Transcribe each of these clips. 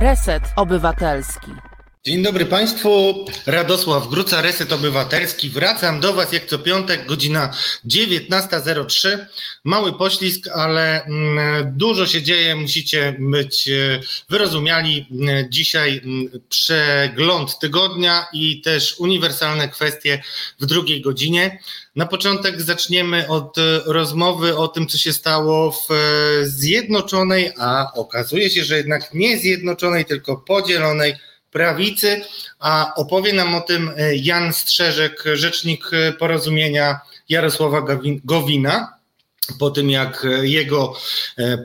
Reset Obywatelski. Dzień dobry Państwu, Radosław Gruca, Reset Obywatelski. Wracam do Was jak co piątek, godzina 19.03. Mały poślizg, ale mm, dużo się dzieje, musicie być e, wyrozumiali. Dzisiaj mm, przegląd tygodnia i też uniwersalne kwestie w drugiej godzinie. Na początek zaczniemy od e, rozmowy o tym, co się stało w e, Zjednoczonej, a okazuje się, że jednak nie Zjednoczonej, tylko podzielonej prawicy, a opowie nam o tym e, Jan Strzeżek, rzecznik porozumienia Jarosława Gowina. Po tym, jak jego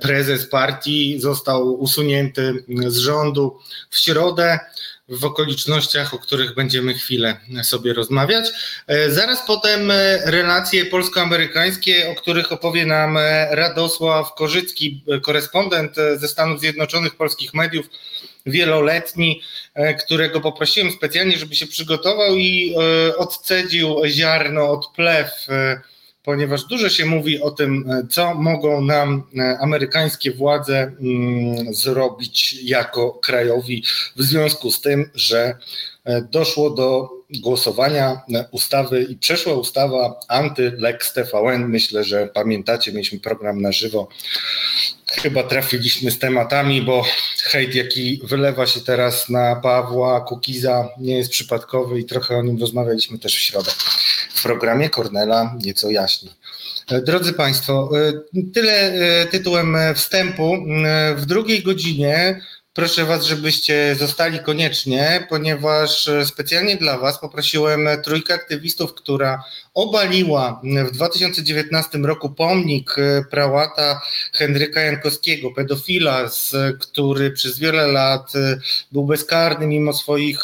prezes partii został usunięty z rządu w środę, w okolicznościach, o których będziemy chwilę sobie rozmawiać. E, zaraz potem e, relacje polsko-amerykańskie, o których opowie nam e, Radosław Korzycki, korespondent ze Stanów Zjednoczonych polskich mediów, wieloletni, którego poprosiłem specjalnie, żeby się przygotował i odcedził ziarno od plew ponieważ dużo się mówi o tym, e, co mogą nam e, amerykańskie władze mm, zrobić jako krajowi w związku z tym, że e, doszło do głosowania ustawy i przeszła ustawa anty-Lex TVN. Myślę, że pamiętacie, mieliśmy program na żywo. Chyba trafiliśmy z tematami, bo hejt, jaki wylewa się teraz na Pawła Kukiza, nie jest przypadkowy i trochę o nim rozmawialiśmy też w środę w programie Kornela nieco jaśniej. Drodzy Państwo, tyle e, tytułem wstępu. W drugiej godzinie proszę Was, żebyście zostali koniecznie, ponieważ specjalnie dla Was poprosiłem trójkę aktywistów, która obaliła w 2019 roku pomnik prałata Henryka Jankowskiego, pedofila, który przez wiele lat był bezkarny mimo swoich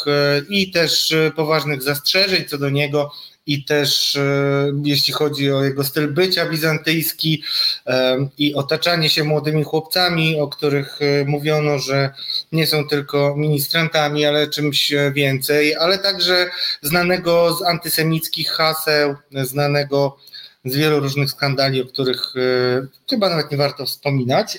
i też poważnych zastrzeżeń co do niego i też e, jeśli chodzi o jego styl bycia bizantyjski e, i otaczanie się młodymi chłopcami, o których e, mówiono, że nie są tylko ministrantami, ale czymś więcej, ale także znanego z antysemickich haseł, znanego z wielu różnych skandali, o których chyba nawet nie warto wspominać.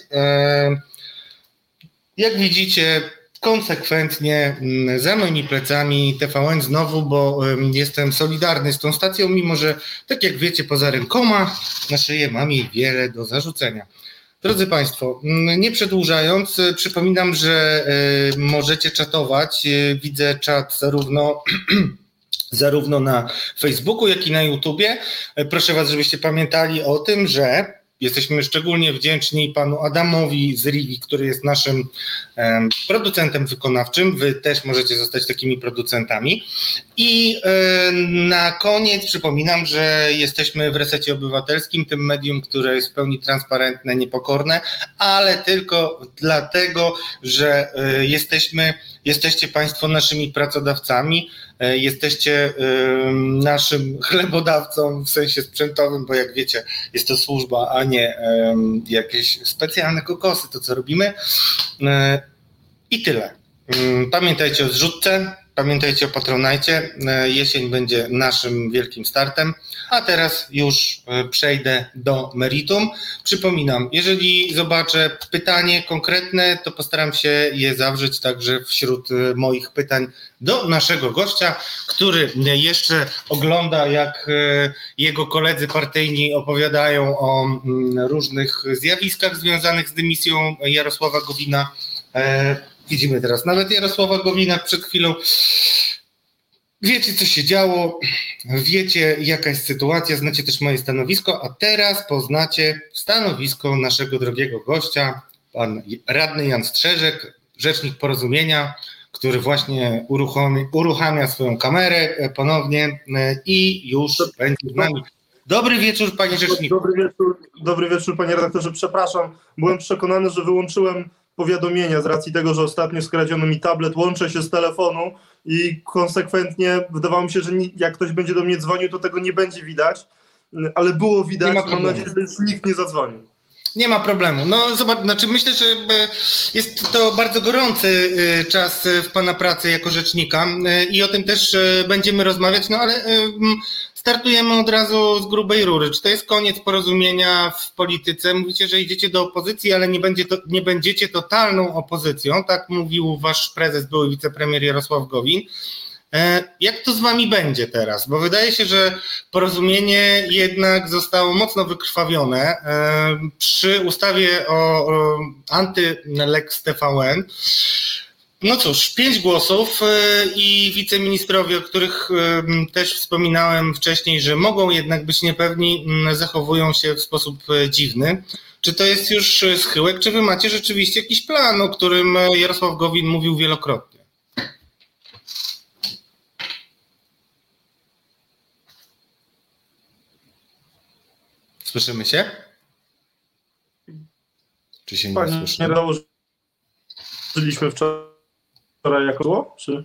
Jak widzicie, konsekwentnie mm, za moimi plecami TVN znowu, bo jestem solidarny z tą stacją, mimo że, tak jak wiecie, poza rękoma na szyję mam jej wiele do zarzucenia. Drodzy Państwo, mm, nie przedłużając, y, przypominam, że y, możecie czatować. Y, widzę czat zarówno zarówno na Facebooku, jak i na YouTubie. Proszę Was, żebyście pamiętali o tym, że Jesteśmy szczególnie wdzięczni panu Adamowi z Rivi, który jest naszym producentem wykonawczym. Wy też możecie zostać takimi producentami. I um, na koniec przypominam, że jesteśmy w resecie obywatelskim, tym medium, które jest w pełni transparentne, niepokorne, ale tylko dlatego, że um, jesteśmy, jesteście Państwo naszymi pracodawcami E, jesteście naszym chlebodawcą w sensie sprzętowym, bo jak wiecie, jest to służba, a nie jakieś specjalne kokosy, to co robimy. E, I tyle. Pamiętajcie o zrzutce, Pamiętajcie o Patronajcie. E, jesień będzie naszym wielkim startem. A teraz już e, przejdę do meritum. Przypominam, jeżeli zobaczę pytanie konkretne, to postaram się je zawrzeć także wśród e, moich pytań do naszego gościa, który jeszcze ogląda, jak jego koledzy partyjni opowiadają o mm, różnych zjawiskach związanych z dymisją Jarosława Gowina Widzimy teraz nawet Jarosława Gowina przed chwilą. Wiecie, co się działo, wiecie, jaka jest sytuacja, znacie też moje stanowisko, a teraz poznacie stanowisko naszego drogiego gościa, pan radny Jan Strzeżek, rzecznik porozumienia, który właśnie uruchomi, uruchamia swoją kamerę ponownie e, i już będzie z nami. Dobry wieczór, panie rzeczniku. Dobry wieczór, dobry wieczór, panie redaktorze. Przepraszam, byłem przekonany, że wyłączyłem powiadomienia z racji tego, że ostatnio skradziono mi tablet, łączę się z telefonu i konsekwentnie wydawało mi się, że jak ktoś będzie do mnie dzwonił, to tego nie będzie widać, ale było widać, mam nadzieję, że już nikt nie zadzwonił. Nie ma problemu. No zobacz, znaczy myślę, że e, jest to bardzo gorący e, czas w Pana pracy jako rzecznika e, i o tym też będziemy rozmawiać, no ale startujemy od razu z grubej rury. Czy to jest koniec porozumienia w polityce? Mówicie, że idziecie do opozycji, ale nie, będzie to, nie będziecie totalną opozycją, tak mówił wasz prezes, były wicepremier Jarosław Gowin. E, jak to z wami będzie teraz? Bo wydaje się, że porozumienie jednak zostało mocno wykrwawione e, przy ustawie o anty-Lex TVN. No cóż, pięć głosów e, i wiceministrowie, o których też wspominałem wcześniej, że mogą jednak być niepewni, zachowują się w sposób dziwny. Czy to jest już schyłek, czy wy macie rzeczywiście jakiś plan, o którym Jarosław Gowin mówił wielokrotnie? Słyszymy się? Czy się nie Panie słyszy? Założyliśmy wczoraj jako zło? Czy...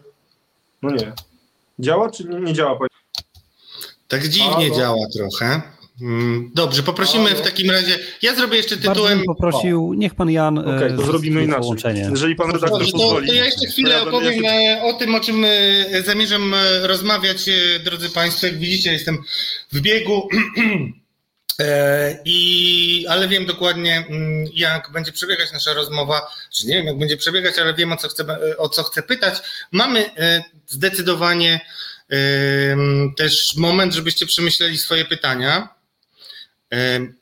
No nie. Działa, czy nie, działa? Tak dziwnie Halo? działa trochę. Mm, Dobrze, poprosimy w takim razie. Ja zrobię jeszcze tytułem. poprosił, niech pan Jan Okej, e, to zrobimy inaczej. połączenie. Jeżeli pan redaktor Dobrze, to, pozwoli. to ja jeszcze chwilę opowiem jeszcze- e, o tym, o czym e, zamierzam rozmawiać, drodzy Państwo. Jak widzicie, jestem w biegu. E, I, ale wiem dokładnie, mm, jak będzie przebiegać nasza rozmowa, czy nie wiem, jak będzie przebiegać, ale wiem, o co chcę, e, o co chcę pytać. Mamy e, zdecydowanie też moment, żebyście przemyśleli swoje pytania.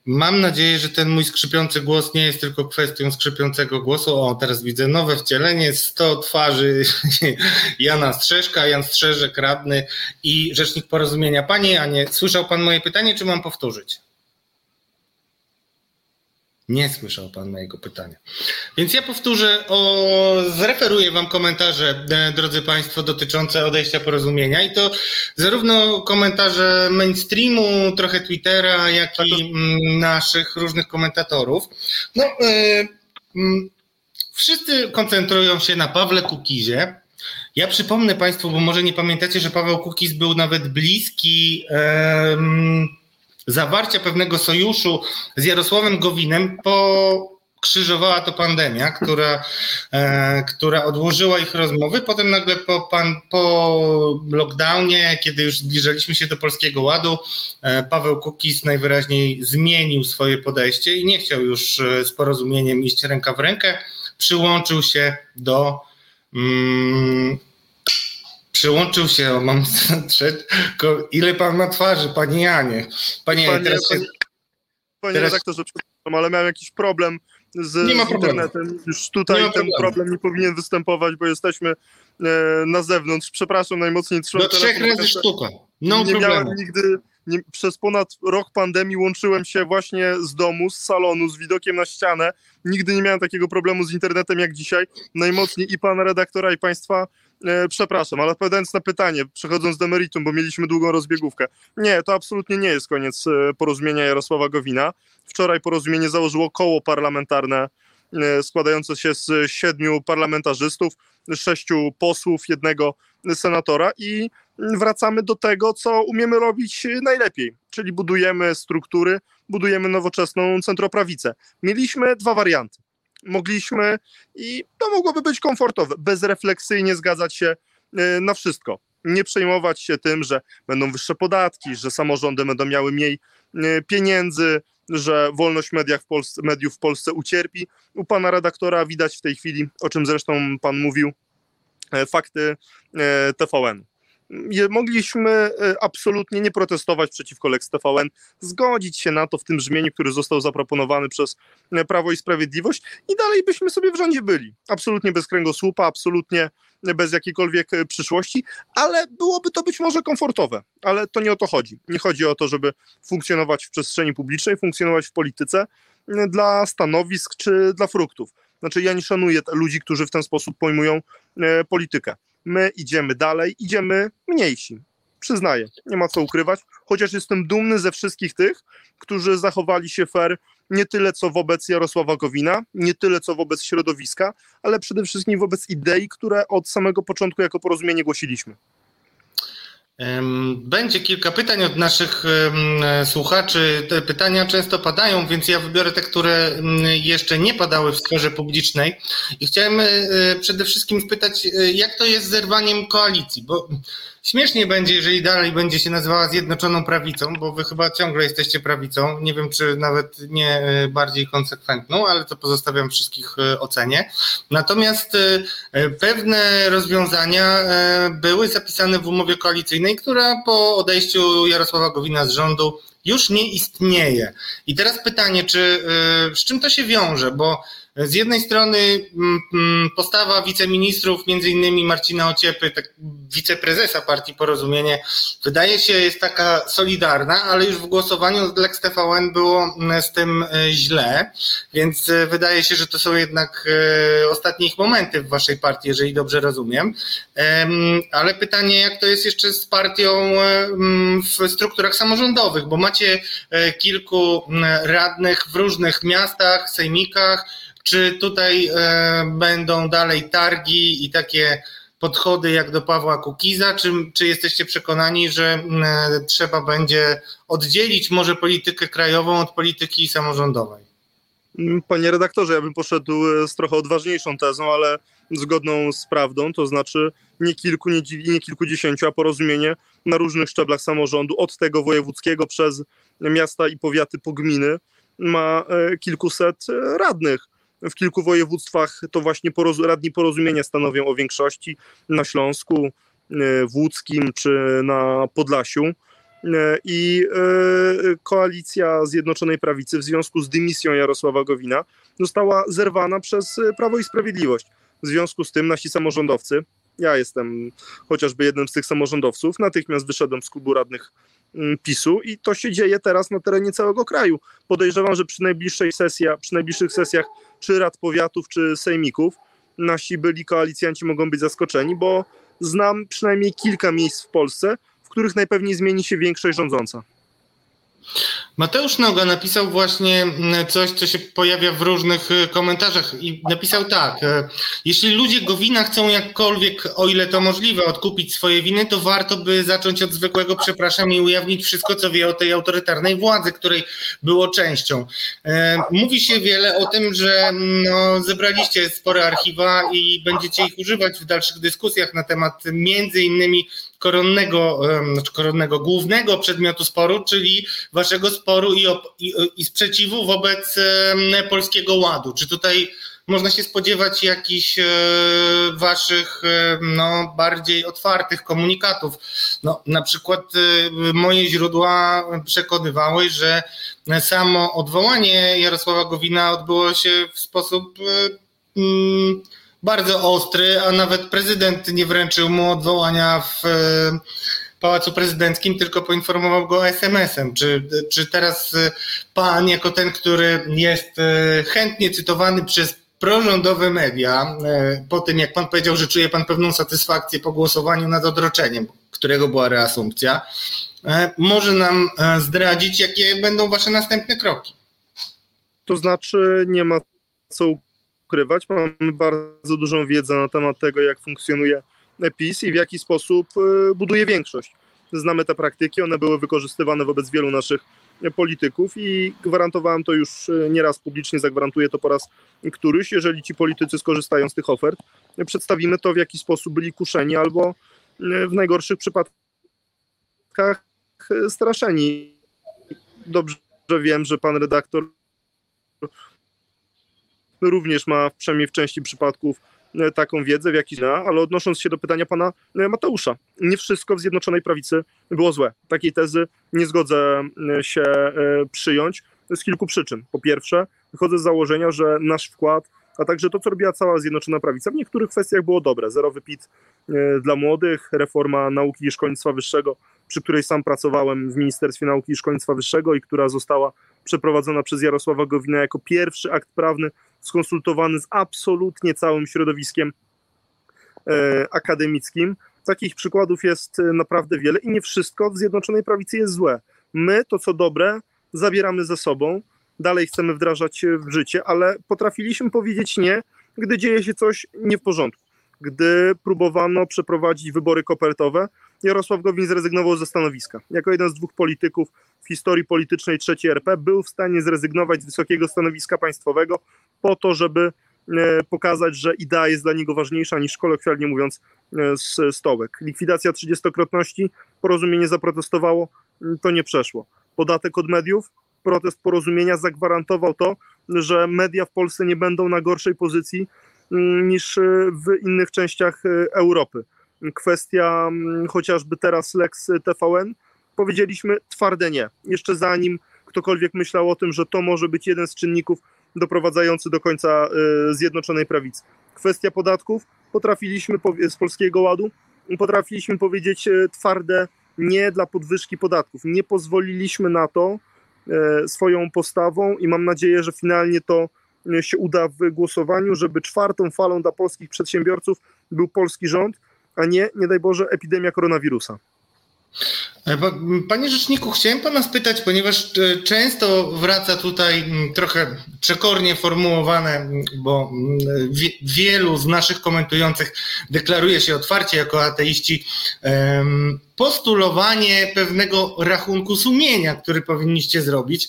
Mam nadzieję, że ten mój skrzypiący głos nie jest tylko kwestią skrzypiącego głosu. O, teraz widzę nowe wcielenie, 100 twarzy Jana Strzeszka, Jan Strzeżek, radny i rzecznik porozumienia. Panie Janie, słyszał pan moje pytanie, czy mam powtórzyć? Nie słyszał pan mojego pytania. Więc ja powtórzę, o, zreferuję wam komentarze, e, drodzy Państwo, dotyczące odejścia porozumienia i to zarówno komentarze mainstreamu, trochę Twittera, jak i mm, naszych różnych komentatorów. No, mm, wszyscy koncentrują się na Pawle Kukizie. Ja przypomnę Państwu, bo może nie pamiętacie, że Paweł Kukiz był nawet bliski em, zawarcia pewnego sojuszu z Jarosławem Gowinem, pokrzyżowała to pandemia, która, e, która odłożyła ich rozmowy. Potem nagle po, pan, po lockdownie, kiedy już zbliżaliśmy się do Polskiego Ładu, e, Paweł Kukiz najwyraźniej zmienił swoje podejście i nie chciał już e, z porozumieniem iść ręka w rękę. Przyłączył się do mm, Przyłączył się, mam ile pan ma twarzy, panie Janie? Panie, Panie- teraz się, panie- Panie teraz- redaktorze, przepraszam, ale miałem jakiś problem z, Nie ma z internetem. Już tutaj ten problemu. problem nie powinien występować, bo jesteśmy e, na zewnątrz. Przepraszam, najmocniej do trzech razy sztuka. No nie problemu. miałem nigdy, nie, przez ponad rok pandemii łączyłem się właśnie z domu, z salonu, z widokiem na ścianę. Nigdy nie miałem takiego problemu z internetem jak dzisiaj. Najmocniej i pana redaktora, i państwa przepraszam, ale odpowiadając na pytanie, przechodząc do meritum, bo mieliśmy długą rozbiegówkę. Nie, to absolutnie nie jest koniec e, porozumienia Jarosława Gowina. Wczoraj porozumienie założyło koło parlamentarne e, składające się z siedmiu parlamentarzystów, sześciu posłów, jednego senatora i wracamy do tego, co umiemy robić najlepiej, czyli budujemy struktury, budujemy nowoczesną centroprawicę. Mieliśmy dwa warianty. Mogliśmy i to mogłoby być komfortowe, bezrefleksyjnie zgadzać się e, na wszystko. Nie przejmować się tym, że będą wyższe podatki, że samorządy będą miały mniej e, pieniędzy, że wolność w Polsce, mediów w Polsce ucierpi. U pana redaktora widać w tej chwili, o czym zresztą pan mówił, e, fakty TVN. Mogliśmy e, absolutnie nie protestować przeciwko Lex TVN, zgodzić się na to w tym brzmieniu, który został zaproponowany przez e, Prawo i Sprawiedliwość i dalej byśmy sobie w rządzie byli. Absolutnie bez kręgosłupa, absolutnie bez jakiejkolwiek e, przyszłości, ale byłoby to być może komfortowe. Ale to nie o to chodzi. Nie chodzi o to, żeby funkcjonować w przestrzeni publicznej, funkcjonować w polityce dla stanowisk czy dla fruktów. Znaczy, ja nie szanuję ludzi, którzy w ten sposób pojmują politykę. My idziemy dalej, idziemy mniejsi. Przyznaję, nie ma co ukrywać, chociaż jestem dumny ze wszystkich tych, którzy zachowali się fair nie tyle co wobec Jarosława Gowina, nie tyle co wobec środowiska, ale przede wszystkim wobec idei, które od samego początku jako porozumienie głosiliśmy. Będzie kilka pytań od naszych słuchaczy. Te pytania często padają, więc ja wybiorę te, które jeszcze nie padały w sferze publicznej. I chciałem e, przede wszystkim spytać, e, jak to jest z zerwaniem koalicji, bo Śmiesznie będzie, jeżeli dalej będzie się nazywała Zjednoczoną Prawicą, bo wy chyba ciągle jesteście prawicą. Nie wiem, czy nawet nie e, bardziej konsekwentną, ale to pozostawiam wszystkich e, ocenie. Natomiast e, pewne rozwiązania były zapisane w umowie koalicyjnej, która po odejściu Jarosława Gowina z rządu już nie istnieje. I teraz pytanie, czy z czym to się wiąże? Bo z jednej strony mm, mm, postawa wiceministrów, między innymi Marcina Ociepy, tak, wiceprezesa partii Porozumienie, wydaje się jest taka solidarna, ale już w głosowaniu z Lex TVN było mm, z tym e, źle, więc e, wydaje się, że to są jednak e, ostatnie ich momenty w waszej partii, jeżeli dobrze rozumiem. Ale pytanie, jak to jest jeszcze z partią w strukturach samorządowych, bo macie kilku radnych w różnych miastach, sejmikach, czy tutaj e, będą dalej targi i takie podchody jak do Pawła Kukiza, czy, czy jesteście przekonani, że e, trzeba będzie oddzielić może politykę krajową od polityki samorządowej? Mm, panie redaktorze, ja bym poszedł e, z trochę odważniejszą tezą, ale zgodną z prawdą, to znaczy nie kilku, nie, nie kilkudziesięciu, a porozumienie na różnych szczeblach samorządu, od tego wojewódzkiego przez miasta i powiaty po gminy, ma kilkuset radnych w kilku województwach to właśnie poroz radni porozumienia stanowią o większości na Śląsku, e, w Łódzkim czy na Podlasiu. E, I e, koalicja Zjednoczonej Prawicy w związku z dymisją Jarosława Gowina została zerwana przez Prawo i Sprawiedliwość. W związku z tym nasi samorządowcy, ja jestem chociażby jednym z tych samorządowców, natychmiast wyszedłem z klubu radnych PiSu i to się dzieje teraz na terenie całego kraju. Podejrzewam, że przy najbliższej sesji, przy najbliższych sesjach czy rad powiatów, czy sejmików, nasi byli koalicjanci mogą być zaskoczeni, bo znam przynajmniej kilka miejsc w Polsce, w których najpewniej zmieni się większość rządząca. Mateusz Noga napisał właśnie mm, coś, co się pojawia w różnych y, komentarzach i napisał tak. E, jeśli ludzie Gowina chcą jakkolwiek, o ile to możliwe, odkupić swoje winy, to warto by zacząć od zwykłego przepraszam i ujawnić wszystko, co wie o tej autorytarnej władzy, której było częścią. E, mówi się wiele o tym, że no, zebraliście spore archiwa i będziecie ich używać w dalszych dyskusjach na temat między innymi koronnego, znaczy koronnego głównego przedmiotu sporu, czyli waszego sporu i, i, i sprzeciwu wobec Polskiego Ładu. Czy tutaj można się spodziewać jakichś e, waszych e, no, bardziej otwartych komunikatów. No, na przykład e, moje źródła przekonywały, że samo odwołanie Jarosława Gowina odbyło się w sposób mm, bardzo ostry, a nawet prezydent nie wręczył mu odwołania w e, Pałacu Prezydenckim, tylko poinformował go SMS-em. Czy, czy teraz e, pan, jako ten, który jest e, chętnie cytowany przez prorządowe media, po tym jak pan powiedział, że czuje pan pewną satysfakcję po głosowaniu nad odroczeniem, którego była reasumpcja, może nam zdradzić, jakie będą wasze następne kroki? To znaczy, nie ma co ukrywać. Mamy bardzo dużą wiedzę na temat tego, jak funkcjonuje PiS i w jaki sposób e, buduje większość. Znamy te praktyki, one były wykorzystywane wobec wielu naszych polityków i gwarantowałem to już e, nieraz publicznie, zagwarantuję to po raz któryś. Jeżeli ci politycy skorzystają z tych ofert, przedstawimy to, w jaki sposób byli kuszeni albo e, w najgorszych przypadkach straszeni. Dobrze wiem, że pan redaktor również ma przynajmniej w części przypadków e, taką wiedzę, w jakiś ale odnosząc się do pytania pana e, Mateusza, nie wszystko w Zjednoczonej Prawicy było złe. Takiej tezy nie zgodzę e, się przyjąć z kilku przyczyn. Po pierwsze, wychodzę z założenia, że nasz wkład, a także to, co robiła cała Zjednoczona Prawica, w niektórych kwestiach było dobre. Zerowy PIT dla młodych, reforma nauki i szkolnictwa wyższego, przy której sam pracowałem w Ministerstwie Nauki i Szkolnictwa Wyższego i która została przeprowadzona przez Jarosława Gowina jako pierwszy akt prawny skonsultowany z absolutnie całym środowiskiem e, akademickim. Takich przykładów jest e, naprawdę wiele i nie wszystko w Zjednoczonej Prawicy jest złe. My to, co dobre, zabieramy ze sobą, dalej chcemy wdrażać w życie, ale potrafiliśmy powiedzieć nie, gdy dzieje się coś nie w porządku. Gdy próbowano przeprowadzić wybory kopertowe, Jarosław Gowin zrezygnował ze stanowiska. Jako jeden z dwóch polityków w historii politycznej III RP był w stanie zrezygnować z wysokiego stanowiska państwowego po to, żeby pokazać, że idea jest dla niego ważniejsza niż kolokwialnie mówiąc stołek. Likwidacja trzydziestokrotności, porozumienie zaprotestowało, to nie przeszło. Podatek od mediów, protest porozumienia zagwarantował to, że media w Polsce nie będą na gorszej pozycji mm, niż w innych częściach Europy. Kwestia mm, chociażby teraz Lex TVN, powiedzieliśmy twarde nie. Jeszcze zanim ktokolwiek myślał o tym, że to może być jeden z czynników doprowadzający do końca y, Zjednoczonej Prawicy. Kwestia podatków, potrafiliśmy z Polskiego Ładu, potrafiliśmy powiedzieć y, twarde nie dla podwyżki podatków. Nie pozwoliliśmy na to y, swoją postawą i mam nadzieję, że finalnie to się uda w głosowaniu, żeby czwartą falą dla polskich przedsiębiorców był polski rząd, a nie, nie daj Boże, epidemia koronawirusa. E, panie Rzeczniku, chciałem Pana spytać, ponieważ e, często wraca tutaj trochę przekornie formułowane, bo wielu z naszych komentujących deklaruje się otwarcie jako ateiści, postulowanie pewnego rachunku sumienia, który powinniście zrobić.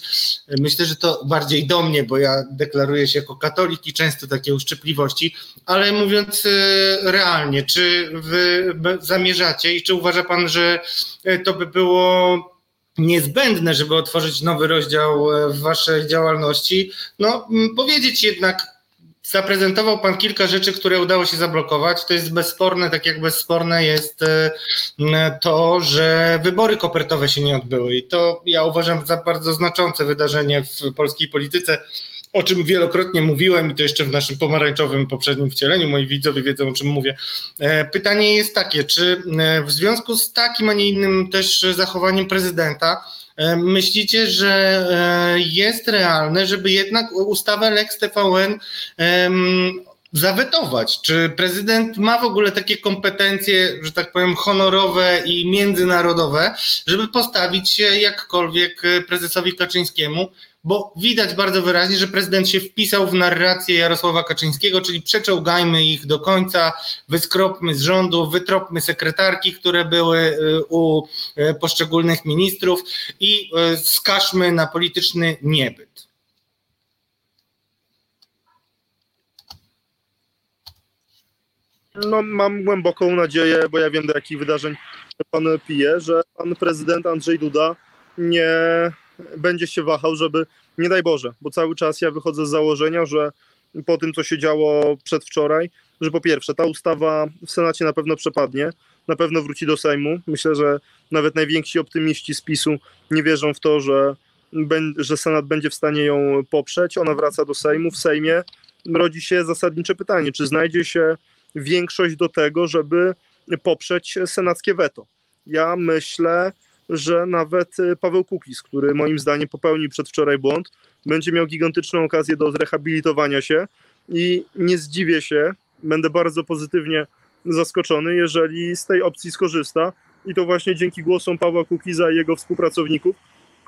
Myślę, że to bardziej do mnie, bo ja deklaruję się jako katolik i często takie uszczypliwości, ale mówiąc e, realnie, czy wy zamierzacie i czy uważa Pan, że to by było niezbędne, żeby otworzyć nowy rozdział e, w waszej działalności, no powiedzieć jednak, zaprezentował pan kilka rzeczy, które udało się zablokować. To jest bezsporne, tak jak bezsporne jest e, to, że wybory kopertowe się nie odbyły i to ja uważam za bardzo znaczące wydarzenie w polskiej polityce o czym wielokrotnie mówiłem i to jeszcze w naszym pomarańczowym poprzednim wcieleniu, moi widzowie wiedzą o czym mówię. E, pytanie jest takie, czy e, w związku z takim, a nie innym też zachowaniem prezydenta, Myślicie, że jest realne, żeby jednak ustawę Lex TVN zawetować? Czy prezydent ma w ogóle takie kompetencje, że tak powiem, honorowe i międzynarodowe, żeby postawić się jakkolwiek prezesowi Kaczyńskiemu bo widać bardzo wyraźnie, że prezydent się wpisał w narrację Jarosława Kaczyńskiego, czyli przeczołgajmy ich do końca, wyskropmy z rządu, wytropmy sekretarki, które były y, u y, poszczególnych ministrów i y, skażmy na polityczny niebyt. No, mam głęboką nadzieję, bo ja wiem do jakich wydarzeń pan pije, że pan prezydent Andrzej Duda nie będzie się wahał, żeby, nie daj Boże, bo cały czas ja wychodzę z założenia, że po tym, co się działo przedwczoraj, że po pierwsze, ta ustawa w Senacie na pewno przepadnie, na pewno wróci do Sejmu. Myślę, że nawet najwięksi optymiści z PiSu nie wierzą w to, że, że Senat będzie w stanie ją poprzeć. Ona wraca do Sejmu. W Sejmie rodzi się zasadnicze pytanie, czy znajdzie się większość do tego, żeby poprzeć senackie weto. Ja myślę, że nawet y, Paweł Kukis, który moim zdaniem popełnił przedwczoraj błąd, będzie miał gigantyczną okazję do zrehabilitowania się i nie zdziwię się, będę bardzo pozytywnie zaskoczony, jeżeli z tej opcji skorzysta i to właśnie dzięki głosom Pawła Kukiza i jego współpracowników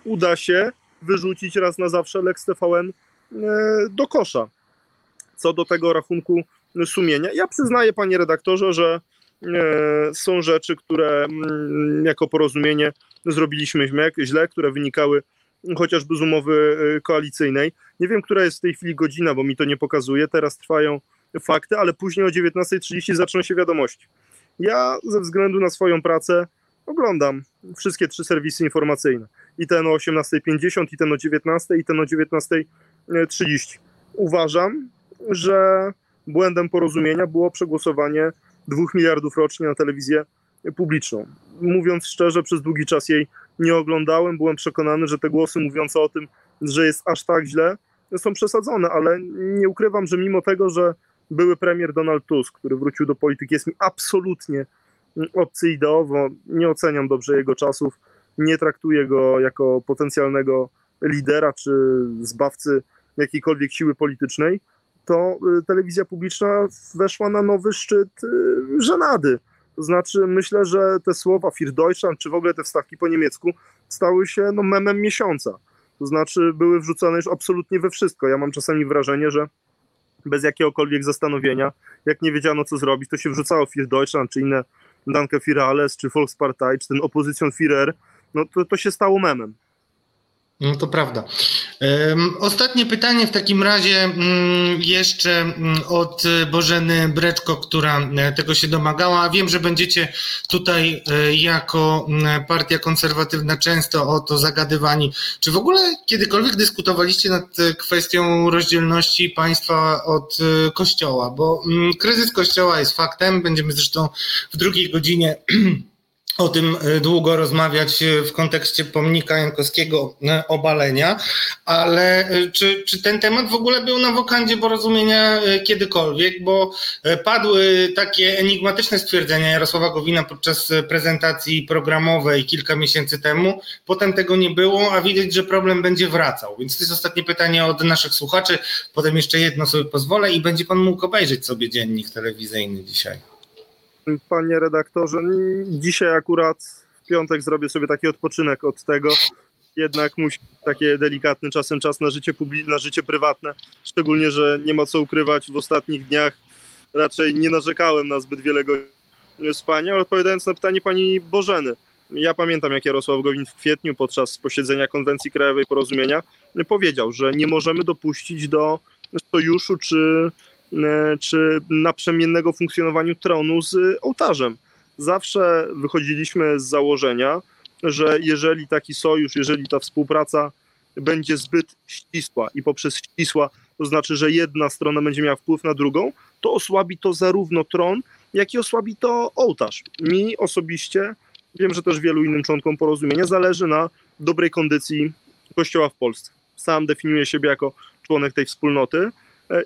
uda się wyrzucić raz na zawsze Lex TVN e, do kosza. Co do tego rachunku sumienia, ja przyznaję panie redaktorze, że są rzeczy, które mm, jako porozumienie zrobiliśmy źle, które wynikały chociażby z umowy e, koalicyjnej. Nie wiem, która jest w tej chwili godzina, bo mi to nie pokazuje. Teraz trwają fakty, ale później o 19.30 zaczną się wiadomości. Ja ze względu na swoją pracę oglądam wszystkie trzy serwisy informacyjne. I ten o 18.50, i ten o 19.00, i ten o 19.30. Uważam, że błędem porozumienia było przegłosowanie 2 miliardów rocznie na telewizję publiczną. Mówiąc szczerze, przez długi czas jej nie oglądałem. Byłem przekonany, że te głosy mówiące o tym, że jest aż tak źle, są przesadzone, ale nie ukrywam, że mimo tego, że były premier Donald Tusk, który wrócił do polityki, jest mi absolutnie obcy ideowo, nie oceniam dobrze jego czasów, nie traktuję go jako potencjalnego lidera czy zbawcy jakiejkolwiek siły politycznej, to y, telewizja publiczna weszła na nowy szczyt y, żenady. To znaczy, myślę, że te słowa Für Deutschland, czy w ogóle te wstawki po niemiecku, stały się no, memem miesiąca. To znaczy, były wrzucane już absolutnie we wszystko. Ja mam czasami wrażenie, że bez jakiegokolwiek zastanowienia, jak nie wiedziano, co zrobić, to się wrzucało Für Deutschland, czy inne Danke für alles, czy Volkspartei, czy ten Opposition Führer, no to, to się stało memem. No to prawda. Ostatnie pytanie w takim razie mm, jeszcze mm, od Bożeny Breczko, która e, tego się domagała. Wiem, że będziecie tutaj e, jako mm, partia konserwatywna często o to zagadywani. Czy w ogóle kiedykolwiek dyskutowaliście nad e, kwestią rozdzielności państwa od kościoła? Bo kryzys kościoła jest faktem. Będziemy zresztą w drugiej godzinie o tym e, długo rozmawiać e, w kontekście pomnika Jankowskiego e, obalenia, ale czy, czy ten temat w ogóle był na wokandzie porozumienia kiedykolwiek, bo padły takie enigmatyczne stwierdzenia Jarosława Gowina podczas prezentacji programowej kilka miesięcy temu, potem tego nie było, a widać, że problem będzie wracał, więc to jest ostatnie pytanie od naszych słuchaczy, potem jeszcze jedno sobie pozwolę i będzie pan mógł obejrzeć sobie dziennik telewizyjny dzisiaj. Panie redaktorze, dzisiaj akurat w piątek zrobię sobie taki odpoczynek od tego. Jednak musi takie delikatny czasem czas na życie publiczne, na życie prywatne. Szczególnie, że nie ma co ukrywać. W ostatnich dniach raczej nie narzekałem na zbyt wiele godzin spania. Ale odpowiadając na pytanie pani Bożeny, ja pamiętam, jak Jarosław Gowin w kwietniu podczas posiedzenia Konwencji Krajowej Porozumienia powiedział, że nie możemy dopuścić do sojuszu czy czy naprzemiennego funkcjonowaniu tronu z ołtarzem. Zawsze wychodziliśmy z założenia, że jeżeli taki sojusz, jeżeli ta współpraca będzie zbyt ścisła i poprzez ścisła, to znaczy, że jedna strona będzie miała wpływ na drugą, to osłabi to zarówno tron, jak i osłabi to ołtarz. Mi osobiście, wiem, że też wielu innym członkom porozumienia, zależy na dobrej kondycji Kościoła w Polsce. Sam definiuję siebie jako członek tej wspólnoty E,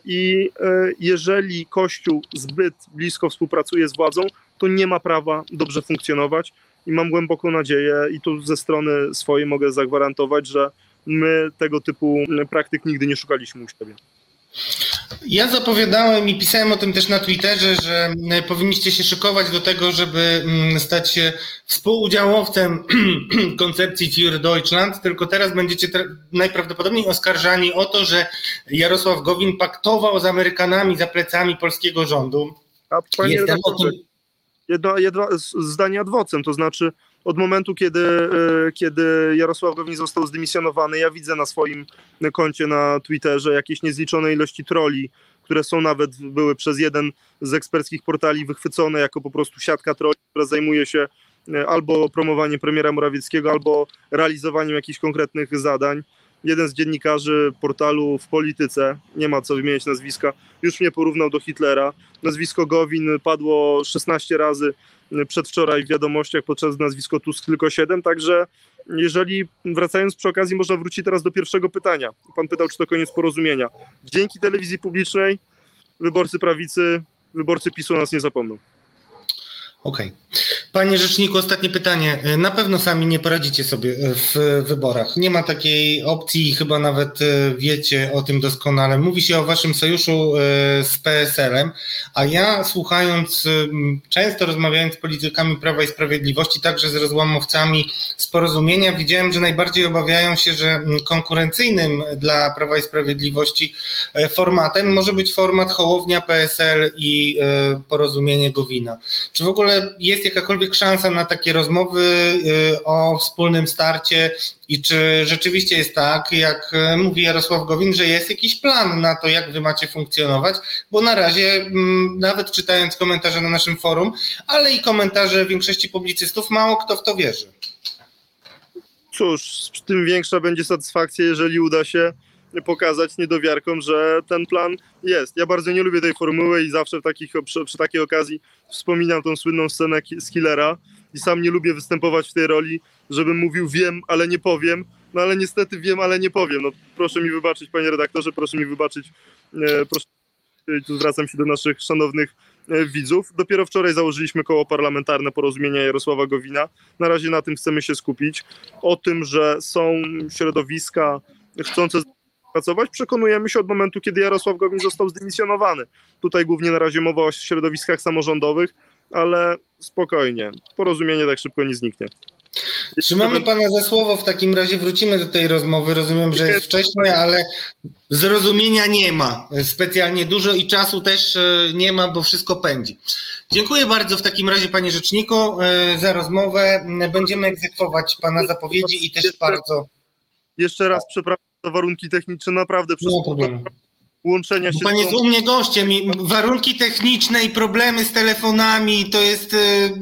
I e, jeżeli Kościół zbyt blisko współpracuje z władzą, to nie ma prawa dobrze funkcjonować. I mam głęboką nadzieję, i tu ze strony swojej mogę zagwarantować, że my tego typu praktyk nigdy nie szukaliśmy u siebie. Ja zapowiadałem i pisałem o tym też na Twitterze, że e, powinniście się szykować do tego, żeby mm, stać się współudziałowcem koncepcji Für Deutschland, tylko teraz będziecie najprawdopodobniej oskarżani o to, że Jarosław Gowin paktował z Amerykanami za plecami polskiego rządu. A panie Jestem o tym... jedno, jedno zdanie adwocem, to znaczy od momentu, kiedy, e, kiedy Jarosław Gowin został zdymisjonowany, ja widzę na swoim koncie na Twitterze jakieś niezliczone ilości troli, które są nawet, były przez jeden z eksperckich portali wychwycone jako po prostu siatka troli, która zajmuje się e, albo promowaniem premiera Morawieckiego, albo realizowaniem jakichś konkretnych zadań. Jeden z dziennikarzy portalu w polityce, nie ma co wymieniać nazwiska, już mnie porównał do Hitlera. Nazwisko Gowin padło 16 razy przedwczoraj w wiadomościach podczas nazwisko Tusk tylko 7, także jeżeli wracając przy okazji można wrócić teraz do pierwszego pytania. Pan pytał, czy to koniec porozumienia. Dzięki telewizji publicznej wyborcy prawicy, wyborcy PiSu nas nie zapomną. Okej. Okay. Panie Rzeczniku, ostatnie pytanie. Na pewno sami nie poradzicie sobie w wyborach. Nie ma takiej opcji, chyba nawet e, wiecie o tym doskonale. Mówi się o waszym sojuszu e, z PSL-em, a ja słuchając, często rozmawiając z politykami Prawa i Sprawiedliwości, także z rozłamowcami z porozumienia, widziałem, że najbardziej obawiają się, że konkurencyjnym dla Prawa i Sprawiedliwości e, formatem może być format Hołownia, PSL i porozumienie Gowina. Czy w ogóle jest jakakolwiek jakakolwiek szansa na takie rozmowy y, o wspólnym starcie i czy rzeczywiście jest tak, jak y, mówi Jarosław Gowin, że jest jakiś plan na to, jak wy macie funkcjonować, bo na razie mm, nawet czytając komentarze na naszym forum, ale i komentarze większości publicystów, mało kto w to wierzy. Cóż, tym większa będzie satysfakcja, jeżeli uda się pokazać niedowiarkom, że ten plan jest. Ja bardzo nie lubię tej formuły i zawsze w takich, przy, przy takiej okazji wspominam tą słynną scenę z Killera i sam nie lubię występować w tej roli, żebym mówił wiem, ale nie powiem. No ale niestety wiem, ale nie powiem. No, proszę mi wybaczyć, panie redaktorze, proszę mi wybaczyć. E, proszę, tu zwracam się do naszych szanownych e, widzów. Dopiero wczoraj założyliśmy koło parlamentarne porozumienia Jarosława Gowina. Na razie na tym chcemy się skupić. O tym, że są środowiska chcące pracować, przekonujemy się od momentu, kiedy Jarosław Gowin został zdymisjonowany. Tutaj głównie na razie mowa o środowiskach samorządowych, ale spokojnie, porozumienie tak szybko nie zniknie. Trzymamy Pana za słowo, w takim razie wrócimy do tej rozmowy. Rozumiem, że jest wcześnie, ale zrozumienia nie ma specjalnie dużo i czasu też e, nie ma, bo wszystko pędzi. Dziękuję bardzo w takim razie Panie Rzeczniku e, za rozmowę. Będziemy egzekwować Pana zapowiedzi i też bardzo Jeszcze raz przepraszam za warunki techniczne, naprawdę przez problemu. łączenia się. Pan z jest u mnie gościem i warunki techniczne i problemy z telefonami to jest e,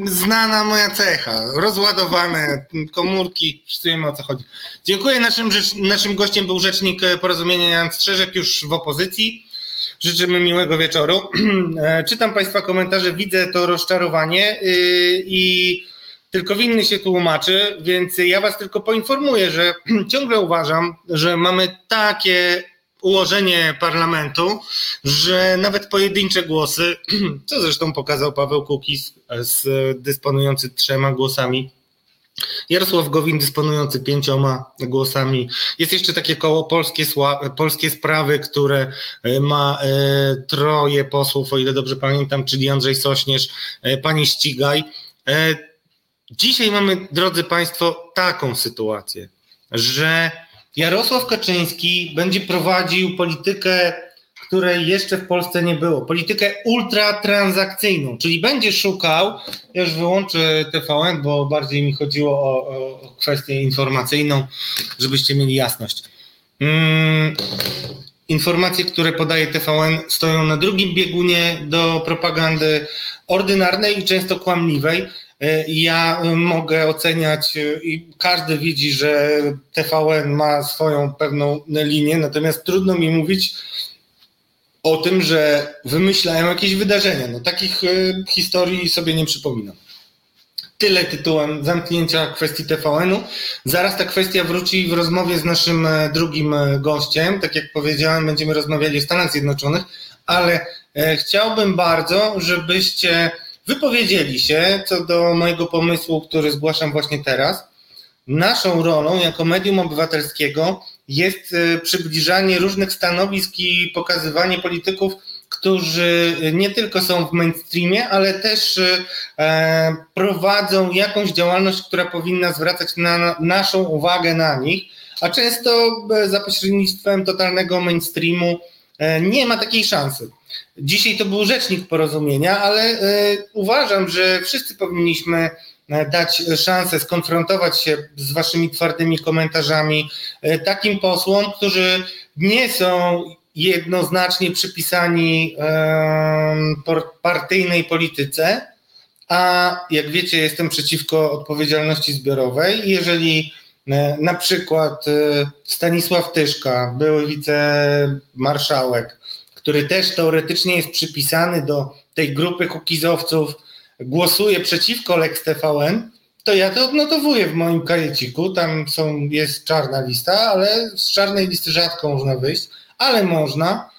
znana moja cecha. Rozładowane komórki, wszyscy wiemy o co chodzi. Dziękuję. Naszym, rzecz, naszym gościem był rzecznik e, porozumienia Jan Strzeżek już w opozycji. Życzymy miłego wieczoru. E, Czytam Państwa komentarze, widzę to rozczarowanie yy, i tylko winny się tłumaczy, więc ja Was tylko poinformuję, że ciągle uważam, że mamy takie ułożenie parlamentu, że nawet pojedyncze głosy, co zresztą pokazał Paweł Kukiz, z, dysponujący trzema głosami, Jarosław Gowin dysponujący pięcioma głosami. Jest jeszcze takie koło Polskie, Polskie Sprawy, które e, ma e, troje posłów, o ile dobrze pamiętam, czyli Andrzej Sośnierz, e, pani Ścigaj. Dzisiaj mamy, drodzy Państwo, taką sytuację, że Jarosław Kaczyński będzie prowadził politykę, której jeszcze w Polsce nie było. Politykę ultratransakcyjną, czyli będzie szukał, ja już wyłączę TVN, bo bardziej mi chodziło o, o, o kwestię informacyjną, żebyście mieli jasność. Mm, informacje, które podaje TVN stoją na drugim biegunie do propagandy ordynarnej i często kłamliwej. E, Ja mogę oceniać y, i każdy widzi, że TVN ma swoją pewną linię, natomiast trudno mi mówić o tym, że wymyślają jakieś wydarzenia. No, takich y, historii sobie nie przypominam. Tyle tytułem zamknięcia kwestii TVN-u. Zaraz ta kwestia wróci w rozmowie z naszym e, drugim e, gościem. Tak jak powiedziałem, będziemy rozmawiali o Stanach Zjednoczonych, ale e, chciałbym bardzo, żebyście wypowiedzieli się co do mojego pomysłu, który zgłaszam właśnie teraz. Naszą rolą jako medium obywatelskiego jest e, przybliżanie różnych stanowisk i pokazywanie polityków, którzy nie tylko są w mainstreamie, ale też e, prowadzą jakąś działalność, która powinna zwracać na naszą uwagę na nich, a często e, za pośrednictwem totalnego mainstreamu e, nie ma takiej szansy. Dzisiaj to był rzecznik porozumienia, ale e, uważam, że wszyscy powinniśmy e, dać szansę skonfrontować się z waszymi twardymi komentarzami e, takim posłom, którzy nie są jednoznacznie przypisani partyjnej polityce, a jak wiecie, jestem przeciwko odpowiedzialności zbiorowej. Jeżeli na przykład Stanisław Tyszka, były wicemarszałek, który też teoretycznie jest przypisany do tej grupy kukizowców, głosuje przeciwko Lex TVN, to ja to odnotowuję w moim kajeciku. Tam są, jest czarna lista, ale z czarnej listy rzadko można wyjść, ale można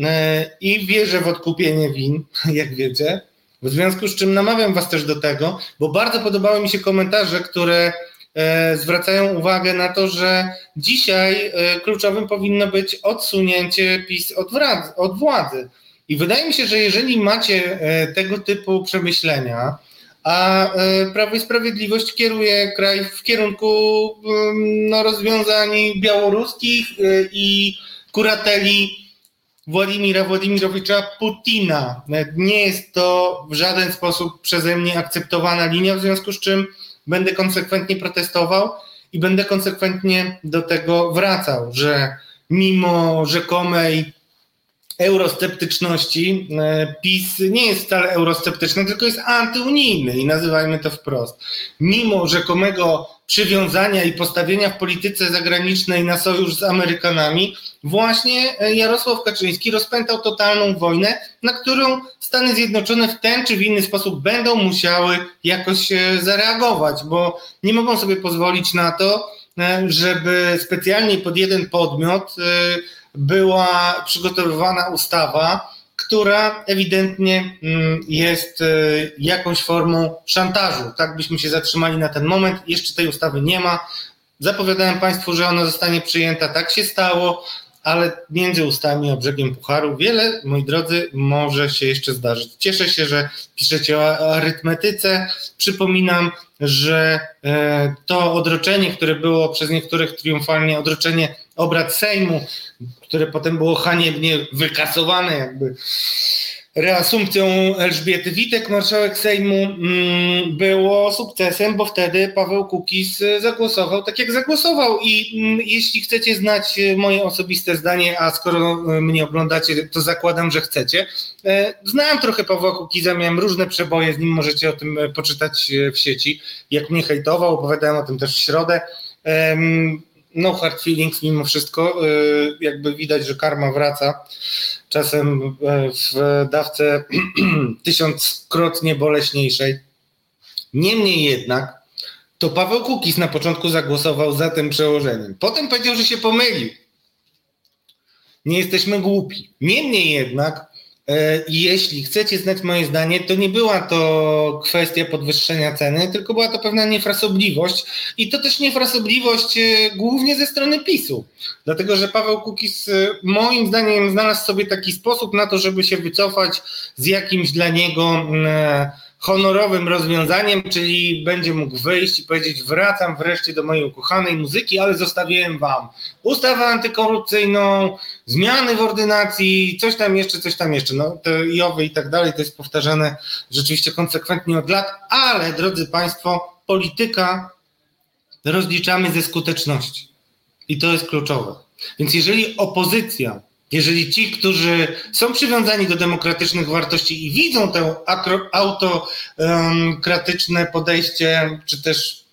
e, i wierzę w odkupienie win, jak wiecie. W związku z czym namawiam Was też do tego, bo bardzo podobały mi się komentarze, które zwracają uwagę na to, że dzisiaj e, kluczowym powinno być odsunięcie PiS od, od władzy. I wydaje mi się, że jeżeli macie e, tego typu przemyślenia, a e, Prawo i Sprawiedliwość kieruje kraj w kierunku em, no, rozwiązań białoruskich e, i kurateli Władimira Władimirowicza Putina. Nie jest to w żaden sposób przeze mnie akceptowana linia, w związku z czym będę konsekwentnie protestował i będę konsekwentnie do tego wracał, że mimo rzekomej eurosceptyczności e, PiS nie jest wcale eurosceptyczny, tylko jest antyunijny i nazywajmy to wprost. Mimo rzekomego przywiązania i postawienia w polityce zagranicznej na sojusz z Amerykanami, właśnie e, Jarosław Kaczyński rozpętał totalną wojnę, na którą Stany Zjednoczone w ten czy w inny sposób będą musiały jakoś e, zareagować, bo nie mogą sobie pozwolić na to, e, żeby specjalnie pod jeden podmiot była przygotowywana ustawa, która ewidentnie mm, jest e, jakąś formą szantażu. Tak byśmy się zatrzymali na ten moment. Jeszcze tej ustawy nie ma. Zapowiadałem Państwu, że ona zostanie przyjęta. Tak się stało, ale między ustami a brzegiem Pucharu wiele, moi drodzy, może się jeszcze zdarzyć. Cieszę się, że piszecie o arytmetyce. Przypominam, że e, to odroczenie, które było przez niektórych triumfalnie odroczenie obrad Sejmu, które potem było haniebnie wykasowane jakby reasumpcją Elżbiety Witek, marszałek Sejmu, mm, było sukcesem, bo wtedy Paweł Kukiz zagłosował tak, jak zagłosował. I mm, jeśli chcecie znać moje osobiste zdanie, a skoro mnie oglądacie, to zakładam, że chcecie. E, znałem trochę Pawła Kukiza, miałem różne przeboje z nim, możecie o tym poczytać w sieci. Jak mnie hejtował, opowiadałem o tym też w środę no hard feelings mimo wszystko. Y, jakby widać, że karma wraca. Czasem y, w dawce tysiąckrotnie boleśniejszej. Niemniej jednak to Paweł Kukiz na początku zagłosował za tym przełożeniem. Potem powiedział, że się pomylił. Nie jesteśmy głupi. Niemniej jednak jeśli chcecie znać moje zdanie, to nie była to kwestia podwyższenia ceny, tylko była to pewna niefrasobliwość i to też niefrasobliwość e, głównie ze strony PiSu. Dlatego, że Paweł Kukiz e, moim zdaniem znalazł sobie taki sposób na to, żeby się wycofać z jakimś dla niego honorowym rozwiązaniem, czyli będzie mógł wyjść i powiedzieć: Wracam wreszcie do mojej ukochanej muzyki, ale zostawiłem wam ustawę antykorupcyjną, zmiany w ordynacji, coś tam jeszcze, coś tam jeszcze. No, te jowy i tak dalej, to jest powtarzane rzeczywiście konsekwentnie od lat, ale drodzy Państwo, polityka rozliczamy ze skuteczności. I to jest kluczowe. Więc jeżeli opozycja jeżeli ci, którzy są przywiązani do demokratycznych wartości i widzą to autokratyczne podejście, czy też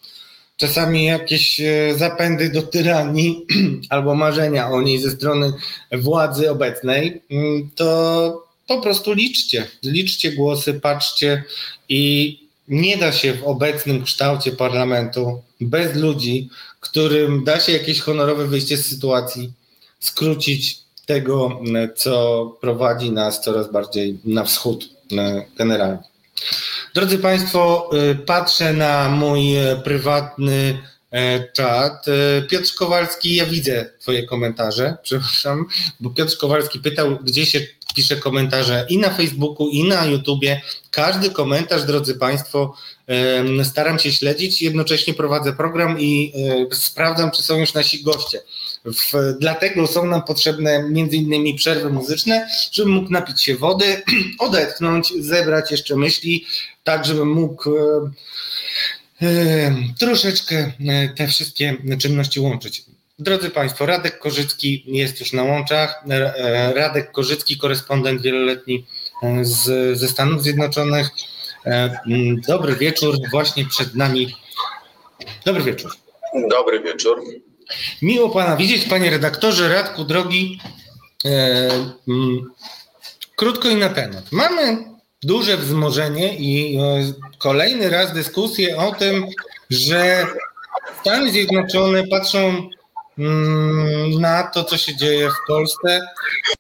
czasami jakieś e, zapędy do tyranii albo marzenia o niej ze strony władzy obecnej, mm, to po prostu liczcie. Liczcie głosy, patrzcie i nie da się w obecnym kształcie parlamentu bez ludzi, którym da się jakieś honorowe wyjście z sytuacji, skrócić tego, co prowadzi nas coraz bardziej na wschód e, generalnie. Drodzy Państwo, e, patrzę na mój e, prywatny czat. Piotr Kowalski, ja widzę Twoje komentarze, przepraszam, bo Piotr Kowalski pytał, gdzie się pisze komentarze i na Facebooku, i na YouTubie. Każdy komentarz, drodzy Państwo, staram się śledzić, jednocześnie prowadzę program i sprawdzam, czy są już nasi goście. W, dlatego są nam potrzebne między innymi przerwy muzyczne, żebym mógł napić się wody, odetchnąć, zebrać jeszcze myśli, tak żebym mógł e, e, troszeczkę e, te wszystkie czynności łączyć. Drodzy Państwo, Radek Korzycki jest już na łączach. E, Radek Korzycki, korespondent wieloletni e, z, ze Stanów Zjednoczonych. Dobry wieczór, właśnie przed nami. Dobry wieczór. Dobry wieczór. Miło Pana widzieć, Panie redaktorze, Radku drogi. E, mm, krótko i na temat. Mamy duże wzmożenie i kolejny raz dyskusję o tym, że Stany Zjednoczone patrzą mm, na to, co się dzieje w Polsce,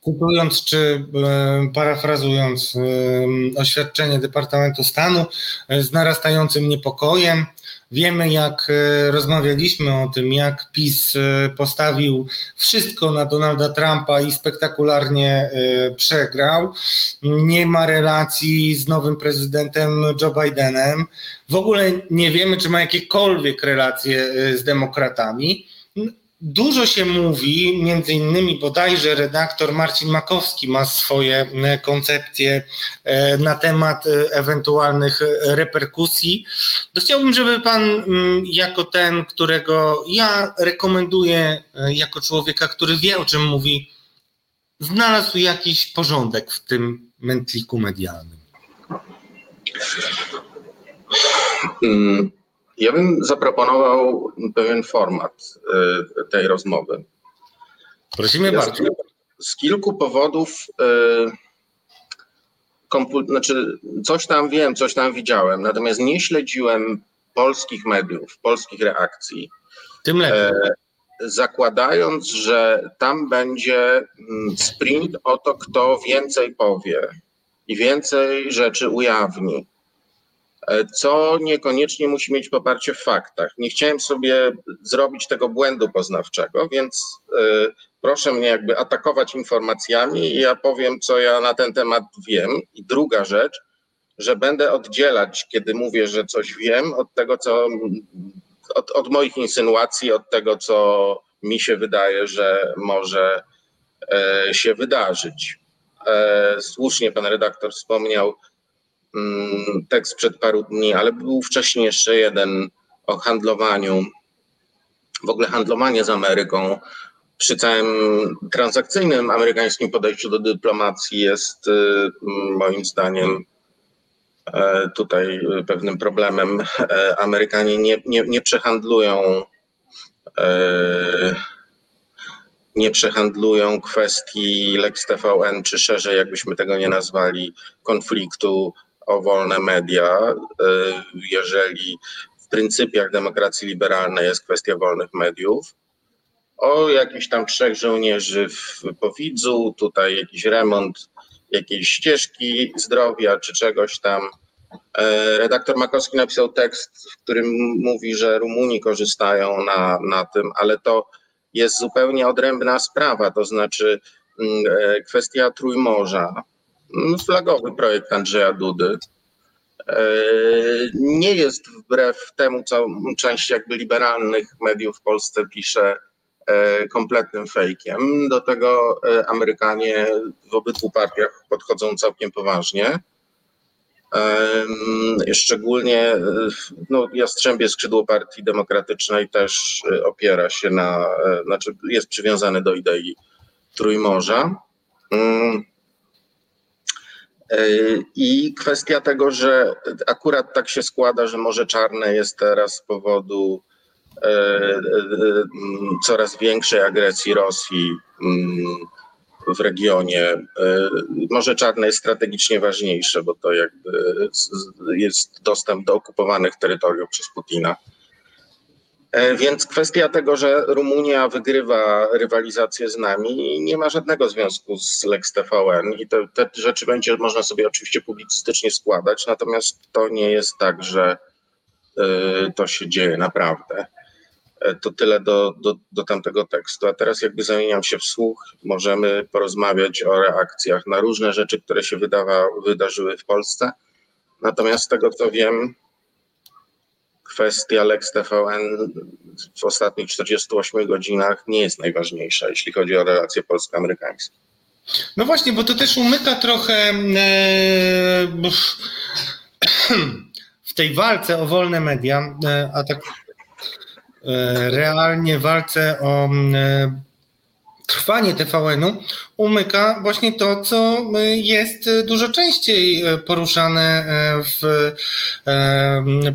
cytując czy e, parafrazując e, oświadczenie Departamentu Stanu z narastającym niepokojem Wiemy, jak e, rozmawialiśmy o tym, jak PiS e, postawił wszystko na Donalda Trumpa i spektakularnie e, przegrał. Nie ma relacji z nowym prezydentem Joe Bidenem. W ogóle nie wiemy, czy ma jakiekolwiek relacje z demokratami. Dużo się mówi, między innymi bodajże redaktor Marcin Makowski ma swoje e, koncepcje e, na temat e, ewentualnych reperkusji. To chciałbym, żeby pan mm, jako ten, którego ja rekomenduję jako człowieka, który wie o czym mówi, znalazł jakiś porządek w tym mętliku medialnym. Hmm. Ja bym zaproponował pewien format y, tej rozmowy. Prosimy ja bardzo. Z kilku powodów, y, znaczy coś tam wiem, coś tam widziałem, natomiast nie śledziłem polskich mediów, polskich reakcji. Tym lepiej. E, zakładając, że tam będzie mm, sprint o to, kto więcej powie i więcej rzeczy ujawni co niekoniecznie musi mieć poparcie w faktach. Nie chciałem sobie zrobić tego błędu poznawczego, więc e, proszę mnie jakby atakować informacjami i ja powiem, co ja na ten temat wiem. I druga rzecz, że będę oddzielać, kiedy mówię, że coś wiem, od tego, co od, od moich insynuacji, od tego, co mi się wydaje, że może e, się wydarzyć. e, słusznie pan redaktor wspomniał tekst przed paru dni, ale był wcześniej jeszcze jeden o handlowaniu, w ogóle handlowanie z Ameryką przy całym transakcyjnym amerykańskim podejściu do dyplomacji jest y, moim zdaniem e, tutaj pewnym problemem. E, Amerykanie nie, nie, nie przehandlują e, nie przehandlują kwestii Lex TVN, czy szerzej, jakbyśmy tego nie nazwali, konfliktu o wolne media, jeżeli w pryncypiach demokracji liberalnej jest kwestia wolnych mediów, o jakichś tam trzech żołnierzy w Powidzu, tutaj jakiś remont jakiejś ścieżki zdrowia czy czegoś tam. E, redaktor Makowski napisał tekst, w którym mówi, że Rumuni korzystają na, na tym, ale to jest zupełnie odrębna sprawa, to znaczy mm, e, kwestia Trójmorza, flagowy projekt Andrzeja Dudy, e, nie jest wbrew temu, co część jakby liberalnych mediów w Polsce pisze, E, kompletnym fejkiem. Do tego e, Amerykanie w obydwu partiach podchodzą całkiem poważnie. Szczególnie no, Jastrzębie skrzydło Partii Demokratycznej też opiera się na, znaczy jest przywiązany do idei Trójmorza. Mm. I kwestia tego, że akurat tak się składa, że Morze Czarne jest teraz z powodu E, e, coraz większej agresji Rosji mm, w regionie. E, Morze Czarne jest strategicznie ważniejsze, bo to jakby jest dostęp do okupowanych terytoriów przez Putina. Więc kwestia tego, że Rumunia wygrywa rywalizację z nami, nie ma żadnego związku z Lex TVN i te, te rzeczy będzie można sobie oczywiście publicystycznie składać, natomiast to nie jest tak, że to się dzieje naprawdę. E, to tyle do, do, do tamtego tekstu. A teraz jakby zamieniam się w słuch, możemy porozmawiać o reakcjach na różne rzeczy, które się wydawa, wydarzyły w Polsce. Natomiast z tego co wiem, kwestia Lex TVN w ostatnich 48 godzinach nie jest najważniejsza, jeśli chodzi o relacje polsko-amerykańskie. No właśnie, bo to też umyka trochę e, w tej walce o wolne media, e, a tak E, realnie walce o trwanie TVN-u umyka właśnie to, co jest dużo częściej poruszane w,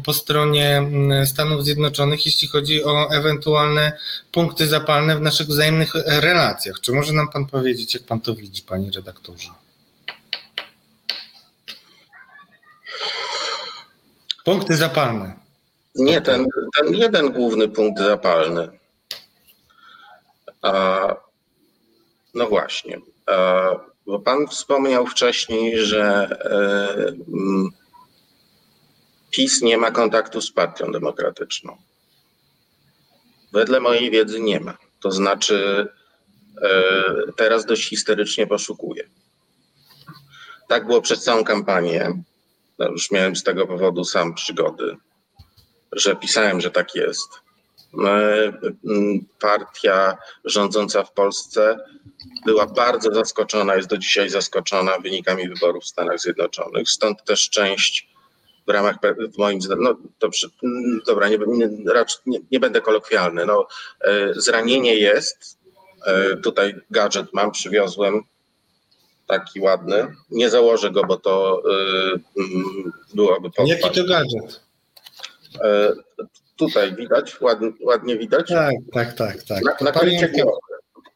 po stronie Stanów Zjednoczonych, jeśli chodzi o ewentualne punkty zapalne w naszych wzajemnych relacjach. Czy może nam Pan powiedzieć, jak Pan to widzi, Panie redaktorze? Punkty zapalne. Nie, ten, ten jeden główny punkt zapalny. A, no właśnie. A, bo Pan wspomniał wcześniej, że e, PiS nie ma kontaktu z Partią Demokratyczną. Wedle mojej wiedzy nie ma. To znaczy, e, teraz dość historycznie poszukuje. Tak było przez całą kampanię. No, już miałem z tego powodu sam przygody że pisałem, że tak jest. Partia rządząca w Polsce była bardzo zaskoczona, jest do dzisiaj zaskoczona wynikami wyborów w Stanach Zjednoczonych. Stąd też część w ramach, w moim zdaniem, no dobrze, dobra, nie, nie, raczej nie, będę kolokwialny. No, e, zranienie jest. E, tutaj gadżet mam, przywiozłem taki ładny. Nie założę go, bo to e, byłoby pochwać. Jaki to gadżet? E, tutaj widać, ładnie, ładnie widać. Tak, tak, tak. tak. Na, na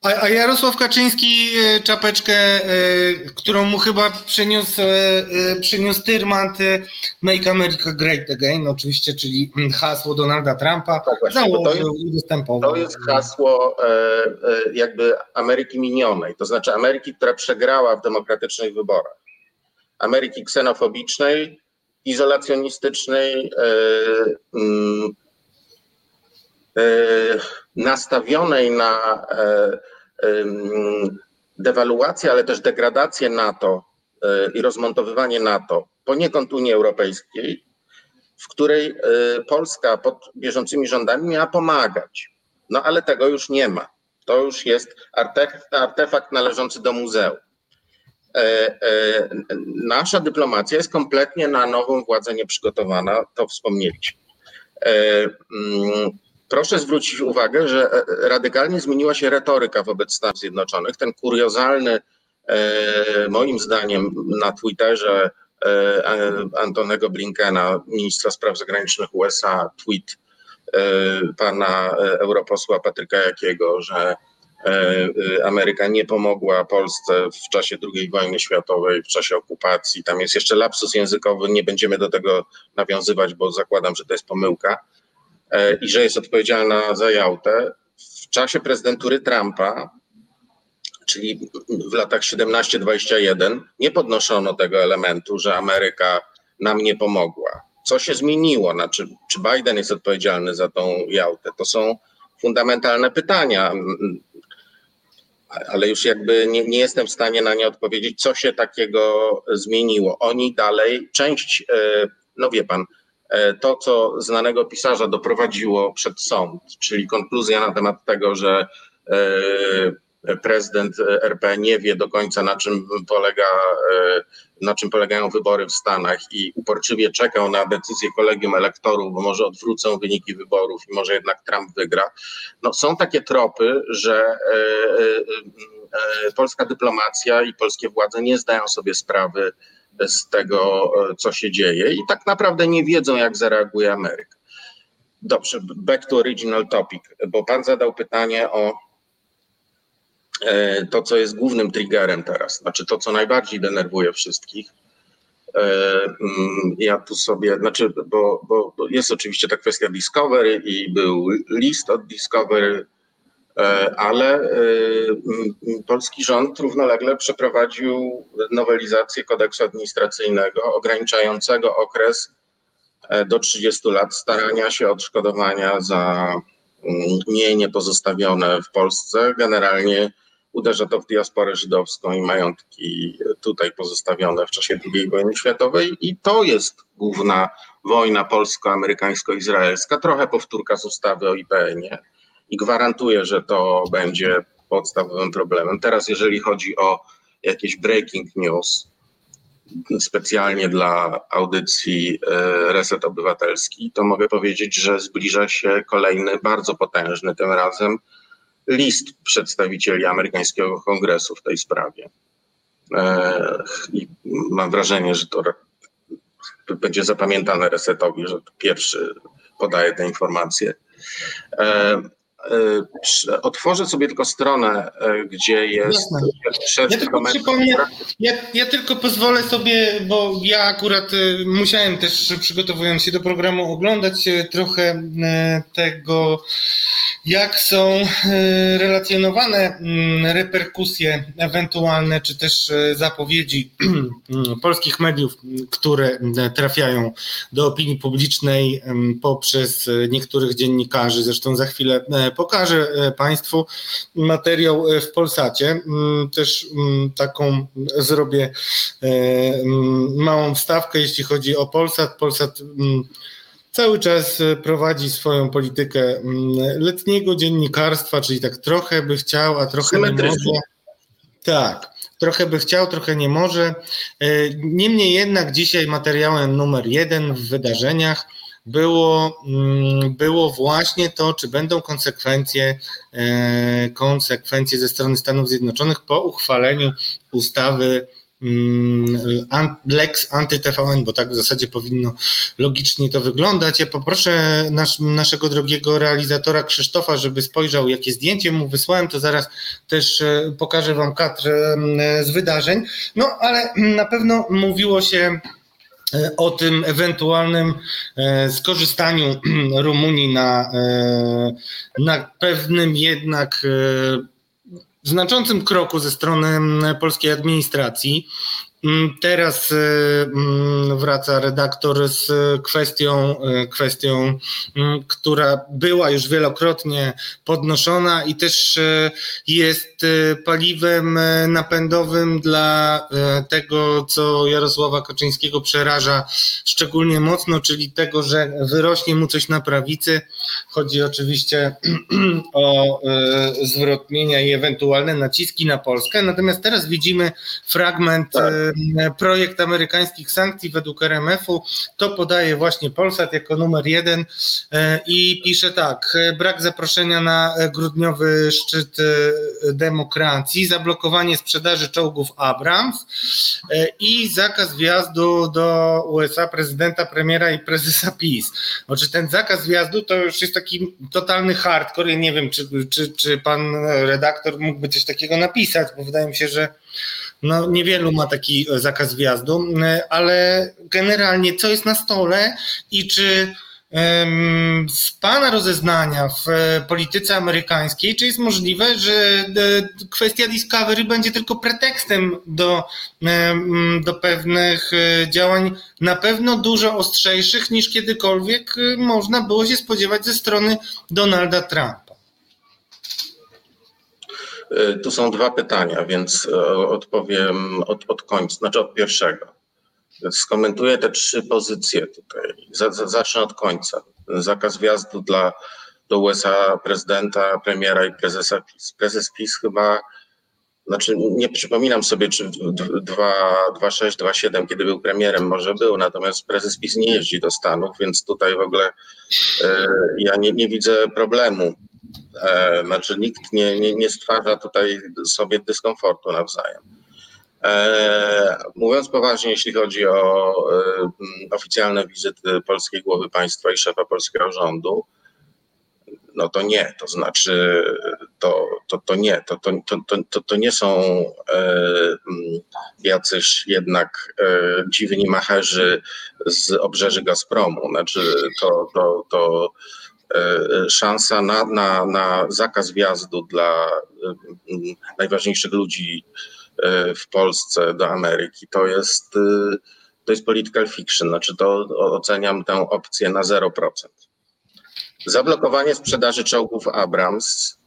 a, a Jarosław Kaczyński e, czapeczkę, e, którą mu chyba przyniósł, przyniósł Tyrmand Make America Great Again, oczywiście, czyli hasło Donalda Trumpa, tak właśnie, założył i. To jest hasło jakby Ameryki minionej, to znaczy Ameryki, która przegrała w demokratycznych wyborach. Ameryki ksenofobicznej, izolacjonistycznej, e, mm, e, nastawionej na e, dewaluację, ale też degradację NATO i rozmontowywanie NATO, poniekąd Unii Europejskiej, w której Polska pod bieżącymi rządami miała pomagać. No ale tego już nie ma. To już jest artefakt, artefakt należący do muzeum. Nasza dyplomacja jest kompletnie na nową władzę nieprzygotowana, to wspomnieliśmy. Proszę zwrócić uwagę, że radykalnie zmieniła się retoryka wobec Stanów Zjednoczonych. Ten kuriozalny, moim zdaniem, na Twitterze Antonego Blinkena, ministra spraw zagranicznych USA, tweet pana europosła Patryka Jakiego, że Ameryka nie pomogła Polsce w czasie II wojny światowej, w czasie okupacji. Tam jest jeszcze lapsus językowy, nie będziemy do tego nawiązywać, bo zakładam, że to jest pomyłka i że jest odpowiedzialna za Jałtę. W czasie prezydentury Trumpa, czyli w latach 17-21, nie podnoszono tego elementu, że Ameryka nam nie pomogła. Co się zmieniło? Znaczy, czy Biden jest odpowiedzialny za tą Jałtę? To są fundamentalne pytania, ale już jakby nie, nie jestem w stanie na nie odpowiedzieć, co się takiego zmieniło. Oni dalej, część, no wie pan, to, co znanego pisarza doprowadziło przed sąd, czyli konkluzja na temat tego, że prezydent RP nie wie do końca, na czym polega, na czym polegają wybory w Stanach i uporczywie czekał na decyzję kolegium elektorów, bo może odwrócą wyniki wyborów i może jednak Trump wygra. No, są takie tropy, że polska dyplomacja i polskie władze nie zdają sobie sprawy z tego, co się dzieje i tak naprawdę nie wiedzą, jak zareaguje Ameryka. Dobrze, back to original topic, bo pan zadał pytanie o to, co jest głównym triggerem teraz, znaczy to, co najbardziej denerwuje wszystkich. Ja tu sobie, znaczy, bo, bo jest oczywiście ta kwestia Discovery i był list od Discovery, ale polski rząd równolegle przeprowadził nowelizację kodeksu administracyjnego ograniczającego okres do 30 lat starania się odszkodowania za mienie pozostawione w Polsce. Generalnie uderza to w diasporę żydowską i majątki tutaj pozostawione w czasie II wojny światowej. I to jest główna wojna polsko-amerykańsko-izraelska, trochę powtórka z ustawy o IPN-ie i gwarantuję, że to będzie podstawowym problemem. Teraz jeżeli chodzi o jakieś breaking news, specjalnie dla audycji Reset Obywatelski, to mogę powiedzieć, że zbliża się kolejny bardzo potężny tym razem list przedstawicieli amerykańskiego kongresu w tej sprawie. I mam wrażenie, że to będzie zapamiętane resetowi, że pierwszy podaje te informacje. Otworzę sobie tylko stronę, gdzie jest ja tylko, przypomnę, ja, ja tylko pozwolę sobie, bo ja akurat musiałem też przygotowując się do programu oglądać trochę tego jak są relacjonowane reperkusje ewentualne, czy też zapowiedzi polskich mediów, które trafiają do opinii publicznej poprzez niektórych dziennikarzy. Zresztą za chwilę pokażę Państwu materiał w Polsacie. Też taką zrobię małą wstawkę, jeśli chodzi o Polsat. Polsat cały czas prowadzi swoją politykę letniego dziennikarstwa, czyli tak trochę by chciał, a trochę nie może. Tak, trochę by chciał, trochę nie może. Niemniej jednak dzisiaj materiałem numer jeden w wydarzeniach było, było właśnie to, czy będą konsekwencje, konsekwencje ze strony Stanów Zjednoczonych po uchwaleniu ustawy Lex anty-TVN, bo tak w zasadzie powinno logicznie to wyglądać. Ja poproszę nasz, naszego drogiego realizatora Krzysztofa, żeby spojrzał, jakie zdjęcie mu wysłałem, to zaraz też pokażę Wam kadr z wydarzeń. No, ale na pewno mówiło się o tym ewentualnym skorzystaniu Rumunii na, na pewnym jednak znaczącym kroku ze strony polskiej administracji. Mm, teraz y, mm, wraca redaktor z kwestią, y, kwestią, mm, która była już wielokrotnie podnoszona i też y, jest paliwem napędowym dla tego, co Jarosława Kaczyńskiego przeraża szczególnie mocno, czyli tego, że wyrośnie mu coś na prawicy. Chodzi oczywiście o zwrotnienia i ewentualne naciski na Polskę. Natomiast teraz widzimy fragment tak projekt amerykańskich sankcji według RMF-u. To podaje właśnie Polsat jako numer jeden e, i pisze tak: brak zaproszenia na grudniowy szczyt e, demokracji, zablokowanie sprzedaży czołgów Abrams e, i zakaz wjazdu do USA prezydenta, premiera i prezesa PiS. Znaczy ten zakaz wjazdu to już jest taki totalny hardcore. Ja nie wiem, czy, czy, czy pan redaktor mógłby coś takiego napisać, bo wydaje mi się, że no, niewielu ma taki e, zakaz wjazdu, e, ale generalnie co jest na stole i czy z Pana rozeznania w e, polityce amerykańskiej, czy jest możliwe, że kwestia Discovery będzie tylko pretekstem do, do pewnych działań na pewno dużo ostrzejszych niż kiedykolwiek można było się spodziewać ze strony Donalda Trumpa? E, tu są dwa pytania, więc e, odpowiem od, od końca, znaczy od pierwszego. Skomentuję te trzy pozycje tutaj. Zacznę od końca. Zakaz wjazdu dla, do USA prezydenta, premiera i prezesa PiS. Prezes PiS chyba, znaczy nie przypominam sobie, czy 2.6, 2.7, kiedy był premierem, może był, natomiast prezes PiS nie jeździ do Stanów, więc tutaj w ogóle e, ja nie, nie widzę problemu E, znaczy nikt nie, nie, nie stwarza tutaj sobie dyskomfortu nawzajem. E, mówiąc poważnie, jeśli chodzi o e, oficjalne wizyty polskiej głowy państwa i szefa polskiego rządu, no to nie, to znaczy to, to, to nie, to, to, to, to, to nie są jacyś jednak dziwni macherzy z obrzeży Gazpromu, znaczy to, to, to E, szansa na, na, na zakaz wjazdu dla e, najważniejszych ludzi e, w Polsce do Ameryki to jest, to jest political fiction, znaczy to oceniam tę opcję na 0%. Zablokowanie sprzedaży czołgów Abrams.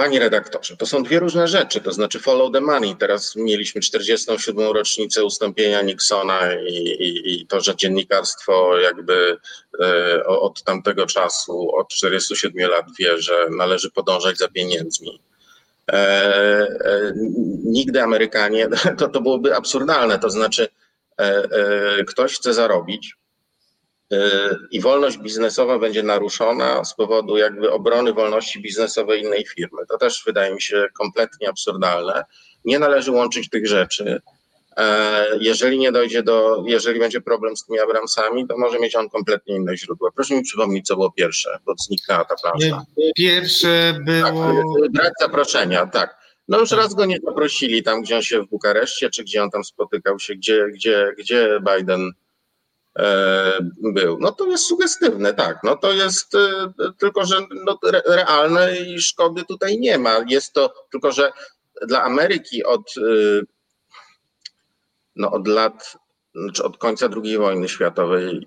Panie redaktorze, to są dwie różne rzeczy, to znaczy follow the money. Teraz mieliśmy 47. rocznicę ustąpienia Nixona i, i, i to, że dziennikarstwo jakby e, od tamtego czasu, od 47 lat wie, że należy podążać za pieniędzmi. E, e, nigdy Amerykanie, to, to byłoby absurdalne, to znaczy e, e, ktoś chce zarobić, i wolność biznesowa będzie naruszona z powodu jakby obrony wolności biznesowej innej firmy. To też wydaje mi się kompletnie absurdalne. Nie należy łączyć tych rzeczy. E, jeżeli nie dojdzie do, jeżeli będzie problem z tymi Abramsami, to może mieć on kompletnie inne źródła. Proszę mi przypomnieć, co było pierwsze, bo zniknęła ta plansza. Pierwsze było... Tak, brak zaproszenia, tak. No już raz go nie zaprosili tam, gdzie on się w Bukareszcie, czy gdzie on tam spotykał się, gdzie, gdzie, gdzie Biden był. No to jest sugestywne, tak. No to jest e, tylko, że no, realnej szkody tutaj nie ma. Jest to tylko, że dla Ameryki od, e, no, od lat, znaczy od końca II wojny światowej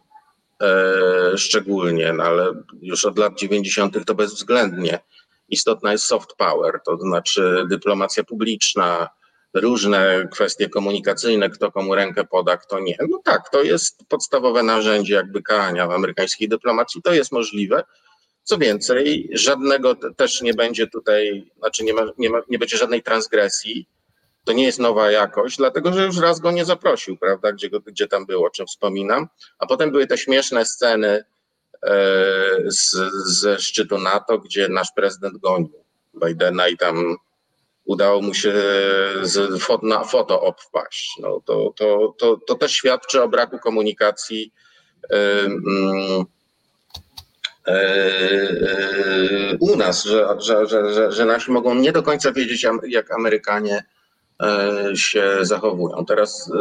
szczególnie, no ale już od lat 90. to bezwzględnie istotna jest soft power, to znaczy dyplomacja publiczna, różne kwestie komunikacyjne, kto komu rękę poda, kto nie. No tak, to jest podstawowe narzędzie jakby karania w amerykańskiej dyplomacji, to jest możliwe. Co więcej, żadnego też nie będzie tutaj, znaczy nie, ma, nie, ma, nie będzie żadnej transgresji. To nie jest nowa jakość, dlatego że już raz go nie zaprosił, prawda, gdzie, go, gdzie tam było, o czym wspominam. A potem były te śmieszne sceny e, z, ze szczytu NATO, gdzie nasz prezydent gonił Bidena i tam udało mu się z, na foto obpaść. No, to, to, to, to też świadczy o braku komunikacji um, u nas, że, że, że, że nasi mogą nie do końca wiedzieć, jak Amerykanie e, się zachowują. Teraz,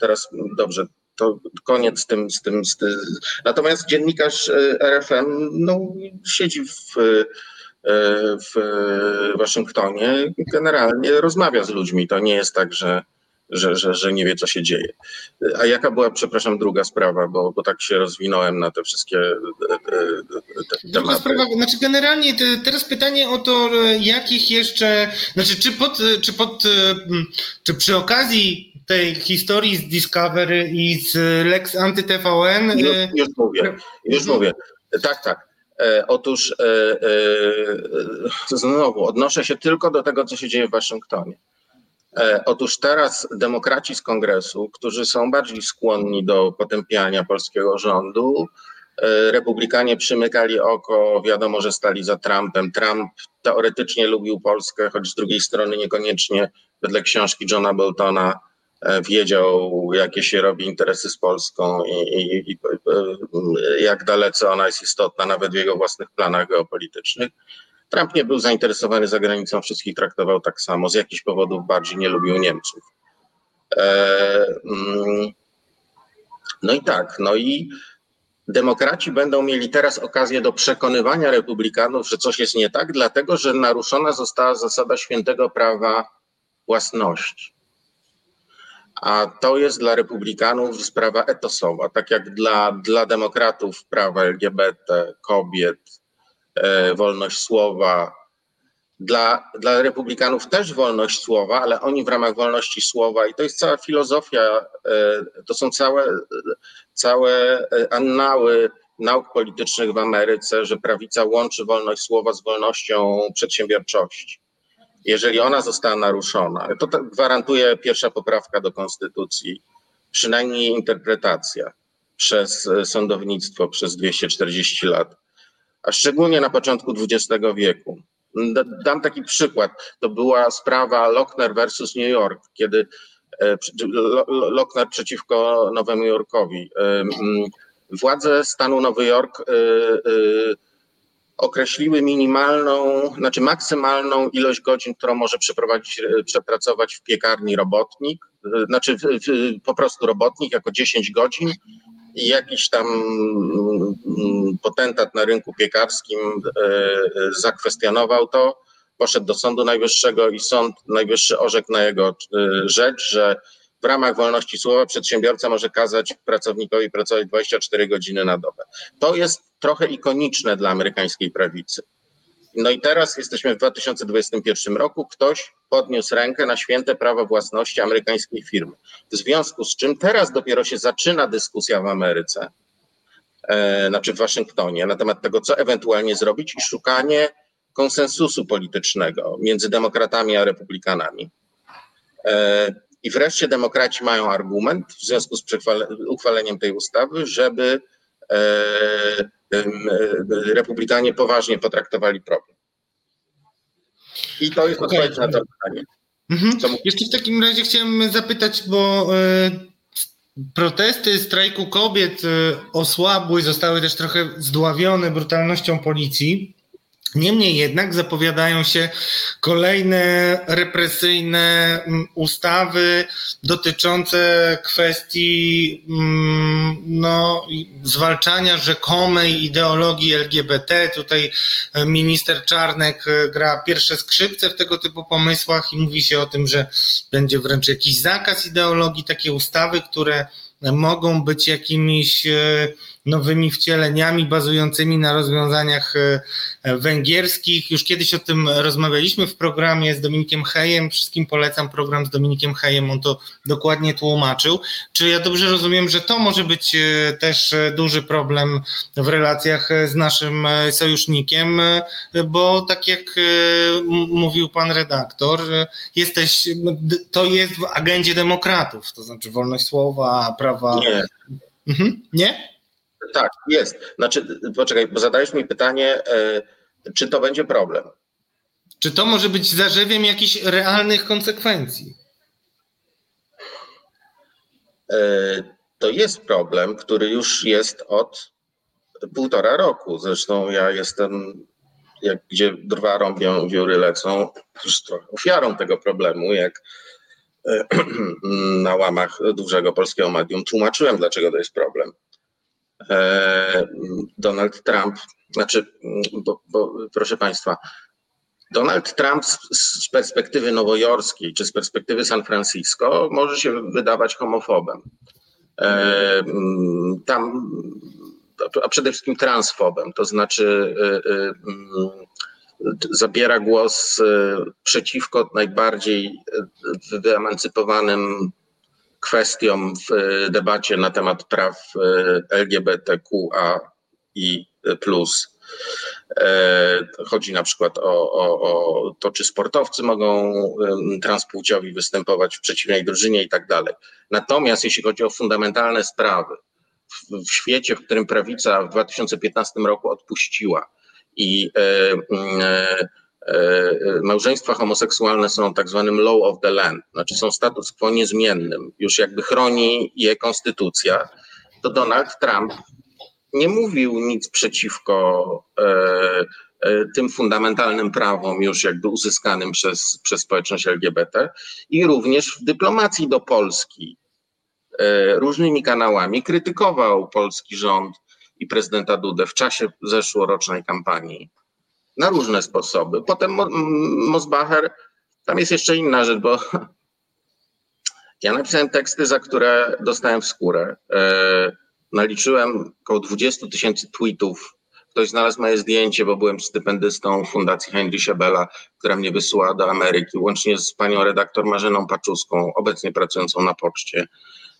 teraz dobrze, to koniec z tym, z tym, z tym. Natomiast dziennikarz RFM no, siedzi w w Waszyngtonie generalnie rozmawia z ludźmi. To nie jest tak, że, że, że, że nie wie, co się dzieje. A jaka była, przepraszam, druga sprawa, bo, bo tak się rozwinąłem na te wszystkie te, te tematy. Sprawa, znaczy generalnie te, teraz pytanie o to, jakich jeszcze, znaczy czy pod, czy pod, czy przy okazji tej historii z Discovery i z Lex Anty-TVN... Już, już mówię, już mówię. Tak, tak. E, otóż e, e, znowu odnoszę się tylko do tego, co się dzieje w Waszyngtonie. Otóż teraz demokraci z kongresu, którzy są bardziej skłonni do potępiania polskiego rządu, republikanie przymykali oko, wiadomo, że stali za Trumpem. Trump teoretycznie lubił Polskę, choć z drugiej strony niekoniecznie wedle książki Johna Boltona wiedział, jakie się robi interesy z Polską i, i, i, e, jak dalece ona jest istotna, nawet w jego własnych planach geopolitycznych. Trump nie był zainteresowany zagranicą, wszystkich traktował tak samo, z jakichś powodów bardziej nie lubił Niemców. E, mm, no i tak, no i demokraci będą mieli teraz okazję do przekonywania republikanów, że coś jest nie tak, dlatego że naruszona została zasada świętego prawa własności a to jest dla republikanów sprawa etosowa, tak jak dla, dla demokratów prawa LGBT, kobiet, e, wolność słowa. Dla, dla republikanów też wolność słowa, ale oni w ramach wolności słowa, i to jest cała filozofia, e, to są całe, całe annały nauk politycznych w Ameryce, że prawica łączy wolność słowa z wolnością przedsiębiorczości jeżeli ona została naruszona, to gwarantuje pierwsza poprawka do konstytucji, przynajmniej interpretacja przez e, sądownictwo przez 240 lat, a szczególnie na początku XX wieku. Dam taki przykład. To była sprawa Lochner versus New York, kiedy e, Lochner przeciwko Nowemu Jorkowi. E, władze stanu Nowy Jork określiły minimalną, znaczy maksymalną ilość godzin, którą może przeprowadzić, e, przepracować w piekarni robotnik, e, znaczy po prostu robotnik jako 10 godzin i jakiś tam mm, potentat na rynku piekarskim e, zakwestionował to, poszedł do Sądu Najwyższego i Sąd Najwyższy orzekł na jego rzecz, że w ramach wolności słowa przedsiębiorca może kazać pracownikowi pracować 24 godziny na dobę. To jest trochę ikoniczne dla amerykańskiej prawicy. No i teraz jesteśmy w 2021 roku. Ktoś podniósł rękę na święte prawo własności amerykańskiej firmy. W związku z czym teraz dopiero się zaczyna dyskusja w Ameryce, e, znaczy w Waszyngtonie, na temat tego, co ewentualnie zrobić i szukanie konsensusu politycznego między demokratami a republikanami. E, i wreszcie demokraci mają argument w związku z uchwaleniem tej ustawy, żeby e, e, republikanie poważnie potraktowali problem. I to jest okay. odpowiedź na to pytanie. Mhm. Jeszcze w takim razie chciałem zapytać, bo e, protesty strajku kobiet osłabły, zostały też trochę zdławione brutalnością policji. Niemniej jednak zapowiadają się kolejne represyjne mm, ustawy dotyczące kwestii mm, no, zwalczania rzekomej ideologii LGBT. Tutaj e, minister Czarnek e, gra pierwsze skrzypce w tego typu pomysłach i mówi się o tym, że będzie wręcz jakiś zakaz ideologii, takie ustawy, które mogą być jakimiś e, nowymi wcieleniami bazującymi na rozwiązaniach e, e, węgierskich. Już kiedyś o tym rozmawialiśmy w programie z Dominikiem Hejem. Wszystkim polecam program z Dominikiem Hejem, on to dokładnie tłumaczył. Czy ja dobrze rozumiem, że to może być też duży problem w relacjach z naszym sojusznikiem, bo tak jak mówił pan redaktor, jesteś, to jest w agendzie demokratów, to znaczy wolność słowa, prawa. Nie. Mhm. Nie? Tak, jest. Znaczy, poczekaj, bo zadałeś mi pytanie, e, czy to będzie problem? Czy to może być zarzewiem jakichś realnych konsekwencji? E, to jest problem, który już jest od półtora roku. Zresztą ja jestem, jak gdzie drwa rąbią, wióry lecą, już trochę ofiarą tego problemu, jak e, na łamach dużego polskiego medium tłumaczyłem, dlaczego to jest problem. Donald Trump, znaczy, bo, bo, proszę Państwa, Donald Trump z, z, perspektywy nowojorskiej czy z perspektywy San Francisco może się wydawać homofobem. E, tam, a przede wszystkim transfobem, to znaczy e, e, zabiera głos przeciwko najbardziej wyemancypowanym kwestiom w debacie na temat praw LGBTQA i plus. Chodzi na przykład o, o, o, to, czy sportowcy mogą transpłciowi występować w przeciwnej drużynie i tak dalej. Natomiast jeśli chodzi o fundamentalne sprawy, w, w świecie, w którym prawica w 2015 roku odpuściła i e, e, e, małżeństwa homoseksualne są tak zwanym law of the land, znaczy są status quo niezmiennym, już jakby chroni je konstytucja, to Donald Trump nie mówił nic przeciwko e, e, tym fundamentalnym prawom już jakby uzyskanym przez, przez społeczność LGBT i również w dyplomacji do Polski e, różnymi kanałami krytykował polski rząd i prezydenta Dudę w czasie zeszłorocznej kampanii na różne sposoby. Potem Mosbacher, tam jest jeszcze inna rzecz, bo ja napisałem teksty, za które dostałem w skórę naliczyłem około 20 tysięcy tweetów. Ktoś znalazł moje zdjęcie, bo byłem stypendystą Fundacji Heinricha Bella, która mnie wysyła do Ameryki, łącznie z panią redaktor Marzeną Paczuską, obecnie pracującą na poczcie,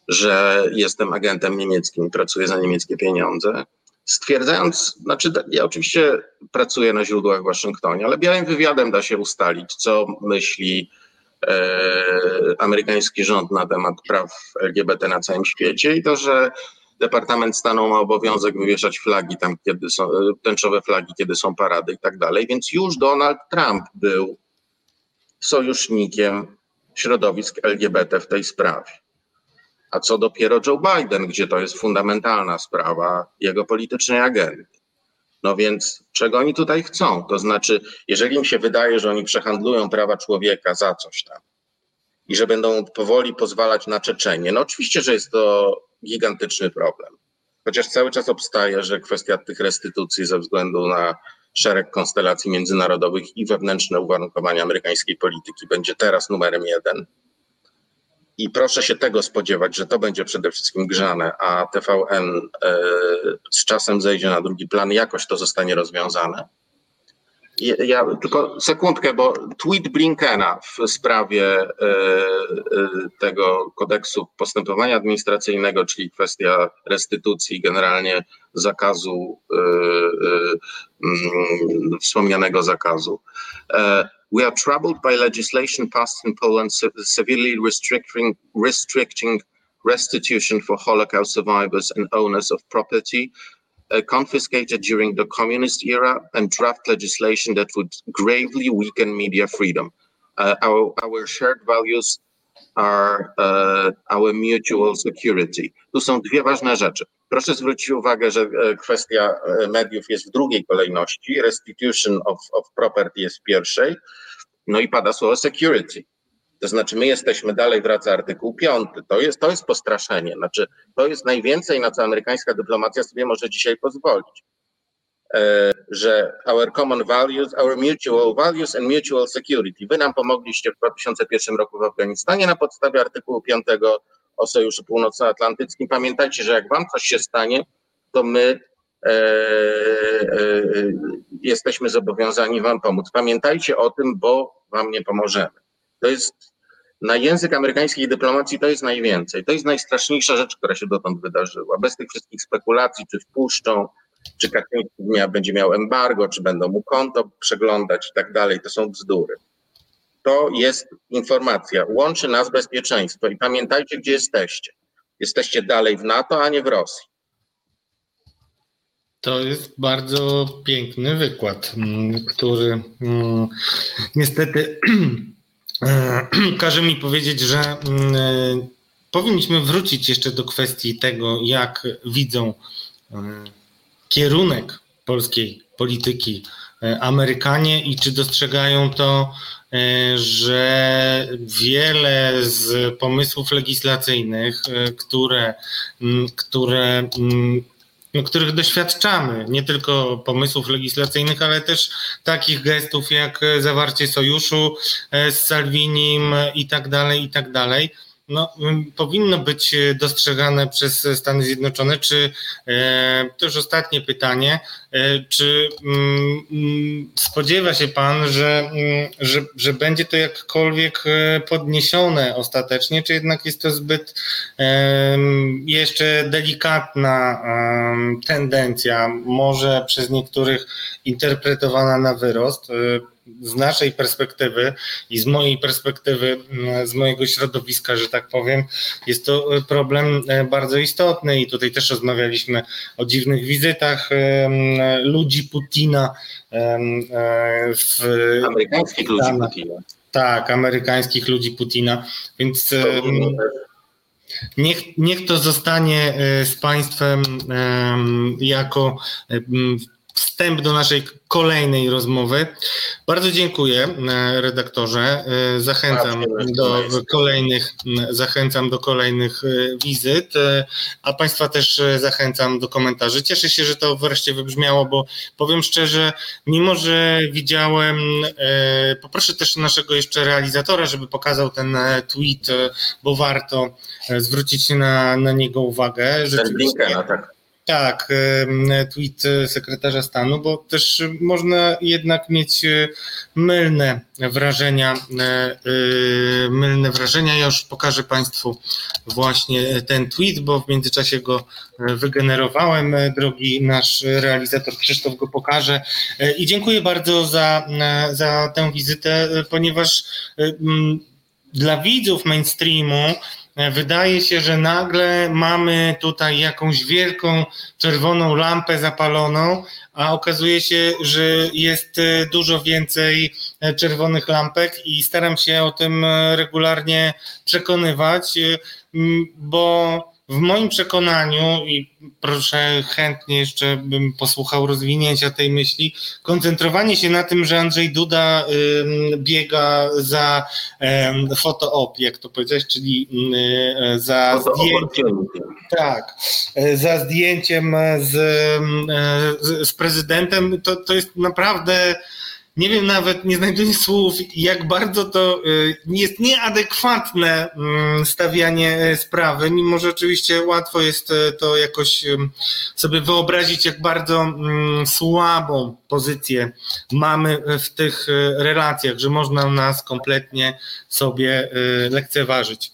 że jestem agentem niemieckim, pracuję za niemieckie pieniądze. Stwierdzając, znaczy ja oczywiście pracuję na źródłach w Waszyngtonie, ale białym wywiadem da się ustalić, co myśli e, amerykański rząd na temat praw LGBT na całym świecie i to, że Departament Stanu ma obowiązek wywieszać flagi tam, kiedy są, e, tęczowe flagi, kiedy są parady i tak dalej, więc już Donald Trump był sojusznikiem środowisk LGBT w tej sprawie. A co dopiero Joe Biden, gdzie to jest fundamentalna sprawa jego politycznej agendy. No więc czego oni tutaj chcą? To znaczy, jeżeli im się wydaje, że oni przehandlują prawa człowieka za coś tam i że będą powoli pozwalać na Czeczenie, no oczywiście, że jest to gigantyczny problem. Chociaż cały czas obstaje, że kwestia tych restytucji ze względu na szereg konstelacji międzynarodowych i wewnętrzne uwarunkowania amerykańskiej polityki będzie teraz numerem jeden. I proszę się tego spodziewać, że to będzie przede wszystkim grzane, a TVN e, z czasem zejdzie na drugi plan, jakoś to zostanie rozwiązane. Ja tylko sekundkę, bo tweet Blinkena w sprawie e, e, tego kodeksu postępowania administracyjnego, czyli kwestia restytucji, generalnie zakazu, mm, wspomnianego zakazu. We are troubled by legislation passed in Poland severely restricting, restricting restitution for Holocaust survivors and owners of property uh, confiscated during the communist era and draft legislation that would gravely weaken media freedom. Uh, our, our shared values are uh, our mutual security. Tu są dwie ważne rzeczy. Proszę zwrócić uwagę, że e, kwestia e, mediów jest w drugiej kolejności, restitution of, of property jest w pierwszej, no i pada słowo security. To znaczy, my jesteśmy dalej, wraca artykuł 5. To jest, to jest postraszenie. Znaczy, to jest najwięcej, na co amerykańska dyplomacja sobie może dzisiaj pozwolić. E, że our common values, our mutual values and mutual security. Wy nam pomogliście w 2001 roku w Afganistanie na podstawie artykułu 5 o Sojuszu Północnoatlantyckim. Pamiętajcie, że jak wam coś się stanie, to my e, e, jesteśmy zobowiązani wam pomóc. Pamiętajcie o tym, bo wam nie pomożemy. To jest na język amerykańskiej dyplomacji to jest najwięcej. To jest najstraszniejsza rzecz, która się dotąd wydarzyła. Bez tych wszystkich spekulacji, czy wpuszczą, czy Kaczyński będzie miał embargo, czy będą mu konto przeglądać i tak dalej. To są bzdury. To jest informacja. Łączy nas bezpieczeństwo i pamiętajcie, gdzie jesteście. Jesteście dalej w NATO, a nie w Rosji. To jest bardzo piękny wykład, mm, który mm, niestety każe mi powiedzieć, że mm, powinniśmy wrócić jeszcze do kwestii tego, jak widzą kierunek polskiej polityki Amerykanie i czy dostrzegają to, że wiele z pomysłów legislacyjnych, które, które no, których doświadczamy, nie tylko pomysłów legislacyjnych, ale też takich gestów jak zawarcie sojuszu z Salvinim i tak dalej, i tak dalej no, powinno być e, dostrzegane przez Stany Zjednoczone. Czy e, to już ostatnie pytanie, e, czy mm, spodziewa się Pan, że, mm, że, że będzie to jakkolwiek podniesione ostatecznie, czy jednak jest to zbyt jeszcze delikatna tendencja, może przez niektórych interpretowana na wyrost? Z naszej perspektywy i z mojej perspektywy, mm, z mojego środowiska, że tak powiem, jest to e, problem e, bardzo istotny i tutaj też rozmawialiśmy o dziwnych wizytach ludzi Putina e, w amerykańskich ludzi Putina. Tak, amerykańskich ludzi Putina, więc niech, niech to zostanie z państwem jako wstęp do naszej kolejnej rozmowy. Bardzo dziękuję e, redaktorze. E, zachęcam do kolejnych, zachęcam do kolejnych e, wizyt, a Państwa też zachęcam do komentarzy. Cieszę się, że to wreszcie wybrzmiało, bo powiem szczerze, mimo że widziałem, poproszę też naszego jeszcze realizatora, żeby pokazał ten tweet, bo warto zwrócić na, na niego uwagę. Ten Blinkena, tak. Tak, tweet sekretarza stanu, bo też można jednak mieć e, mylne wrażenia, e, e, mylne wrażenia. Ja już pokażę Państwu właśnie ten tweet, bo w międzyczasie go wygenerowałem. Drogi nasz realizator Krzysztof go pokaże. I dziękuję bardzo za, za tę wizytę, ponieważ dla widzów mainstreamu wydaje się, że nagle mamy tutaj jakąś wielką czerwoną lampę zapaloną, a okazuje się, że jest e, dużo więcej e, czerwonych lampek i staram się o tym regularnie przekonywać, bo w moim przekonaniu, i proszę chętnie jeszcze bym posłuchał rozwinięcia tej myśli, koncentrowanie się na tym, że Andrzej Duda biega za fotoop, jak to powiedziałeś, czyli y, za zdjęciem, tak, e, za zdjęciem z, z, z prezydentem, to, to jest naprawdę nie wiem nawet, nie znajduję słów, jak bardzo to y, jest nieadekwatne mm, stawianie e, sprawy, mimo że oczywiście łatwo jest e, to jakoś sobie wyobrazić, jak bardzo mm, słabą pozycję mamy w tych e, relacjach, że można nas kompletnie sobie lekceważyć.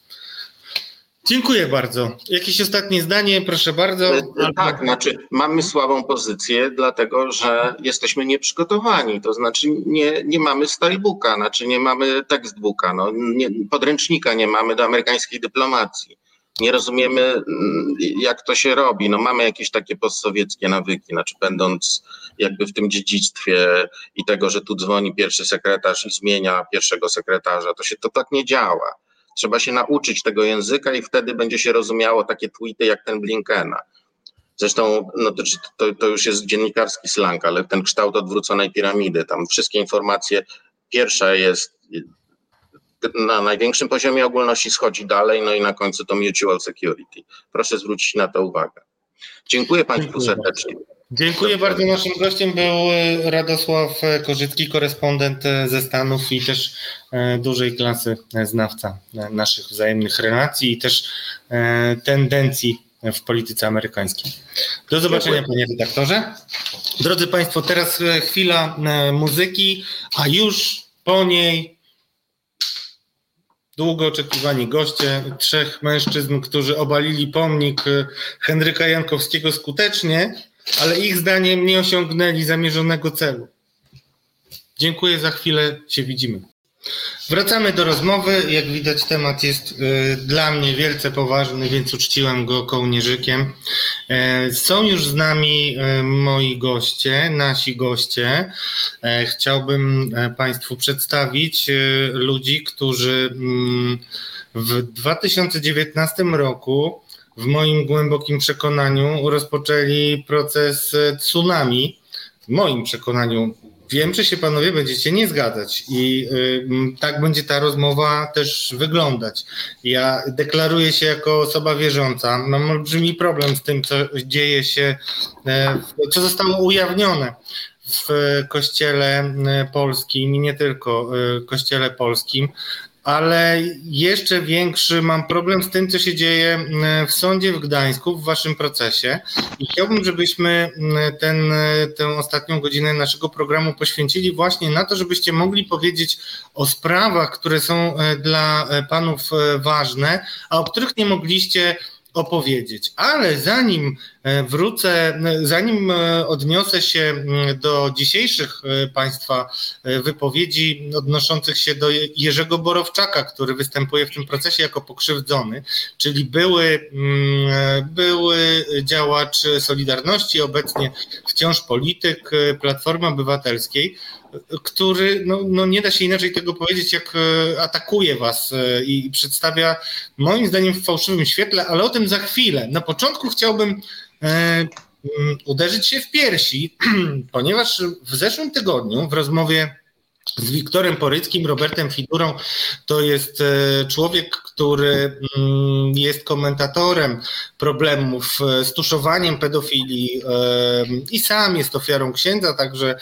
Dziękuję bardzo. Jakieś ostatnie zdanie, proszę bardzo. E, tak, znaczy mamy słabą pozycję, dlatego że jesteśmy nieprzygotowani. To znaczy nie, nie mamy stylebooka, znaczy nie mamy textbooka, no, nie, podręcznika nie mamy do amerykańskiej dyplomacji. Nie rozumiemy, mm, jak to się robi. No, mamy jakieś takie postsowieckie nawyki, znaczy będąc jakby w tym dziedzictwie i tego, że tu dzwoni pierwszy sekretarz i zmienia pierwszego sekretarza, to się to tak nie działa Trzeba się nauczyć tego języka i wtedy będzie się rozumiało takie tweety jak ten Blinkena. Zresztą no to, to, to już jest dziennikarski slang, ale ten kształt odwróconej piramidy, tam wszystkie informacje, pierwsza jest na największym poziomie ogólności schodzi dalej, no i na końcu to mutual security. Proszę zwrócić na to uwagę. Dziękuję Państwu serdecznie. Dziękuję bardzo. Naszym gościem był e, Radosław Korzycki, korespondent e, ze Stanów i też e, dużej klasy znawca naszych wzajemnych relacji i też tendencji w polityce amerykańskiej. Do zobaczenia, panie redaktorze. Drodzy Państwo, teraz chwila muzyki, a już po niej długo oczekiwani goście, trzech mężczyzn, którzy obalili pomnik Henryka Jankowskiego skutecznie ale ich zdaniem nie osiągnęli zamierzonego celu. Dziękuję, za chwilę się widzimy. Wracamy do rozmowy. Jak widać, temat jest y, dla mnie wielce poważny, więc uczciłem go kołnierzykiem. Y, są już z nami y, moi goście, nasi goście. Chciałbym Państwu przedstawić ludzi, którzy mm, w 2019 roku w moim głębokim przekonaniu rozpoczęli proces tsunami. W moim przekonaniu wiem, że się panowie będziecie nie zgadzać i y, tak będzie ta rozmowa też wyglądać. Ja deklaruję się jako osoba wierząca. Mam olbrzymi problem z tym, co dzieje się, e, co zostało ujawnione w kościele e, polskim i nie tylko e, kościele polskim ale jeszcze większy mam problem z tym, co się dzieje mm, w sądzie w Gdańsku, w waszym procesie. I chciałbym, żebyśmy mm, ten, tę ostatnią godzinę naszego programu poświęcili właśnie na to, żebyście mogli powiedzieć o sprawach, które są e, dla e, panów e, ważne, a o których nie mogliście opowiedzieć. Ale zanim e, wrócę, e, zanim e, odniosę się do dzisiejszych Państwa wypowiedzi odnoszących się do Jerzego Borowczaka, który występuje w tym procesie jako pokrzywdzony, czyli były, były działacz Solidarności, obecnie wciąż polityk Platformy Obywatelskiej, który, no, no nie da się inaczej tego powiedzieć, jak e, atakuje was e, i przedstawia moim zdaniem w fałszywym świetle, ale o tym za chwilę. Na początku chciałbym e, mm, uderzyć się w piersi, ponieważ w zeszłym tygodniu w rozmowie z Wiktorem Poryckim, Robertem Figurą. To jest e, człowiek, który mm, jest komentatorem problemów e, z tuszowaniem pedofilii e, i sam jest ofiarą księdza, także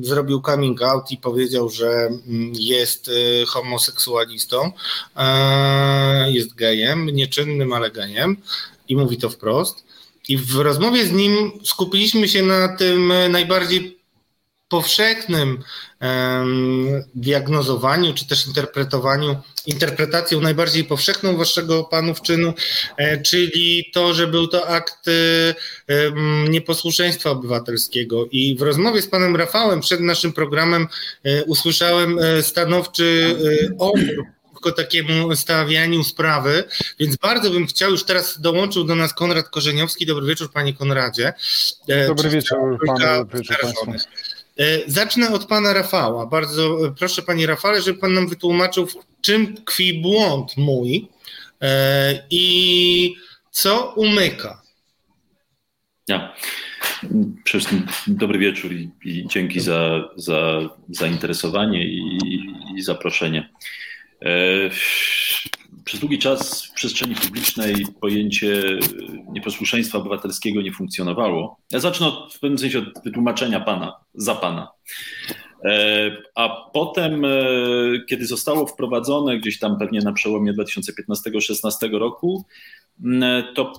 zrobił coming out i powiedział, że mm, jest homoseksualistą, jest gejem, nieczynnym, ale gejem i mówi to wprost. I w rozmowie z nim skupiliśmy się na tym najbardziej powszechnym diagnozowaniu, czy też interpretowaniu, interpretacją najbardziej powszechną waszego panów czynu, e, czyli to, że był to akt nieposłuszeństwa obywatelskiego. I w rozmowie z panem Rafałem przed naszym programem e, usłyszałem e, stanowczy opór przeciwko takiemu stawianiu sprawy, więc bardzo bym chciał, już teraz dołączył do nas Konrad Korzeniowski. Dobry wieczór, panie Konradzie. Dobry wieczór, panu, wieczór państwu. E, zacznę od pana Rafała. Bardzo e, proszę, panie Rafale, żeby pan nam wytłumaczył, w czym tkwi błąd mój e, i co umyka. Ja. Dobry wieczór i, i dzięki za, za zainteresowanie i, i zaproszenie. Przez długi czas w przestrzeni publicznej pojęcie nieposłuszeństwa obywatelskiego nie funkcjonowało. Ja zacznę od, w pewnym sensie od wytłumaczenia pana, za pana. E, a potem, e, kiedy zostało wprowadzone gdzieś tam pewnie na przełomie 2015-16 roku, to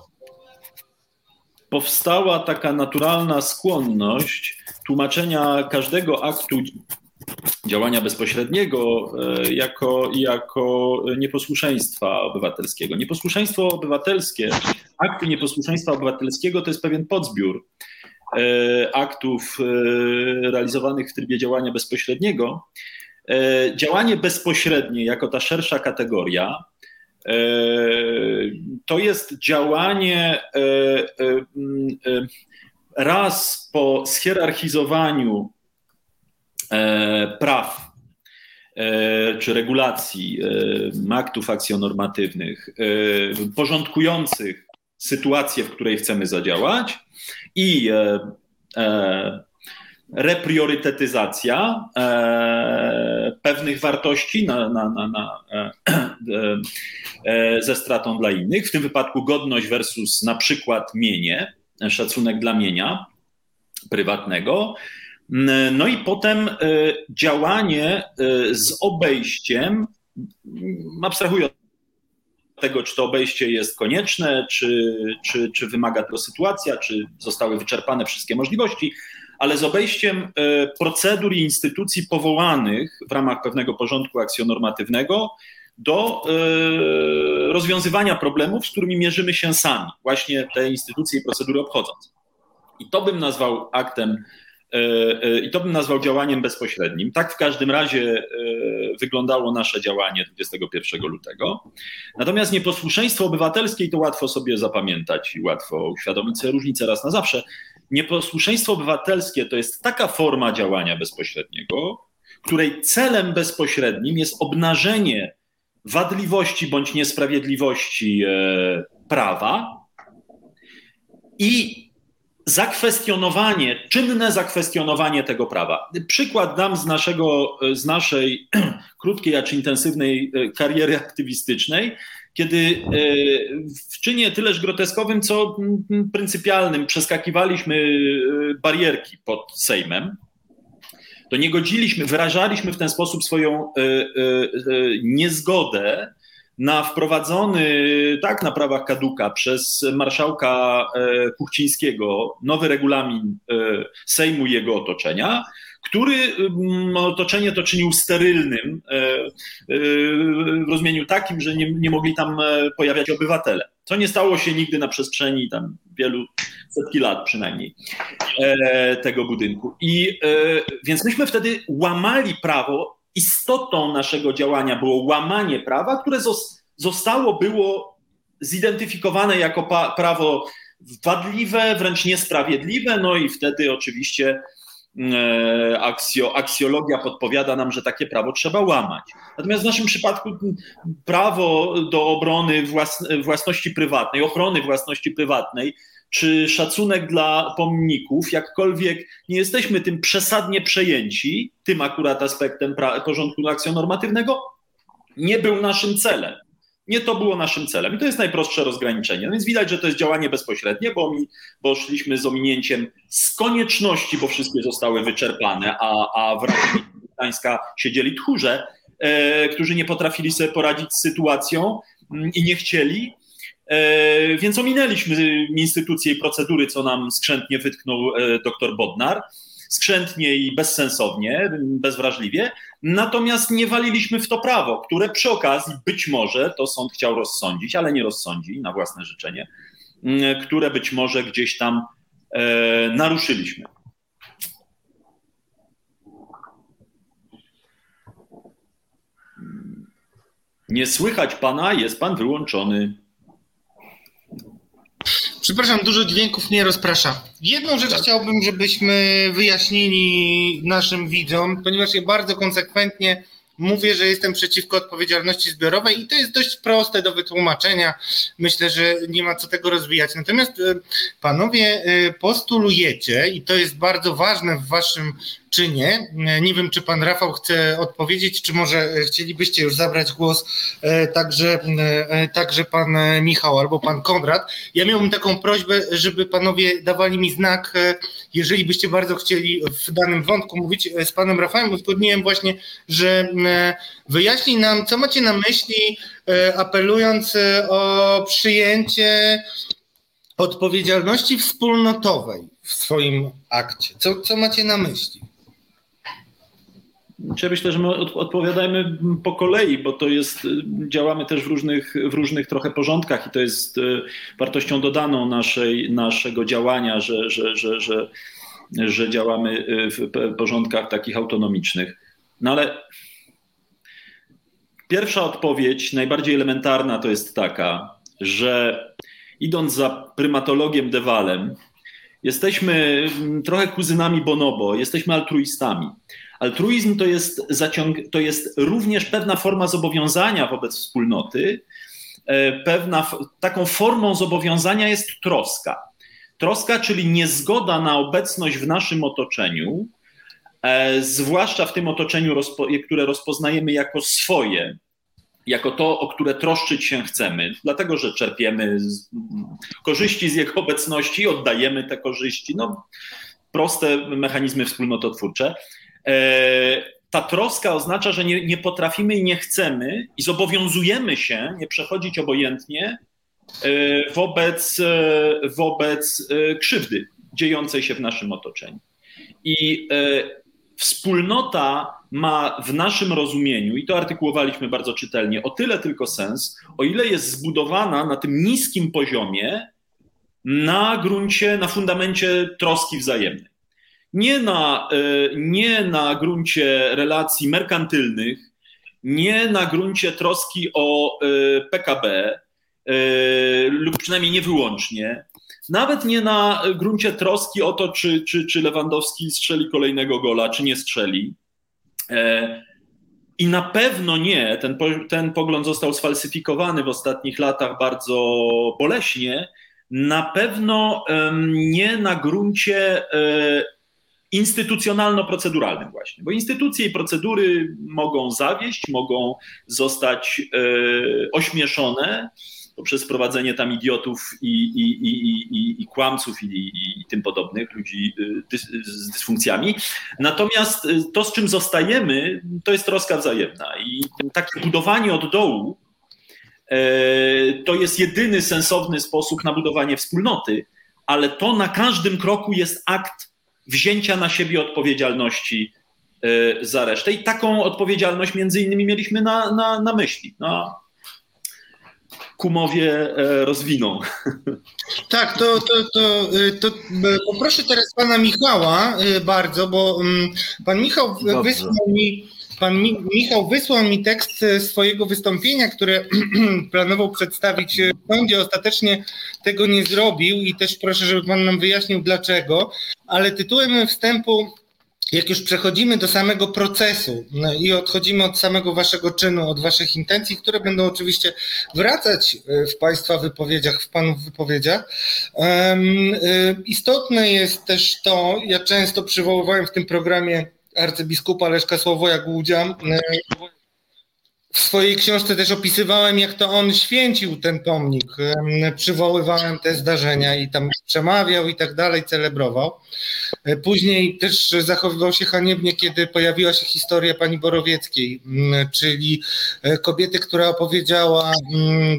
powstała taka naturalna skłonność tłumaczenia każdego aktu działania bezpośredniego e, jako, jako nieposłuszeństwa obywatelskiego. Nieposłuszeństwo obywatelskie, akty nieposłuszeństwa obywatelskiego to jest pewien podzbiór e, aktów e, realizowanych w trybie działania bezpośredniego. Działanie bezpośrednie jako ta szersza kategoria to jest działanie raz po schierarchizowaniu praw e, czy regulacji e, aktów akcjonormatywnych porządkujących sytuację, w której chcemy zadziałać i repriorytetyzacja pewnych wartości na, na, na, na ze stratą dla innych, w tym wypadku godność versus na przykład mienie, szacunek dla mienia prywatnego, no i potem e, działanie e, z obejściem, abstrahuję od tego, czy to obejście jest konieczne, czy, czy, czy wymaga tego sytuacja, czy zostały wyczerpane wszystkie możliwości, ale z obejściem e, procedur i instytucji powołanych w ramach pewnego porządku akcjonormatywnego do rozwiązywania problemów, z którymi mierzymy się sami, właśnie te instytucje i procedury obchodząc. I to bym nazwał aktem I to bym nazwał działaniem bezpośrednim. Tak w każdym razie e, wyglądało nasze działanie 21 lutego. Natomiast nieposłuszeństwo obywatelskie, i to łatwo sobie zapamiętać i łatwo uświadomić sobie różnicę raz na zawsze. Nieposłuszeństwo obywatelskie to jest taka forma działania bezpośredniego, której celem bezpośrednim jest obnażenie wadliwości bądź niesprawiedliwości prawa i zakwestionowanie, czynne zakwestionowanie tego prawa. Przykład dam z, naszego, z naszej krótkiej, acz intensywnej kariery aktywistycznej, kiedy w czynie tyleż groteskowym, co pryncypialnym przeskakiwaliśmy barierki pod Sejmem, to nie godziliśmy, wyrażaliśmy w ten sposób swoją niezgodę na wprowadzony tak na prawach kaduka przez marszałka e, Kuchcińskiego nowy regulamin e, Sejmu i jego otoczenia, który mm, otoczenie to czynił sterylnym e, w rozumieniu takim, że nie, nie mogli tam pojawiać obywatele. Co nie stało się nigdy na przestrzeni tam wielu setki lat przynajmniej tego budynku. I więc myśmy wtedy łamali prawo istotą naszego działania było łamanie prawa, które zostało było zidentyfikowane jako prawo wadliwe, wręcz niesprawiedliwe, no i wtedy oczywiście e, aksjo, aksjologia podpowiada nam, że takie prawo trzeba łamać. Natomiast w naszym przypadku prawo do obrony włas, własności prywatnej, ochrony własności prywatnej czy szacunek dla pomników, jakkolwiek nie jesteśmy tym przesadnie przejęci, tym akurat aspektem porządku akcjonormatywnego, nie był naszym celem. Nie to było naszym celem. I to jest najprostsze rozgraniczenie. No więc widać, że to jest działanie bezpośrednie, bo, mi, bo szliśmy z ominięciem z konieczności, bo wszystkie zostały wyczerpane, a, a w Radzie Gdańska siedzieli tchórze, e, którzy nie potrafili sobie poradzić z sytuacją mm, i nie chcieli. E, więc ominęliśmy instytucje i procedury, co nam skrzętnie wytknął e, dr Bodnar. Skrzętnie i bezsensownie, bezwrażliwie. Natomiast nie waliliśmy w to prawo, które przy okazji być może to sąd chciał rozsądzić, ale nie rozsądzi na własne życzenie, które być może gdzieś tam e, naruszyliśmy. Nie słychać pana, jest pan wyłączony. Przepraszam, dużo dźwięków nie rozprasza. Jedną rzecz tak. chciałbym, żebyśmy wyjaśnili naszym widzom, ponieważ ja bardzo konsekwentnie mówię, że jestem przeciwko odpowiedzialności zbiorowej i to jest dość proste do wytłumaczenia. Myślę, że nie ma co tego rozwijać. Natomiast e, panowie e, postulujecie, i to jest bardzo ważne w waszym czynie. Nie wiem, czy pan Rafał chce odpowiedzieć, czy może chcielibyście już zabrać głos e, także, e, także pan Michał albo pan Konrad. Ja miałbym taką prośbę, żeby panowie dawali mi znak, e, jeżeli byście bardzo chcieli w danym wątku mówić z panem Rafałem. Uzgodniłem właśnie, że wyjaśni nam, co macie na myśli, apelując o przyjęcie odpowiedzialności wspólnotowej w swoim akcie. Co, co macie na myśli? Ja myślę, że my odpowiadajmy po kolei, bo to jest, działamy też w różnych, w różnych trochę porządkach i to jest e, wartością dodaną naszej, naszego działania, że, że, że, że, że działamy e, w porządkach takich autonomicznych. No ale pierwsza odpowiedź, najbardziej elementarna, to jest taka, że idąc za prymatologiem Dewalem, jesteśmy trochę kuzynami bonobo, jesteśmy altruistami. Altruizm to jest, zaciąg, to jest również pewna forma zobowiązania wobec wspólnoty. E, pewna, taką formą zobowiązania jest troska. Troska, czyli niezgoda na obecność w naszym otoczeniu, e, zwłaszcza w tym otoczeniu, które rozpoznajemy jako swoje, jako to, o które troszczyć się chcemy, dlatego że czerpiemy z, korzyści z jego obecności, oddajemy te korzyści. No, proste mechanizmy wspólnototwórcze. E, ta troska oznacza, że nie, nie potrafimy i nie chcemy i zobowiązujemy się nie przechodzić obojętnie e, wobec, e, wobec krzywdy dziejącej się w naszym otoczeniu. I wspólnota ma w naszym rozumieniu, i to artykułowaliśmy bardzo czytelnie, o tyle tylko sens, o ile jest zbudowana na tym niskim poziomie, na gruncie, na fundamencie troski wzajemnej nie na, e, nie na gruncie relacji merkantylnych, nie na gruncie troski o e, PKB, e, lub przynajmniej nie wyłącznie, nawet nie na gruncie troski o to, czy, czy, czy Lewandowski strzeli kolejnego gola, czy nie strzeli. I na pewno nie, ten, ten pogląd został sfalsyfikowany w ostatnich latach bardzo boleśnie, na pewno nie na gruncie instytucjonalno-proceduralnym właśnie, bo instytucje i procedury mogą zawieść, mogą zostać e, ośmieszone poprzez wprowadzenie tam idiotów i, i, i, i kłamców i, tym podobnych, ludzi e, z dysfunkcjami. Natomiast to, z czym zostajemy, to jest troska wzajemna i takie budowanie od dołu to jest jedyny sensowny sposób na budowanie wspólnoty, ale to na każdym kroku jest akt wzięcia na siebie odpowiedzialności e, za resztę. I taką odpowiedzialność między innymi mieliśmy na, na, na myśli. No, kumowie e, rozwiną. Tak, to, to, to, e, to poproszę teraz pana Michała bardzo, bo mm, pan Michał Dobrze. wysłał mi Pan Michał wysłał mi tekst swojego wystąpienia, które planował przedstawić w sądzie. Ostatecznie tego nie zrobił i też proszę, żeby Pan nam wyjaśnił dlaczego. Ale tytułem wstępu jak już przechodzimy do samego procesu no i odchodzimy od samego waszego czynu, od waszych intencji, które będą oczywiście wracać e, w państwa wypowiedziach, w panów wypowiedziach, um, istotne jest też to, ja często przywoływałem w tym programie arcybiskupa Leszka Sławoja Głudzia. W swojej książce też opisywałem, jak to on święcił ten pomnik. Przywoływałem te zdarzenia i tam przemawiał i tak dalej, celebrował. Później też zachowywał się haniebnie, kiedy pojawiła się historia pani Borowieckiej, czyli kobiety, która opowiedziała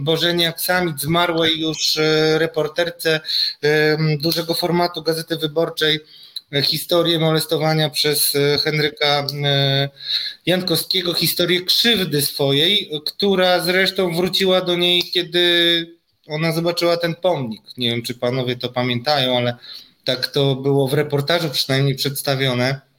Bożenie Aksamit, zmarłej już reporterce dużego formatu Gazety Wyborczej, historię molestowania przez e, Henryka e, Jankowskiego, historię krzywdy swojej, która zresztą wróciła do niej, kiedy ona zobaczyła ten pomnik. Nie wiem, czy panowie to pamiętają, ale tak to było w reportażu przynajmniej przedstawione.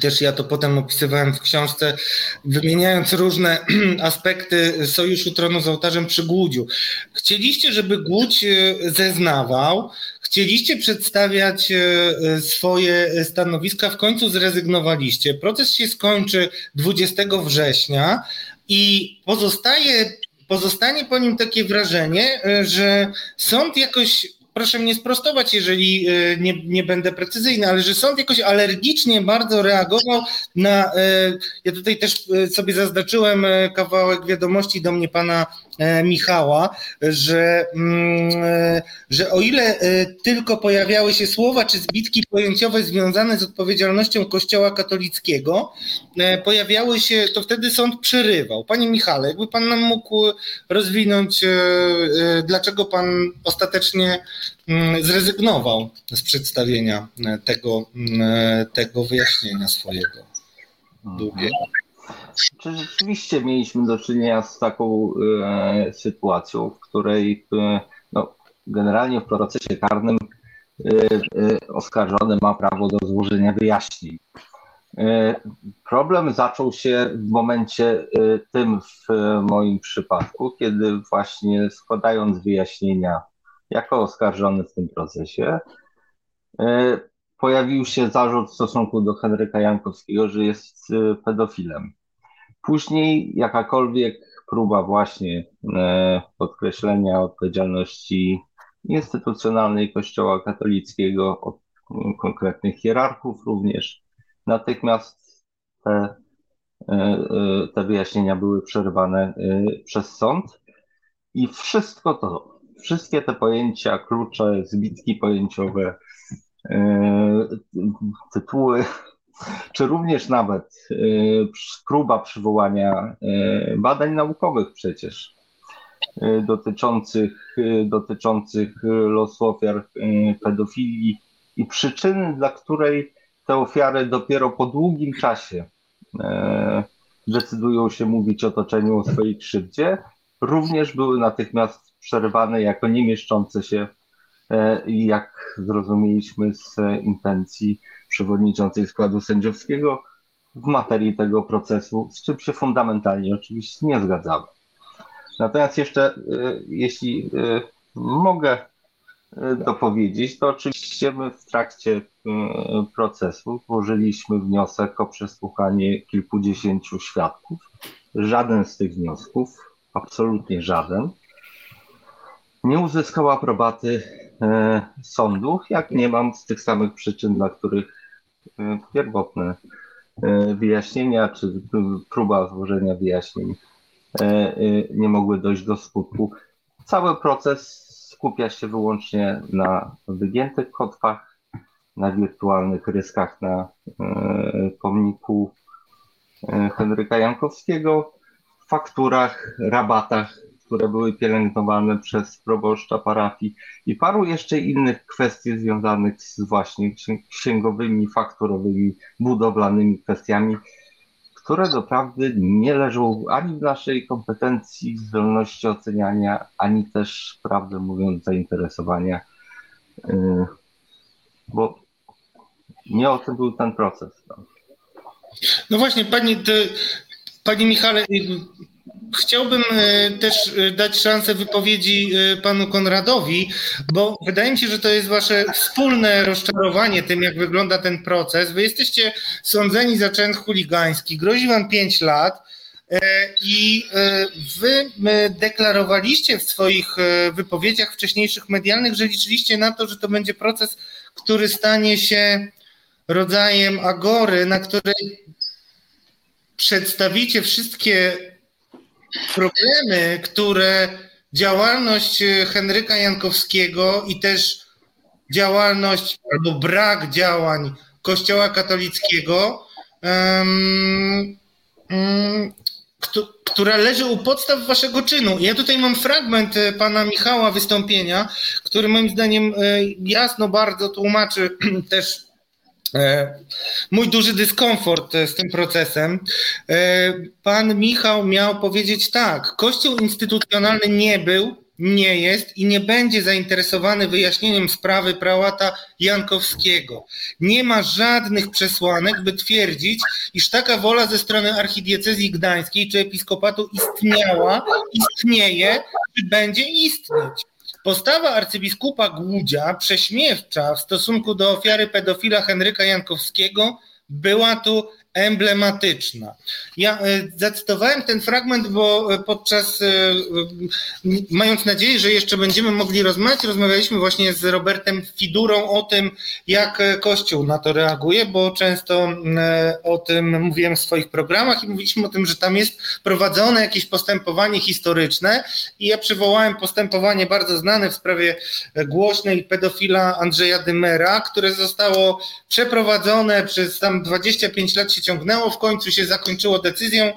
Też ja to potem opisywałem w książce, wymieniając różne aspekty Sojuszu Tronu z ołtarzem przy Głudziu. Chcieliście, żeby Głódź e, zeznawał, chcieliście przedstawiać e, swoje stanowiska, w końcu zrezygnowaliście. Proces się skończy 20 września i pozostaje, pozostanie po nim takie wrażenie, e, że sąd jakoś proszę mnie sprostować, jeżeli e, nie, nie będę precyzyjny, ale że sąd jakoś alergicznie bardzo reagował na. E, ja tutaj też e, sobie zaznaczyłem kawałek wiadomości do mnie pana Michała, że, mm, że o ile tylko pojawiały się słowa czy zbitki pojęciowe związane z odpowiedzialnością Kościoła katolickiego, pojawiały się, to wtedy sąd przerywał. Panie Michale, jakby pan nam mógł rozwinąć, dlaczego pan ostatecznie Mm, zrezygnował z przedstawienia e, tego, mm, e, tego wyjaśnienia swojego długiego. Czy rzeczywiście mieliśmy do czynienia z taką e, sytuacją, w której e, no, generalnie w procesie karnym e, e, oskarżony ma prawo do złożenia wyjaśnień. Problem zaczął się w momencie tym w moim przypadku, kiedy właśnie składając wyjaśnienia jako oskarżony w tym procesie, e, pojawił się zarzut w stosunku do Henryka Jankowskiego, że jest e, pedofilem. Później jakakolwiek próba właśnie e, podkreślenia odpowiedzialności instytucjonalnej Kościoła katolickiego od konkretnych hierarchów również, natychmiast te, te wyjaśnienia były przerwane przez sąd. I wszystko to wszystkie te pojęcia, klucze, zbitki pojęciowe, e, tytuły, czy również nawet e, próba przywołania e, badań naukowych przecież dotyczących, dotyczących losu ofiar pedofilii i przyczyny, dla której te ofiary dopiero po długim czasie decydują się mówić otoczeniu o swojej krzywdzie, również były natychmiast przerwane jako nie mieszczące się, jak zrozumieliśmy z intencji przewodniczącej składu sędziowskiego w materii tego procesu, z czym się fundamentalnie oczywiście nie zgadzamy. Natomiast jeszcze, e, jeśli e, mogę dopowiedzieć, to oczywiście my w trakcie procesu złożyliśmy wniosek o przesłuchanie kilkudziesięciu świadków. Żaden z tych wniosków, absolutnie żaden, nie uzyskał aprobaty sądu, jak nie mam z tych samych przyczyn, dla których pierwotne e, wyjaśnienia czy próba złożenia wyjaśnień nie mogły dojść do skutku. Cały proces skupia się wyłącznie na wygiętych kotwach, na wirtualnych ryskach na pomniku Henryka Jankowskiego, fakturach, rabatach które były pielęgnowane przez proboszcza parafii i paru jeszcze innych kwestii związanych z właśnie księgowymi, fakturowymi, budowlanymi kwestiami, które doprawdy nie leżą ani w naszej kompetencji, zdolności oceniania, ani też, prawdę mówiąc, zainteresowania, yy, bo nie o tym był ten proces. No, no właśnie, pani, Panie Michale, Chciałbym e, też e, dać szansę wypowiedzi e, panu Konradowi, bo wydaje mi się, że to jest wasze wspólne rozczarowanie tym, jak wygląda ten proces. Wy jesteście sądzeni za czyn chuligański, grozi wam 5 lat i wy deklarowaliście w swoich wypowiedziach wcześniejszych medialnych, że liczyliście na to, że to będzie proces, który stanie się rodzajem agory, na której przedstawicie wszystkie problemy, które działalność e, Henryka Jankowskiego i też działalność albo brak działań Kościoła katolickiego, um, um, która leży u podstaw waszego czynu. Ja tutaj mam fragment e, pana Michała wystąpienia, który moim zdaniem e, jasno bardzo tłumaczy też mój duży dyskomfort e, z tym procesem. E, pan Michał miał powiedzieć tak: Kościół instytucjonalny nie był, nie jest i nie będzie zainteresowany wyjaśnieniem sprawy prałata Jankowskiego. Nie ma żadnych przesłanek, by twierdzić, iż taka wola ze strony archidiecezji gdańskiej czy episkopatu istniała, istnieje, czy będzie istnieć. Postawa arcybiskupa Głudzia, prześmiewcza w stosunku do ofiary pedofila Henryka Jankowskiego, była tu emblematyczna. Ja e, zacytowałem ten fragment, bo e, podczas, e, mając nadzieję, że jeszcze będziemy mogli rozmawiać, rozmawialiśmy właśnie z Robertem Fidurą o tym, jak Kościół na to reaguje, bo często o tym mówiłem w swoich programach i mówiliśmy o tym, że tam jest prowadzone jakieś postępowanie historyczne i ja przywołałem postępowanie bardzo znane w sprawie głośnej pedofila Andrzeja Dymera, które zostało przeprowadzone przez tam 25 lat ciągnęło, w końcu się zakończyło decyzją,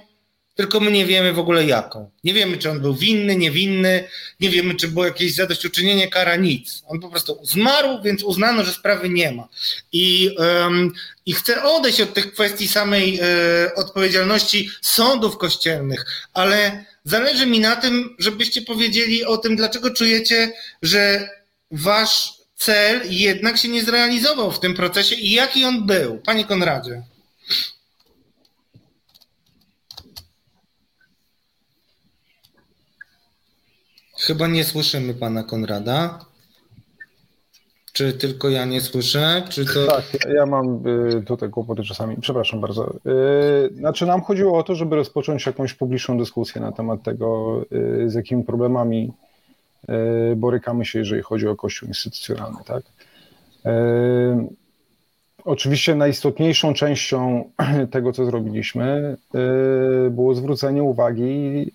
tylko my nie wiemy w ogóle jaką. Nie wiemy, czy on był winny, niewinny, nie wiemy, czy było jakieś zadośćuczynienie, kara, nic. On po prostu zmarł, więc uznano, że sprawy nie ma. I, um, i chcę odejść od tych kwestii samej e, odpowiedzialności sądów kościelnych, ale zależy mi na tym, żebyście powiedzieli o tym, dlaczego czujecie, że wasz cel jednak się nie zrealizował w tym procesie i jaki on był. Panie Konradzie. Chyba nie słyszymy pana Konrada. Czy tylko ja nie słyszę? Czy to... Tak, ja mam y, tutaj kłopoty czasami. Przepraszam bardzo. Y, znaczy, nam chodziło o to, żeby rozpocząć jakąś publiczną dyskusję na temat tego, y, z jakimi problemami borykamy się, jeżeli chodzi o Kościół instytucjonalny. Tak? Oczywiście najistotniejszą częścią tego, co zrobiliśmy, y, było zwrócenie uwagi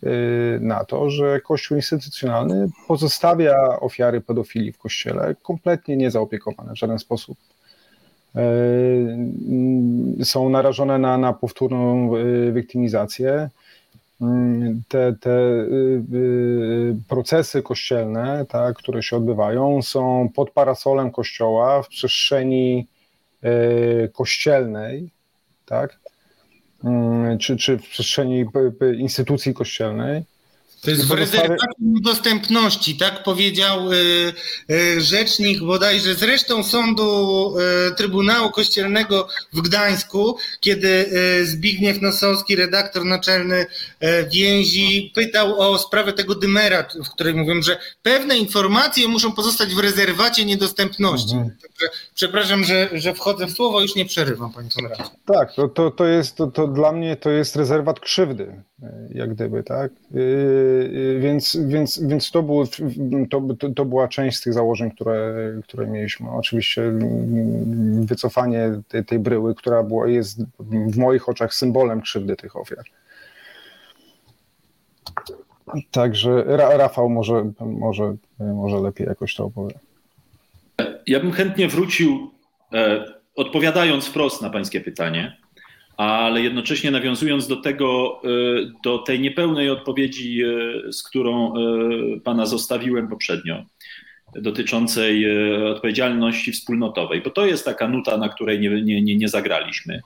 y, na to, że Kościół instytucjonalny pozostawia ofiary pedofilii w Kościele kompletnie niezaopiekowane w żaden sposób. Y, są narażone na, na powtórną wiktymizację. Te, te procesy kościelne, tak, które się odbywają, są pod parasolem Kościoła w przestrzeni kościelnej, tak? Mm, czy, czy w przestrzeni instytucji kościelnej, to jest w rezerwacie dostępności, tak powiedział y, y, rzecznik bodajże zresztą sądu y, Trybunału Kościelnego w Gdańsku, kiedy Zbigniew Nosowski, redaktor naczelny więzi, pytał o sprawę tego dymera, w której mówią, że pewne informacje muszą pozostać w rezerwacie niedostępności. Mhm. Przepraszam, że, że wchodzę w słowo, już nie przerywam, panie Konradzie. Tak, to, to, to jest, to, to dla mnie to jest rezerwat krzywdy, jak gdyby, tak? Więc więc, więc, więc to, było, to, to była część z tych założeń, które, które mieliśmy. Oczywiście wycofanie tej, tej bryły, która była, jest w moich oczach symbolem krzywdy tych ofiar. Także Rafał może, może, może lepiej jakoś to opowie. Ja bym chętnie wrócił, e, odpowiadając wprost na Pańskie pytanie, ale jednocześnie nawiązując do tego, e, do tej niepełnej odpowiedzi, e, z którą Pana zostawiłem poprzednio, dotyczącej odpowiedzialności wspólnotowej, bo to jest taka nuta, na której nie, nie, nie, nie zagraliśmy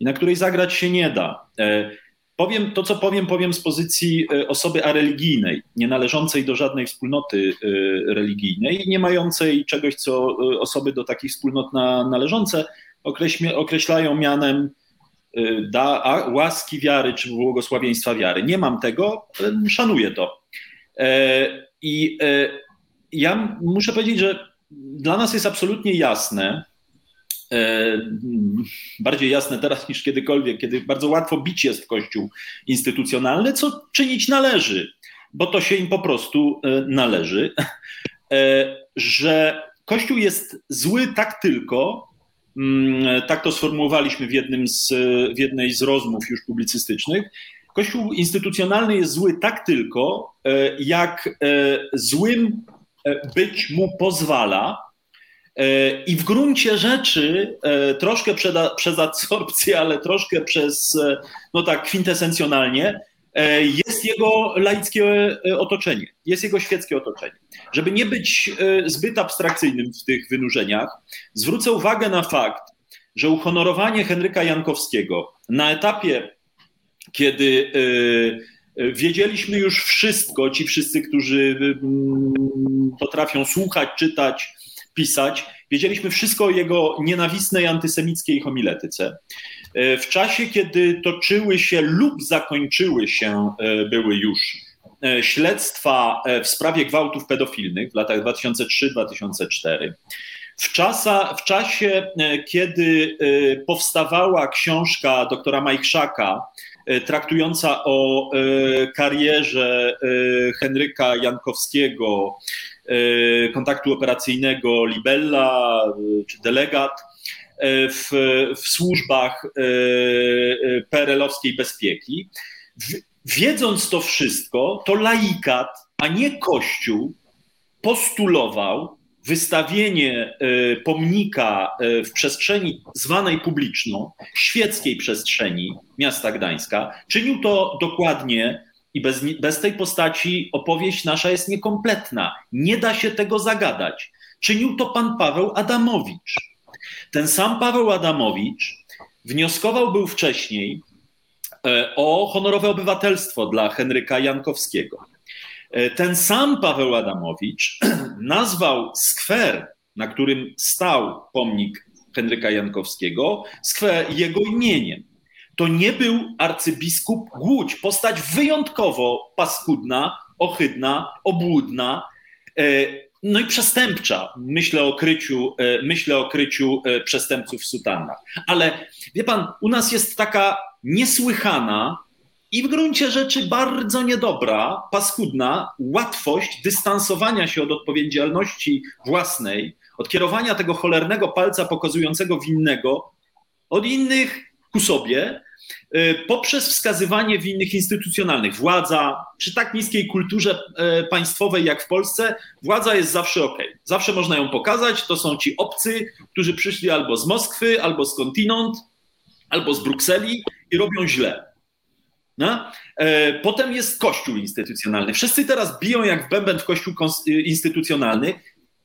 i na której zagrać się nie da. Powiem to, co powiem, powiem z pozycji e, osoby areligijnej, nie należącej do żadnej wspólnoty e, religijnej, nie mającej czegoś, co e, osoby do takich wspólnot na, należące określają mianem da, łaski wiary czy błogosławieństwa wiary. Nie mam tego, szanuję to. I ja muszę powiedzieć, że dla nas jest absolutnie jasne, bardziej jasne teraz niż kiedykolwiek, kiedy bardzo łatwo bić jest w Kościół instytucjonalny, co czynić należy, bo to się im po prostu e, należy, e, że Kościół jest zły tak tylko, mm, tak to sformułowaliśmy w, jednym z, w jednej z rozmów już publicystycznych, Kościół instytucjonalny jest zły tak tylko, jak złym być mu pozwala E, I w gruncie rzeczy e, troszkę przez absorpcję, ale troszkę przez, e, no tak, kwintesencjonalnie, jest jego laickie otoczenie, jest jego świeckie otoczenie. Żeby nie być zbyt abstrakcyjnym w tych wynurzeniach, zwrócę uwagę na fakt, że uhonorowanie Henryka Jankowskiego na etapie, kiedy wiedzieliśmy już wszystko, ci wszyscy, którzy potrafią słuchać, czytać, pisać. Wiedzieliśmy wszystko o jego nienawistnej antysemickiej homiletyce. E, w czasie, kiedy toczyły się lub zakończyły się, e, były już e, śledztwa w sprawie gwałtów pedofilnych w latach 2003-2004. W, czasa, w czasie, kiedy powstawała książka doktora Majchrzaka, traktująca o karierze Henryka Jankowskiego, kontaktu operacyjnego Libella e, czy delegat e, w, w służbach PRL-owskiej bezpieki. Wiedząc to wszystko, to laikat, a nie Kościół postulował wystawienie pomnika w przestrzeni zwanej publiczną, świeckiej przestrzeni miasta Gdańska. Czynił to dokładnie i bez, bez tej postaci opowieść nasza jest niekompletna. Nie da się tego zagadać. Czynił to pan Paweł Adamowicz. Ten sam Paweł Adamowicz wnioskował był wcześniej e, o honorowe obywatelstwo dla Henryka Jankowskiego. E, ten sam Paweł Adamowicz nazwał skwer, na którym stał pomnik Henryka Jankowskiego, skwer jego imieniem to nie był arcybiskup Głódź, postać wyjątkowo paskudna, ohydna, obłudna, e, no i przestępcza. Myślę o kryciu, e, myślę o kryciu e, przestępców w sutannach. Ale wie pan, u nas jest taka niesłychana i w gruncie rzeczy bardzo niedobra, paskudna łatwość dystansowania się od odpowiedzialności własnej, od kierowania tego cholernego palca pokazującego winnego od innych ku sobie, poprzez wskazywanie winnych instytucjonalnych. Władza, przy tak niskiej kulturze y, państwowej jak w Polsce, władza jest zawsze ok. Zawsze można ją pokazać. To są ci obcy, którzy przyszli albo z Moskwy, albo skądinąd, albo z Brukseli i robią źle. No? E, potem jest kościół instytucjonalny. Wszyscy teraz biją jak w bęben w kościół instytucjonalny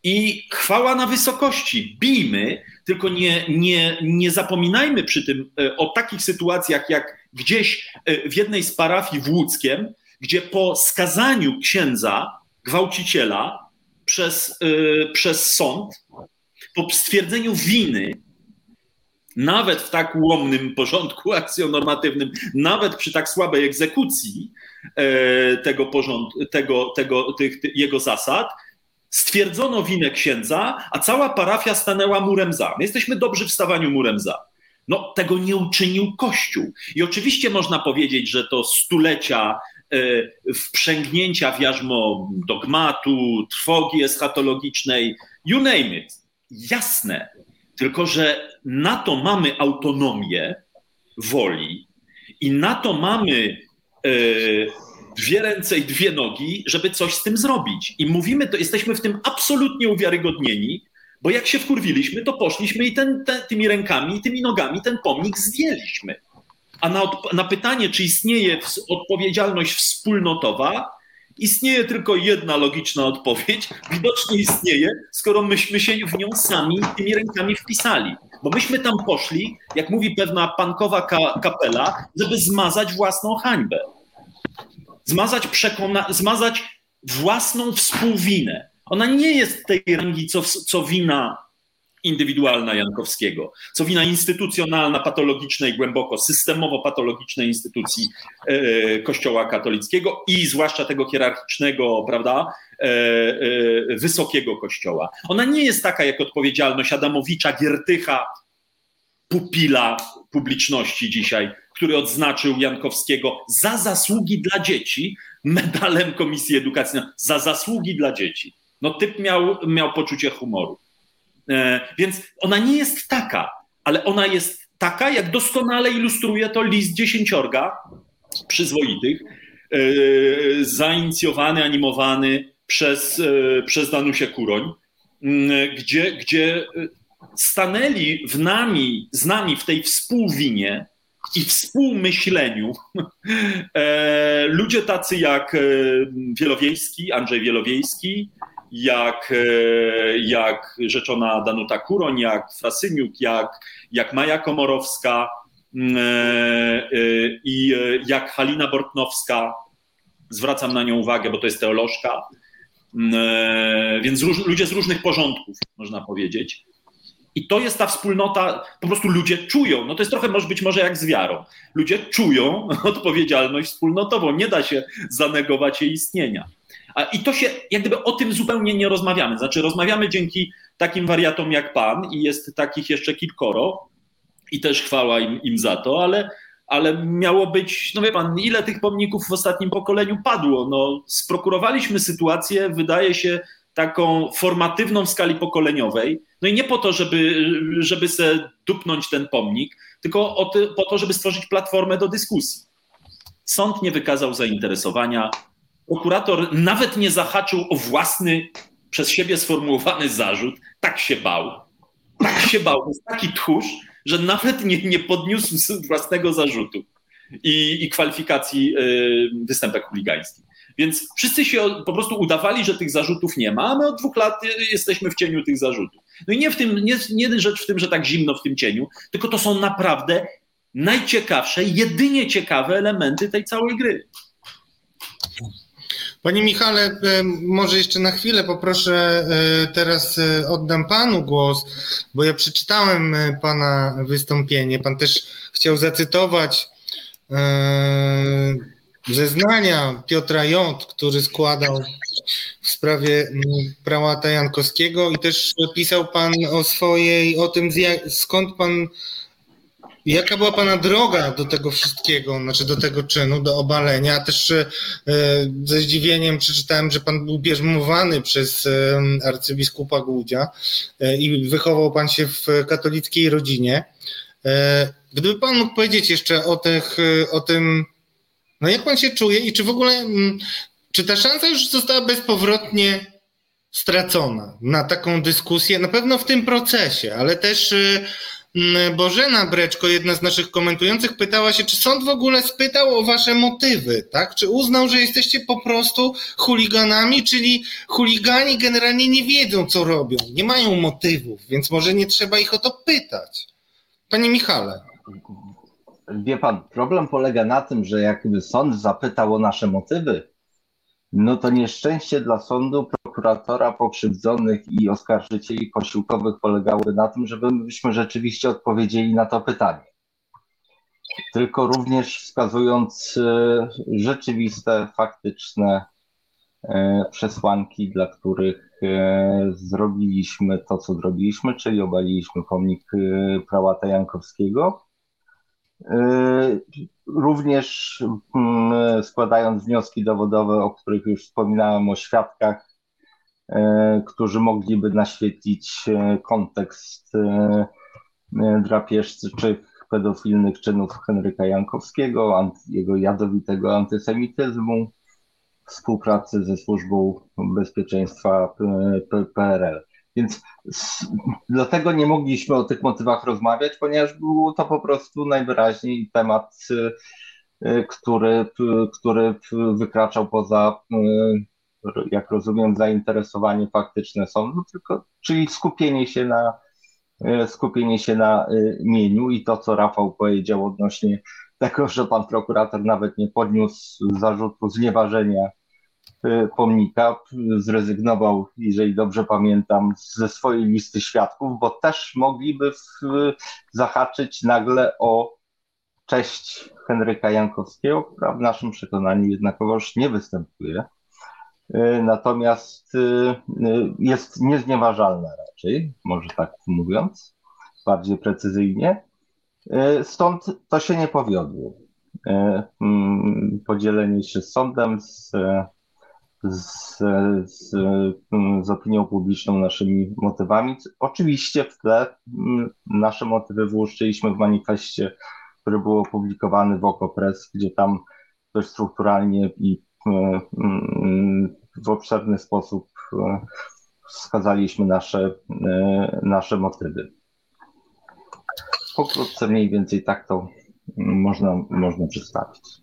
i chwała na wysokości. Bijmy, tylko nie, nie, nie zapominajmy przy tym e, o takich sytuacjach, jak gdzieś e, w jednej z parafii w Łódzkiem, gdzie po skazaniu księdza, gwałciciela przez, e, przez sąd, po stwierdzeniu winy, nawet w tak ułomnym porządku akcjonormatywnym, nawet przy tak słabej egzekucji tego porządku, tego, tego, tych, jego zasad, stwierdzono winę księdza, a cała parafia stanęła murem za. My jesteśmy dobrzy w stawaniu murem za. No, tego nie uczynił Kościół. I oczywiście można powiedzieć, że to stulecia wprzęgnięcia w jarzmo dogmatu, trwogi eschatologicznej, you name it. Jasne. Tylko, że na to mamy autonomię woli i na to mamy dwie ręce i dwie nogi, żeby coś z tym zrobić. I mówimy to, jesteśmy w tym absolutnie uwiarygodnieni, bo jak się wkurwiliśmy, to poszliśmy i ten, te, tymi rękami i tymi nogami ten pomnik zdjęliśmy. A na, na pytanie, czy istnieje odpowiedzialność wspólnotowa, istnieje tylko jedna logiczna odpowiedź. Widocznie istnieje, skoro myśmy się w nią sami tymi rękami wpisali. Bo myśmy tam poszli, jak mówi pewna pankowa ka kapela, żeby zmazać własną hańbę. Zmazać, przekona zmazać własną współwinę. Ona nie jest tej rangi, co, co wina indywidualna Jankowskiego, co wina instytucjonalna, patologicznej, głęboko systemowo-patologicznej instytucji e, Kościoła katolickiego i zwłaszcza tego hierarchicznego, prawda, e, e, wysokiego Kościoła. Ona nie jest taka jak odpowiedzialność Adamowicza, Giertycha, pupila publiczności dzisiaj, który odznaczył Jankowskiego za zasługi dla dzieci medalem Komisji Edukacji, za zasługi dla dzieci. No typ miał, miał poczucie humoru. E, więc ona nie jest taka, ale ona jest taka, jak doskonale ilustruje to list dziesięciorga przyzwoitych, e, zainicjowany, animowany przez, e, przez Danusię Kuroń, gdzie, gdzie stanęli w nami, z nami w tej współwinie i współmyśleniu ludzie tacy jak Wielowiejski, Andrzej Wielowiejski, jak, e, jak rzeczona Danuta Kuroń, jak Frasyniuk, jak, jak Maja Komorowska mm, e, e, i jak Halina Bortnowska. Zwracam na nią uwagę, bo to jest teolożka. Mm, więc ludzie z różnych porządków, można powiedzieć. I to jest ta wspólnota, po prostu ludzie czują, no to jest trochę może być może jak z wiarą. Ludzie czują odpowiedzialność wspólnotową, nie da się zanegować jej istnienia. I to się, jak gdyby o tym zupełnie nie rozmawiamy. Znaczy, rozmawiamy dzięki takim wariatom jak pan, i jest takich jeszcze kilkoro, i też chwała im, im za to, ale, ale miało być, no wie pan, ile tych pomników w ostatnim pokoleniu padło. No, sprokurowaliśmy sytuację, wydaje się, taką formatywną w skali pokoleniowej. No i nie po to, żeby, żeby se dupnąć ten pomnik, tylko ty, po to, żeby stworzyć platformę do dyskusji. Sąd nie wykazał zainteresowania, prokurator nawet nie zahaczył o własny, przez siebie sformułowany zarzut, tak się bał. Tak się bał. Jest taki tchórz, że nawet nie, nie podniósł własnego zarzutu i, i kwalifikacji y, występek chuligańskich. Więc wszyscy się po prostu udawali, że tych zarzutów nie ma, a my od dwóch lat y, jesteśmy w cieniu tych zarzutów. No i nie, w tym, nie, nie rzecz w tym, że tak zimno w tym cieniu, tylko to są naprawdę najciekawsze, jedynie ciekawe elementy tej całej gry. Panie Michale, e, może jeszcze na chwilę poproszę, e, teraz e, oddam Panu głos, bo ja przeczytałem Pana wystąpienie. Pan też chciał zacytować zeznania Piotra Jąt, który składał w sprawie prałata Jankowskiego i też pisał Pan o swojej, o tym skąd Pan Jaka była Pana droga do tego wszystkiego, znaczy do tego czynu, do obalenia? Też e, ze zdziwieniem przeczytałem, że Pan był bierzmowany przez e, arcybiskupa Głudzia e, i wychował Pan się w katolickiej rodzinie. Gdyby Pan mógł powiedzieć jeszcze o, tych, o tym, no jak Pan się czuje i czy w ogóle, mm, czy ta szansa już została bezpowrotnie stracona na taką dyskusję? Na pewno w tym procesie, ale też Mm, Bożena Breczko, jedna z naszych komentujących, pytała się, czy sąd w ogóle spytał o wasze motywy, tak? Czy uznał, że jesteście po prostu chuliganami, czyli chuligani generalnie nie wiedzą, co robią, nie mają motywów, więc może nie trzeba ich o to pytać. Panie Michale. Wie pan, problem polega na tym, że jakby sąd zapytał o nasze motywy, no to nieszczęście dla sądu, prokuratora, pokrzywdzonych i oskarżycieli posiłkowych polegały na tym, żebyśmy rzeczywiście odpowiedzieli na to pytanie. Tylko również wskazując e, rzeczywiste, faktyczne e, przesłanki, dla których e, zrobiliśmy to, co zrobiliśmy, czyli obaliliśmy pomnik prałata Jankowskiego Również mm, składając wnioski dowodowe, o których już wspominałem, o świadkach, którzy mogliby naświetlić kontekst drapieżczych, pedofilnych czynów Henryka Jankowskiego, jego jadowitego antysemityzmu, współpracy ze Służbą Bezpieczeństwa PRL. Więc dlatego nie mogliśmy o tych motywach rozmawiać, ponieważ był to po prostu najwyraźniej temat, y, który, który wykraczał poza, y, jak rozumiem, zainteresowanie faktyczne sądu, tylko, czyli skupienie się na y, skupienie się na mieniu i to, co Rafał powiedział odnośnie tego, że pan prokurator nawet nie podniósł zarzutu znieważenia Y, pomnika zrezygnował, jeżeli dobrze pamiętam, ze swojej listy świadków, bo też mogliby w, zahaczyć nagle o cześć Henryka Jankowskiego, która w naszym przekonaniu jednakowoż nie występuje. Y, natomiast y, jest nieznieważalna raczej, może tak mówiąc, bardziej precyzyjnie. Stąd to się nie powiodło. Mm, podzielenie się z sądem, z z, z, z opinią publiczną, naszymi motywami. Oczywiście w tle mm, nasze motywy wyłuszczyliśmy w manifestie, który był opublikowany w Okopres, gdzie tam dość strukturalnie i mm, w obszerny sposób e, wskazaliśmy nasze, e, nasze motywy. Pokrótce mniej więcej tak to można, można przedstawić.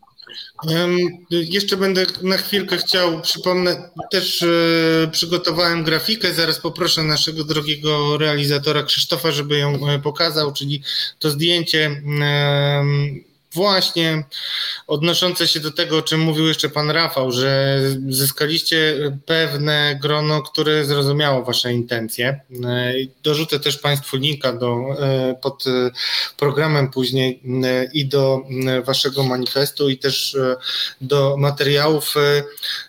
Jeszcze będę na chwilkę chciał, przypomnę, też e, przygotowałem grafikę, zaraz poproszę naszego drogiego realizatora Krzysztofa, żeby ją e, pokazał, czyli to zdjęcie właśnie odnoszące się do tego, o czym mówił jeszcze pan Rafał, że zyskaliście pewne grono, które zrozumiało wasze intencje. Dorzucę też państwu linka do, e, pod e, programem później e, i do waszego manifestu i też do materiałów,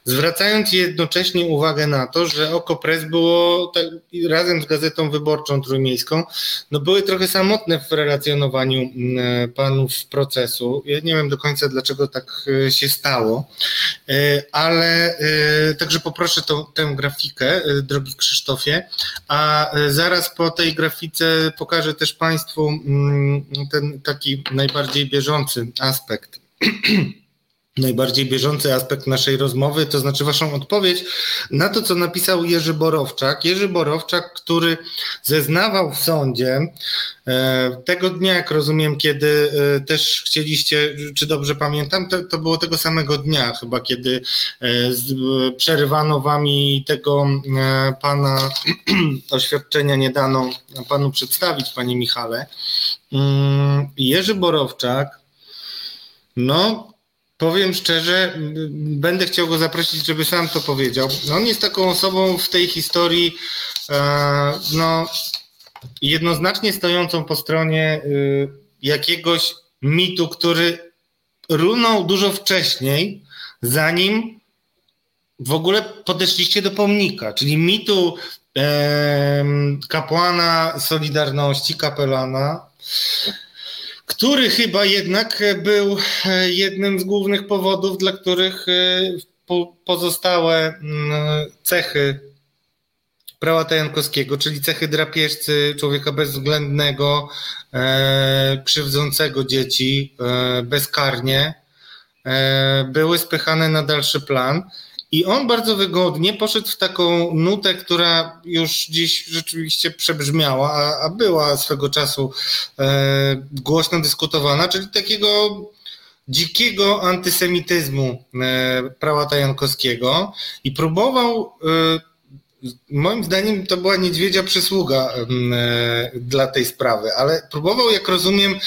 zwracając jednocześnie uwagę na to, że Oko Press było tak, razem z Gazetą Wyborczą Trójmiejską, no były trochę samotne w relacjonowaniu panów procesu Ja nie wiem do końca, dlaczego tak e, się stało, e, ale e, także poproszę tą, tę grafikę, drogi Krzysztofie, a zaraz po tej grafice pokażę też Państwu mm, ten taki najbardziej bieżący aspekt. najbardziej bieżący aspekt naszej rozmowy, to znaczy Waszą odpowiedź na to, co napisał Jerzy Borowczak. Jerzy Borowczak, który zeznawał w sądzie e, tego dnia, jak rozumiem, kiedy e, też chcieliście, czy dobrze pamiętam, to, to było tego samego dnia chyba, kiedy e, przerywano Wami tego Pana oświadczenia nie dano Panu przedstawić, Panie Michale. Mm, Jerzy Borowczak, no, Powiem szczerze, będę chciał go zaprosić, żeby sam to powiedział. On jest taką osobą w tej historii, e, no, jednoznacznie stojącą po stronie y, jakiegoś mitu, który runął dużo wcześniej, zanim w ogóle podeszliście do pomnika, czyli mitu kapłana Solidarności, kapelana który chyba jednak był e, jednym z głównych powodów, dla których e, pozostałe mm, cechy prawa Jankowskiego, czyli cechy drapieżcy, człowieka bezwzględnego, e, krzywdzącego dzieci bezkarnie, były spychane na dalszy plan. I on bardzo wygodnie poszedł w taką nutę, która już dziś rzeczywiście przebrzmiała, a, a była swego czasu e, głośno dyskutowana, czyli takiego dzikiego antysemityzmu e, prawa Tajankowskiego i próbował e, Moim zdaniem to była niedźwiedzia przysługa e, dla tej sprawy, ale próbował, jak rozumiem,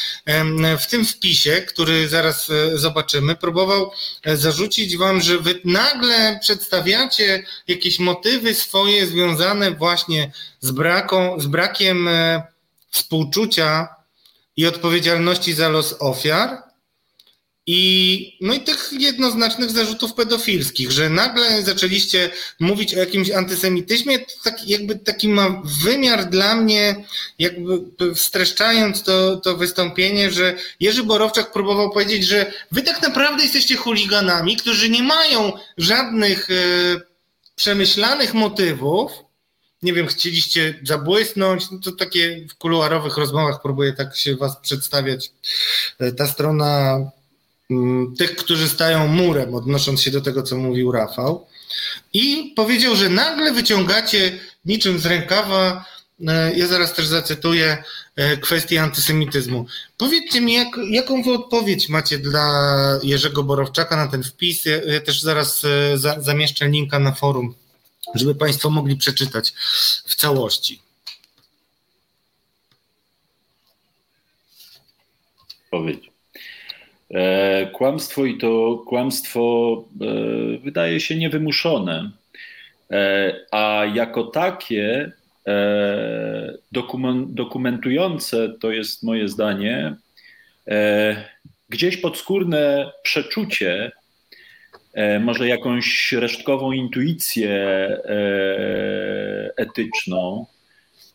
w tym wpisie, który zaraz e, zobaczymy, próbował e, zarzucić wam, że wy nagle przedstawiacie jakieś motywy swoje związane właśnie z, braką, z brakiem współczucia i odpowiedzialności za los ofiar I, no i tych jednoznacznych zarzutów pedofilskich, że nagle zaczęliście mówić o jakimś antysemityzmie, tak, jakby taki ma wymiar dla mnie, jakby streszczając to, to wystąpienie, że Jerzy Borowczak próbował powiedzieć, że wy tak naprawdę jesteście chuliganami, którzy nie mają żadnych e, przemyślanych motywów, nie wiem, chcieliście zabłysnąć, no to takie w kuluarowych rozmowach próbuję tak się was przedstawiać. E, ta strona tych, którzy stają murem, odnosząc się do tego, co mówił Rafał. I powiedział, że nagle wyciągacie niczym z rękawa, e, ja zaraz też zacytuję, e, kwestię antysemityzmu. Powiedzcie mi, jak, jaką wy odpowiedź macie dla Jerzego Borowczaka na ten wpis? Ja, też zaraz e, za, zamieszczę linka na forum, żeby Państwo mogli przeczytać w całości. Powiedz. E, kłamstwo i to kłamstwo e, wydaje się niewymuszone, e, a jako takie dokumentujące, to jest moje zdanie, gdzieś podskórne przeczucie, może jakąś resztkową intuicję etyczną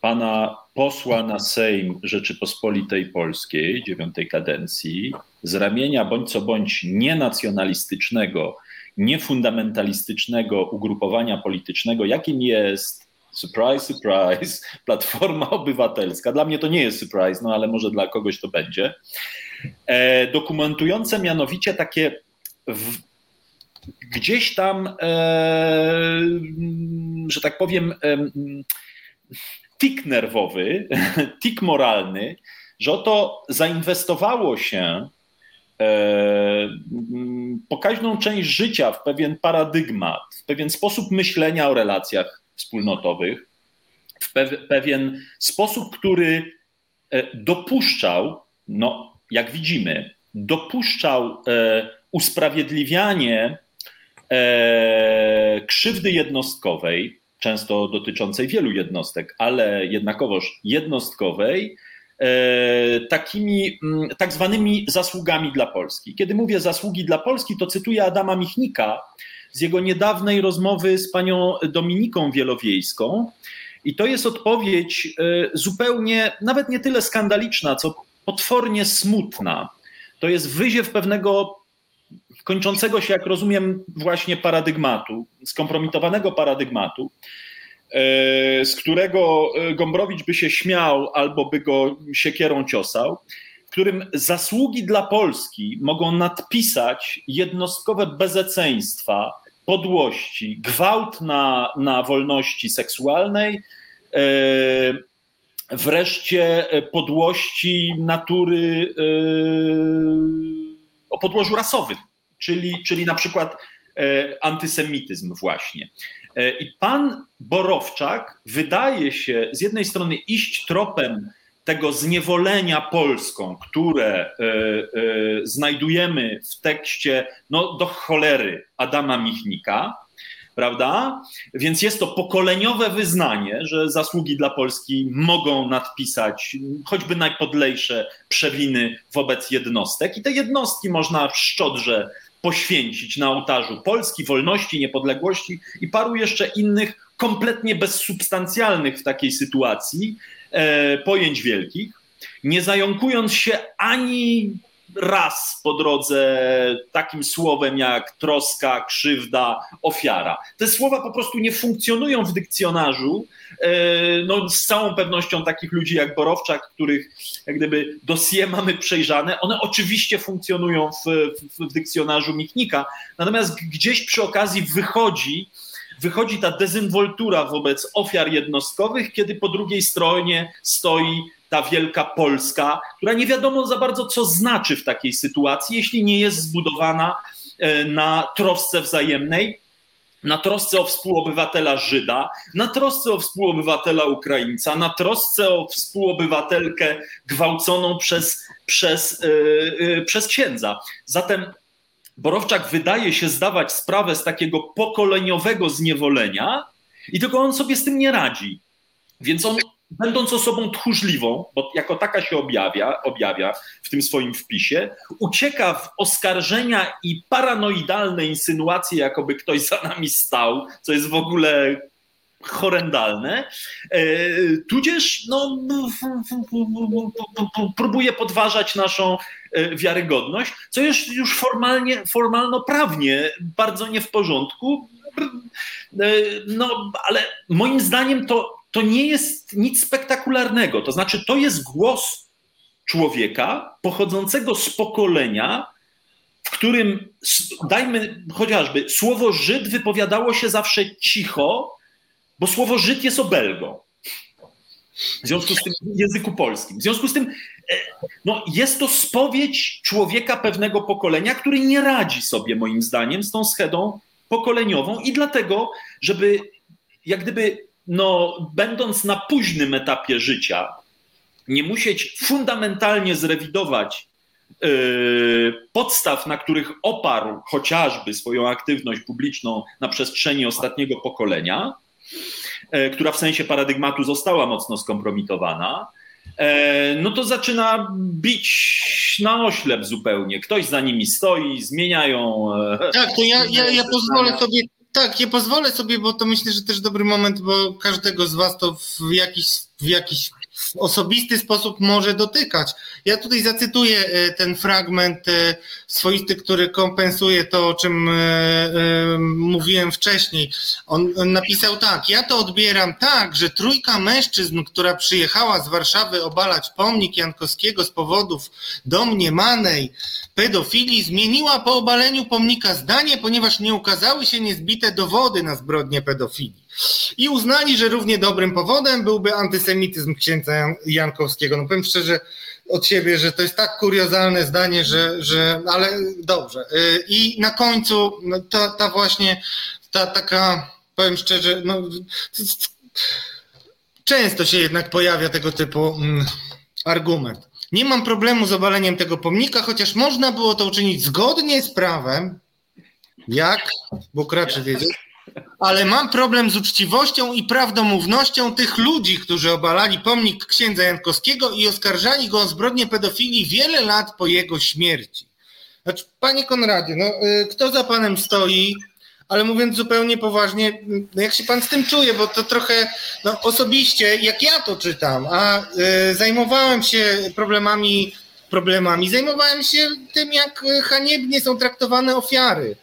pana posła na Sejm Rzeczypospolitej Polskiej dziewiątej kadencji, z ramienia bądź co bądź nienacjonalistycznego, niefundamentalistycznego ugrupowania politycznego, jakim jest surprise, surprise, Platforma Obywatelska. Dla mnie to nie jest surprise, no ale może dla kogoś to będzie. E, dokumentujące mianowicie takie w, gdzieś tam, e, że tak powiem, e, tik nerwowy, tik moralny, że oto zainwestowało się pokaźną część życia w pewien paradygmat, w pewien sposób myślenia o relacjach wspólnotowych, w pewien sposób, który e, dopuszczał, no jak widzimy, dopuszczał e, usprawiedliwianie krzywdy jednostkowej, często dotyczącej wielu jednostek, ale jednakowoż jednostkowej, E, takimi mm, tak zwanymi zasługami dla Polski. Kiedy mówię zasługi dla Polski, to cytuję Adama Michnika z jego niedawnej rozmowy z panią Dominiką Wielowiejską. I to jest odpowiedź e, zupełnie, nawet nie tyle skandaliczna, co potwornie smutna. To jest wyziew pewnego kończącego się, jak rozumiem, właśnie paradygmatu, skompromitowanego paradygmatu, E, z którego e, Gombrowicz by się śmiał albo by go siekierą ciosał, w którym zasługi dla Polski mogą nadpisać jednostkowe bezeceństwa, podłości, gwałt na, na wolności seksualnej, e, wreszcie podłości natury o podłożu rasowym, czyli, czyli na przykład antysemityzm właśnie. E, I pan Borowczak wydaje się z jednej strony iść tropem tego zniewolenia Polską, które e, e, znajdujemy w tekście no, do cholery Adama Michnika, prawda? Więc jest to pokoleniowe wyznanie, że zasługi dla Polski mogą nadpisać choćby najpodlejsze przewiny wobec jednostek i te jednostki można szczodrze poświęcić na ołtarzu Polski, wolności, niepodległości i paru jeszcze innych kompletnie bezsubstancjalnych w takiej sytuacji e, pojęć wielkich, nie zająkując się ani raz po drodze takim słowem jak troska, krzywda, ofiara. Te słowa po prostu nie funkcjonują w dykcjonarzu. E, no, z całą pewnością takich ludzi jak Borowczak, których jak gdyby dosie mamy przejrzane, one oczywiście funkcjonują w, w, w dykcjonarzu Michnika, natomiast gdzieś przy okazji wychodzi, wychodzi ta dezynwoltura wobec ofiar jednostkowych, kiedy po drugiej stronie stoi ta wielka Polska, która nie wiadomo za bardzo, co znaczy w takiej sytuacji, jeśli nie jest zbudowana e, na trosce wzajemnej, na trosce o współobywatela Żyda, na trosce o współobywatela Ukraińca, na trosce o współobywatelkę gwałconą przez, przez, yy, przez księdza. Zatem Borowczak wydaje się zdawać sprawę z takiego pokoleniowego zniewolenia i tylko on sobie z tym nie radzi. Więc on będąc osobą tchórzliwą, bo jako taka się objawia, objawia w tym swoim wpisie, ucieka w oskarżenia i paranoidalne insynuacje, jakoby ktoś za nami stał, co jest w ogóle horrendalne, e, tudzież no, próbuje podważać naszą e, wiarygodność, co jest już formalnie, formalno-prawnie bardzo nie w porządku. E, no, ale moim zdaniem to, to nie jest nic spektakularnego. To znaczy, to jest głos człowieka pochodzącego z pokolenia, w którym, dajmy chociażby, słowo Żyd wypowiadało się zawsze cicho, bo słowo Żyd jest obelgą. W związku z tym w języku polskim. W związku z tym e, no, jest to spowiedź człowieka pewnego pokolenia, który nie radzi sobie, moim zdaniem, z tą schedą pokoleniową i dlatego, żeby jak gdyby, no, będąc na późnym etapie życia, nie musieć fundamentalnie zrewidować yy, podstaw, na których oparł chociażby swoją aktywność publiczną na przestrzeni ostatniego pokolenia, E, która w sensie paradygmatu została mocno skompromitowana, e, no to zaczyna bić na oślep zupełnie. Ktoś za nimi stoi, zmieniają. E, tak, to ja, ja, ja pozwolę sobie. Tak, ja pozwolę sobie, bo to myślę, że też dobry moment, bo każdego z Was to w jakiś, w jakiś w osobisty sposób może dotykać. Ja tutaj zacytuję e, ten fragment e, swoisty, który kompensuje to, o czym e, mówiłem wcześniej. On napisał tak: Ja to odbieram tak, że trójka mężczyzn, która przyjechała z Warszawy obalać pomnik Jankowskiego z powodów domniemanej pedofilii, zmieniła po obaleniu pomnika zdanie, ponieważ nie ukazały się niezbite dowody na zbrodnię pedofilii i uznali, że równie dobrym powodem byłby antysemityzm księdza Jankowskiego. No powiem szczerze od siebie, że to jest tak kuriozalne zdanie, że, że ale dobrze. Y, I na końcu no, ta, ta właśnie, ta taka, powiem szczerze, no, często się jednak pojawia tego typu mm, argument. Nie mam problemu z obaleniem tego pomnika, chociaż można było to uczynić zgodnie z prawem, jak Bóg raczy wiedzieć, ale mam problem z uczciwością i prawdomównością tych ludzi, którzy obalali pomnik księdza Jankowskiego i oskarżali go o zbrodnię pedofilii wiele lat po jego śmierci. Znaczy, panie Konradzie, no, y, kto za panem stoi, ale mówiąc zupełnie poważnie, no jak się pan z tym czuje, bo to trochę no, osobiście, jak ja to czytam, a y, zajmowałem się problemami, problemami, zajmowałem się tym, jak haniebnie są traktowane ofiary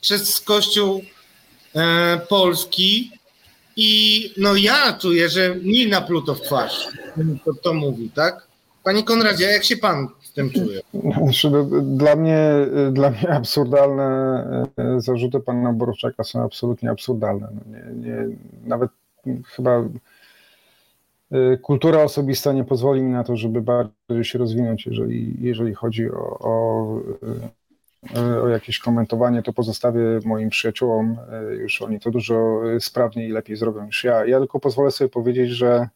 przez Kościół Polski i no ja czuję, że mi napluto w twarz, to, to mówi, tak? Panie Konradzie, jak się pan z tym czuje? Znaczy, no, dla, mnie, dla mnie absurdalne e, zarzuty pana Borowczaka są absolutnie absurdalne. No nie, nie, nawet chyba e, kultura osobista nie pozwoli mi na to, żeby bardziej się rozwinąć, jeżeli, jeżeli chodzi o, o o jakieś komentowanie, to pozostawię moim przyjaciołom. E, już oni to dużo sprawniej i lepiej zrobią niż ja. Ja tylko pozwolę sobie powiedzieć, że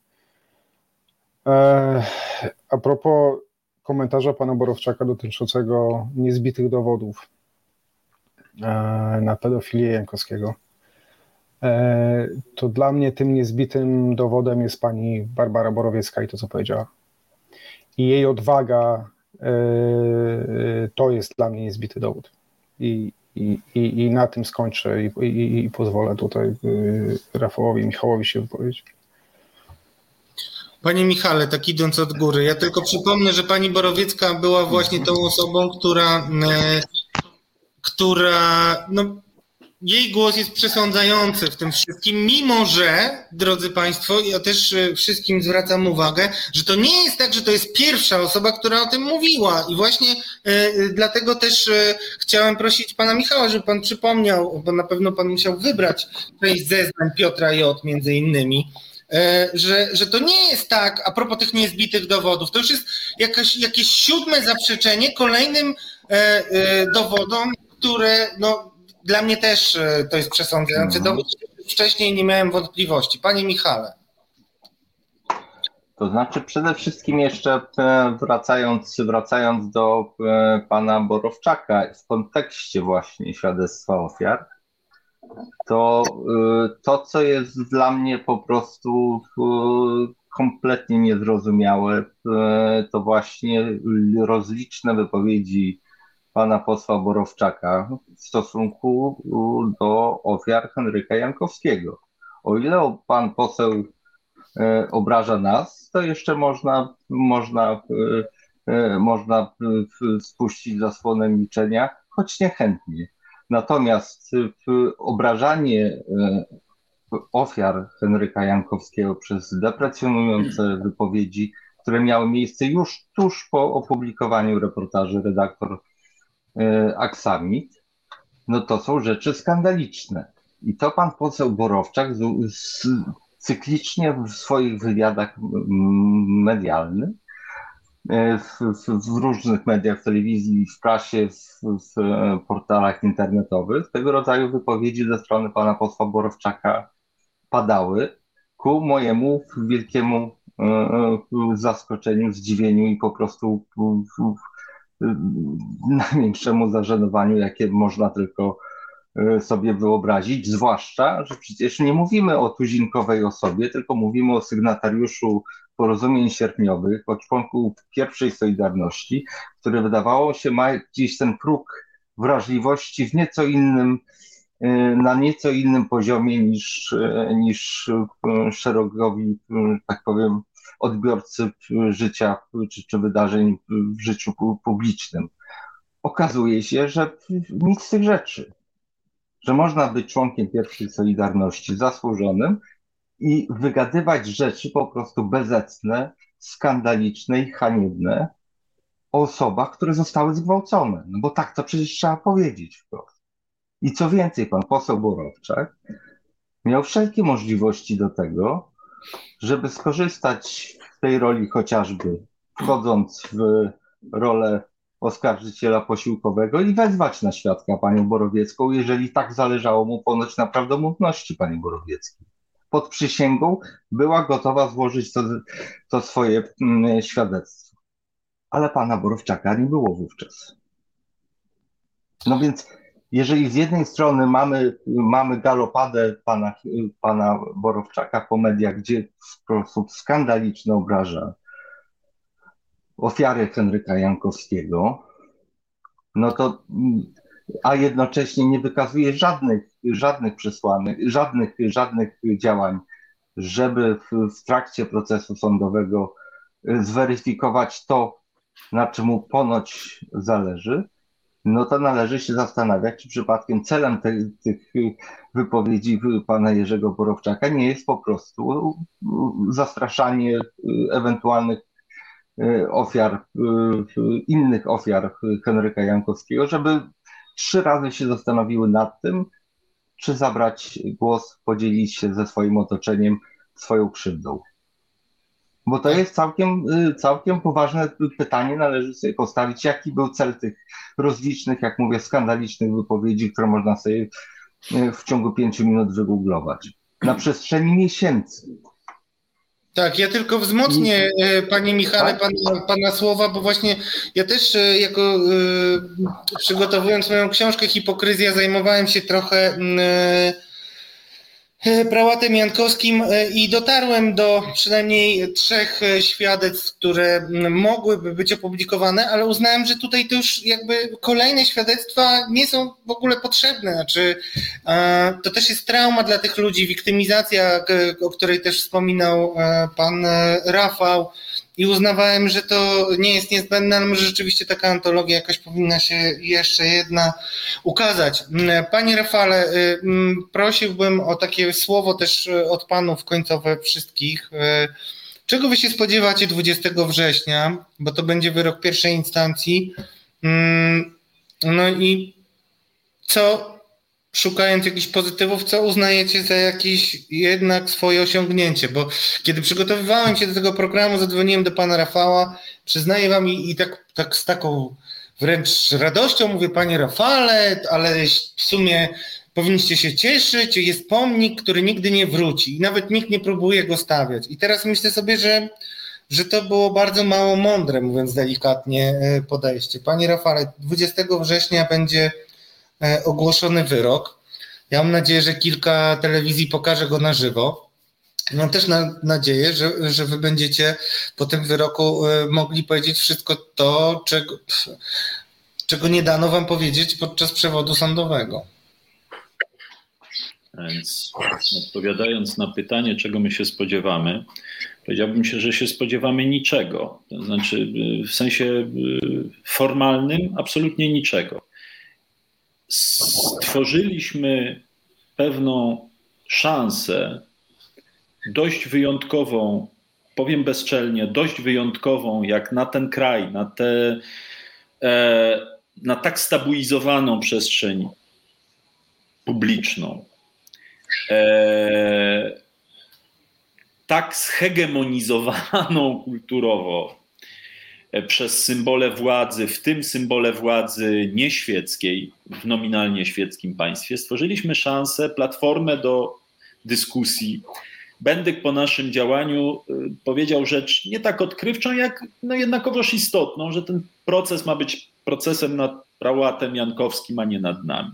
e, a propos komentarza pana Borowczaka dotyczącego niezbitych dowodów e, na pedofilię Jankowskiego, to dla mnie tym niezbitym dowodem jest pani Barbara Borowiecka i to, co powiedziała. I jej odwaga to jest dla mnie niezbity dowód. I, i, i, i na tym skończę i, i, i pozwolę tutaj yy, Rafałowi Michałowi się wypowiedzieć. Panie Michale, tak idąc od góry, ja tylko przypomnę, że pani Borowiecka była właśnie tą osobą, która, yy, która no, jej głos jest przesądzający w tym wszystkim, mimo że, drodzy Państwo, ja też e, wszystkim zwracam uwagę, że to nie jest tak, że to jest pierwsza osoba, która o tym mówiła. I właśnie y, dlatego też y, chciałem prosić Pana Michała, żeby Pan przypomniał, bo na pewno Pan musiał wybrać część zeznań Piotra J. między innymi, że, że to nie jest tak, a propos tych niezbitych dowodów, to już jest jakaś, jakieś siódme zaprzeczenie kolejnym dowodom, które no, dla mnie też e, to jest przesądzający mhm. dowód. Wcześniej nie miałem wątpliwości. Panie Michale. To znaczy przede wszystkim jeszcze e, wracając, wracając do e, pana Borowczaka w kontekście właśnie świadectwa ofiar, to to, co jest dla mnie po prostu kompletnie niezrozumiałe, to właśnie rozliczne wypowiedzi pana posła Borowczaka w stosunku do ofiar Henryka Jankowskiego. O ile pan poseł e, obraża nas, to jeszcze można, można, e, można spuścić zasłonę milczenia, choć niechętnie. Natomiast obrażanie ofiar Henryka Jankowskiego przez deprecjonujące wypowiedzi, które miały miejsce już tuż po opublikowaniu reportaży redaktor e, Aksamit, no to są rzeczy skandaliczne. I to pan poseł Borowczak z, z, cyklicznie w swoich wywiadach medialnych, e, w, w, w, różnych mediach, w telewizji, w prasie, w, w portalach internetowych, tego rodzaju wypowiedzi ze strony pana posła Borowczaka padały ku mojemu wielkiemu e, e, zaskoczeniu, zdziwieniu i po prostu największemu zażenowaniu, jakie można tylko e, sobie wyobrazić, zwłaszcza, że przecież nie mówimy o tuzinkowej osobie, tylko mówimy o sygnatariuszu porozumień sierpniowych, o członku pierwszej Solidarności, który wydawało się ma gdzieś ten próg wrażliwości w nieco innym Y, na nieco innym poziomie niż, y, niż y, szerokowi, tak powiem, odbiorcy życia czy, czy wydarzeń w życiu publicznym. Okazuje się, że nic z tych rzeczy, że można być członkiem pierwszej Solidarności zasłużonym i wygadywać rzeczy po prostu bezecne, skandaliczne i haniebne o osobach, które zostały zgwałcone. No bo tak to przecież trzeba powiedzieć wprost. I co więcej, pan poseł Borowczak miał wszelkie możliwości do tego, żeby skorzystać z tej roli chociażby wchodząc w rolę oskarżyciela posiłkowego i wezwać na świadka panią Borowiecką, jeżeli tak zależało mu ponoć na prawdomówności pani Borowieckiej. Pod przysięgą była gotowa złożyć to, to swoje mm, świadectwo. Ale pana Borowczaka nie było wówczas. No więc jeżeli z jednej strony mamy, mamy galopadę pana, pana Borowczaka po mediach, gdzie w sposób skandaliczny obraża ofiary Henryka Jankowskiego, no to, a jednocześnie nie wykazuje żadnych, żadnych przesłanek, żadnych, żadnych działań, żeby w, w trakcie procesu sądowego zweryfikować to, na czym mu ponoć zależy, no to należy się zastanawiać, czy przypadkiem celem te, tych wypowiedzi pana Jerzego Borowczaka nie jest po prostu zastraszanie ewentualnych e, ofiar, e, innych ofiar Henryka Jankowskiego, żeby trzy razy się zastanowiły nad tym, czy zabrać głos, podzielić się ze swoim otoczeniem swoją krzywdą. Bo to jest całkiem, y, całkiem poważne pytanie, należy sobie postawić, jaki był cel tych rozlicznych, jak mówię, skandalicznych wypowiedzi, które można sobie y, w ciągu pięciu minut wygooglować. Na przestrzeni miesięcy. Tak, ja tylko wzmocnię, y, panie Michale, tak? pana, pana, słowa, bo właśnie ja też jako przygotowując moją książkę Hipokryzja zajmowałem się trochę E, prałatem Jankowskim e, i dotarłem do przynajmniej trzech e, świadectw, które mogłyby być opublikowane, ale uznałem, że tutaj to już jakby kolejne świadectwa nie są w ogóle potrzebne. Znaczy, to też jest trauma dla tych ludzi, wiktymizacja, o której też wspominał pan Rafał i uznawałem, że to nie jest niezbędne, ale może rzeczywiście taka antologia jakaś powinna się jeszcze jedna ukazać. Panie Rafale, y, prosiłbym o takie słowo też y, od panów końcowe wszystkich. Y, czego wy się spodziewacie 20 września, bo to będzie wyrok pierwszej instancji. No i co szukając jakichś pozytywów, co uznajecie za jakieś jednak swoje osiągnięcie? Bo kiedy przygotowywałem się do tego programu, zadzwoniłem do pana Rafała, przyznaję wam i, i tak, tak z taką wręcz radością mówię, panie Rafale, ale w sumie powinniście się cieszyć, jest pomnik, który nigdy nie wróci i nawet nikt nie próbuje go stawiać. I teraz myślę sobie, że, że to było bardzo mało mądre, mówiąc delikatnie, e, podejście. Panie Rafale, 20 września będzie ogłoszony wyrok. Ja mam nadzieję, że kilka telewizji pokaże go na żywo. mam też na, nadzieję, że, że wy będziecie po tym wyroku y, mogli powiedzieć wszystko to, czego, czego nie dano wam powiedzieć podczas przewodu sądowego. Więc odpowiadając na pytanie, czego my się spodziewamy, powiedziałbym się, że się spodziewamy niczego. To znaczy, w sensie formalnym, absolutnie niczego. Stworzyliśmy pewną szansę, dość wyjątkową, powiem bezczelnie, dość wyjątkową, jak na ten kraj, na, e, na tak stabilizowaną przestrzeń publiczną, e, tak zhegemonizowaną kulturowo przez symbole władzy, w tym symbole władzy nieświeckiej, w nominalnie świeckim państwie, stworzyliśmy szansę, platformę do dyskusji. Bendyk po naszym działaniu e, powiedział rzecz nie tak odkrywczą, jak no jednakowoż istotną, że ten proces ma być procesem nad prałatem jankowskim, a nie nad nami.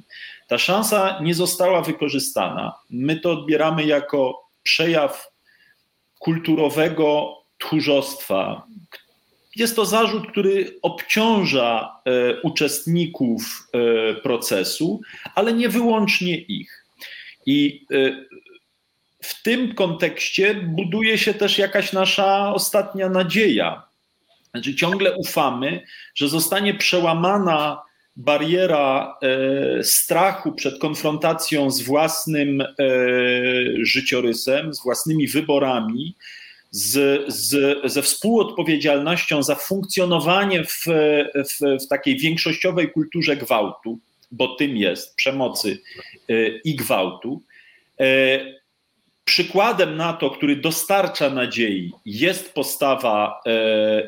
Ta szansa nie została wykorzystana. My to odbieramy jako przejaw kulturowego tchórzostwa. Jest to zarzut, który obciąża e, uczestników e, procesu, ale nie wyłącznie ich. I e, w tym kontekście buduje się też jakaś nasza ostatnia nadzieja. Znaczy, ciągle ufamy, że zostanie przełamana bariera strachu przed konfrontacją z własnym życiorysem, z własnymi wyborami, z, z, ze współodpowiedzialnością za funkcjonowanie w, w, w takiej większościowej kulturze gwałtu, bo tym jest przemocy e, i gwałtu. Przykładem na to, który dostarcza nadziei, jest postawa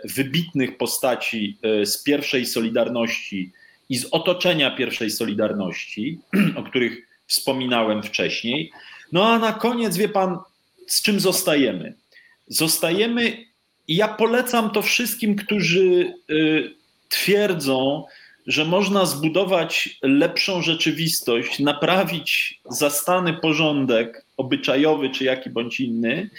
wybitnych postaci z pierwszej Solidarności i z otoczenia pierwszej Solidarności, o których wspominałem wcześniej. No a na koniec, wie pan, z czym zostajemy? Zostajemy, i ja polecam to wszystkim, którzy y, twierdzą, że można zbudować lepszą rzeczywistość, naprawić zastany porządek obyczajowy czy jaki bądź inny,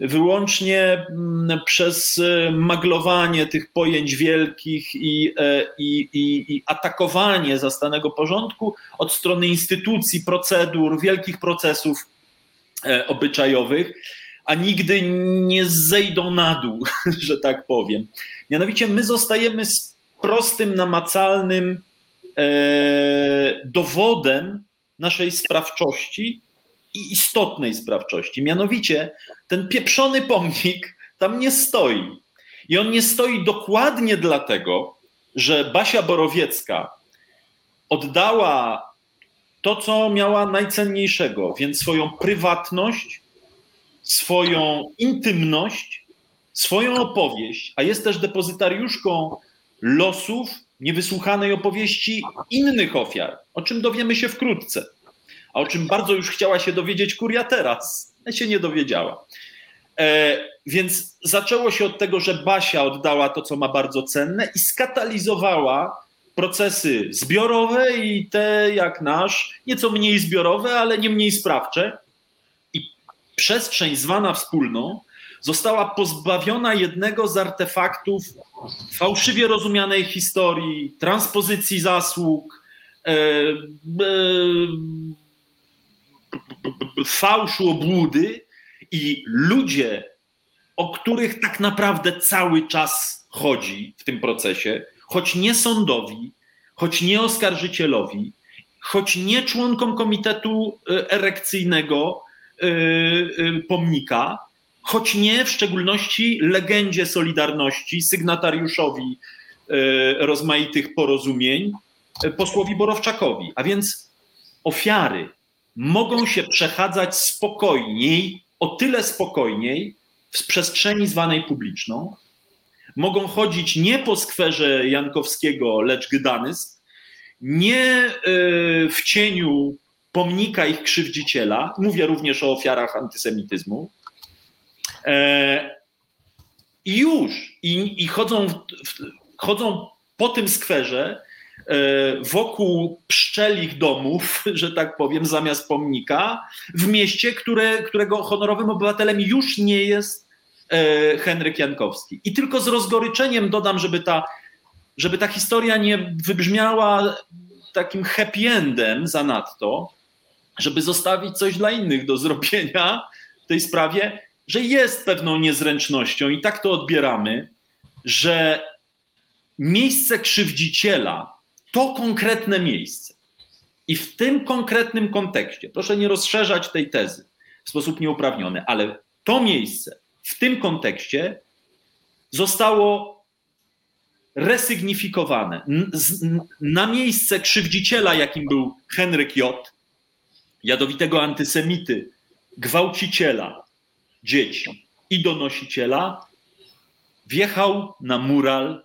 wyłącznie mm, przez e, maglowanie tych pojęć wielkich i, e, i, i, i, atakowanie zastanego porządku od strony instytucji, procedur, wielkich procesów e, obyczajowych, a nigdy nie zejdą na dół, że tak powiem. Mianowicie my zostajemy z prostym, namacalnym dowodem naszej sprawczości i istotnej sprawczości. Mianowicie ten pieprzony pomnik tam nie stoi. I on nie stoi dokładnie dlatego, że Basia Borowiecka oddała to, co miała najcenniejszego, więc swoją prywatność, swoją intymność, swoją opowieść, a jest też depozytariuszką losów niewysłuchanej opowieści innych ofiar, o czym dowiemy się wkrótce a o czym bardzo już chciała się dowiedzieć kuria teraz, się nie dowiedziała. E, więc zaczęło się od tego, że Basia oddała to, co ma bardzo cenne i skatalizowała procesy zbiorowe i te jak nasz, nieco mniej zbiorowe, ale nie mniej sprawcze. Przestrzeń zwana wspólną została pozbawiona jednego z artefaktów fałszywie rozumianej historii, transpozycji zasług, e, e, fałszu, obłudy i ludzie, o których tak naprawdę cały czas chodzi w tym procesie, choć nie sądowi, choć nie oskarżycielowi, choć nie członkom Komitetu e, Erekcyjnego Pomnika, choć nie w szczególności legendzie Solidarności, sygnatariuszowi rozmaitych porozumień, posłowi Borowczakowi. A więc ofiary mogą się przechadzać spokojniej, o tyle spokojniej w przestrzeni zwanej publiczną. Mogą chodzić nie po skwerze Jankowskiego, lecz Gdańsk, nie w cieniu pomnika ich krzywdziciela. Mówię również o ofiarach antysemityzmu. E, I już. I, i chodzą, chodzą po tym skwerze wokół pszczelich domów, że tak powiem, zamiast pomnika, w mieście, które, którego honorowym obywatelem już nie jest Henryk Jankowski. I tylko z rozgoryczeniem dodam, żeby ta, żeby ta historia nie wybrzmiała takim happy endem zanadto, żeby zostawić coś dla innych do zrobienia w tej sprawie, że jest pewną niezręcznością i tak to odbieramy, że miejsce krzywdziciela to konkretne miejsce. I w tym konkretnym kontekście, proszę nie rozszerzać tej tezy w sposób nieuprawniony, ale to miejsce w tym kontekście zostało resygnifikowane na miejsce krzywdziciela, jakim był Henryk J., jadowitego antysemity, gwałciciela dzieci i donosiciela, wjechał na mural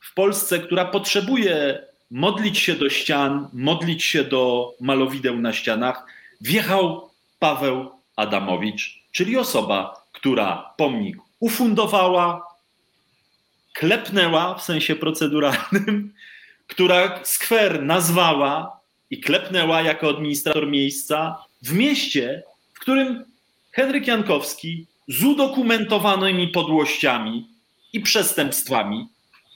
w Polsce, która potrzebuje modlić się do ścian, modlić się do malowideł na ścianach, wjechał Paweł Adamowicz, czyli osoba, która pomnik ufundowała, klepnęła w sensie proceduralnym, która skwer nazwała i klepnęła jako administrator miejsca w mieście, w którym Henryk Jankowski z udokumentowanymi podłościami i przestępstwami,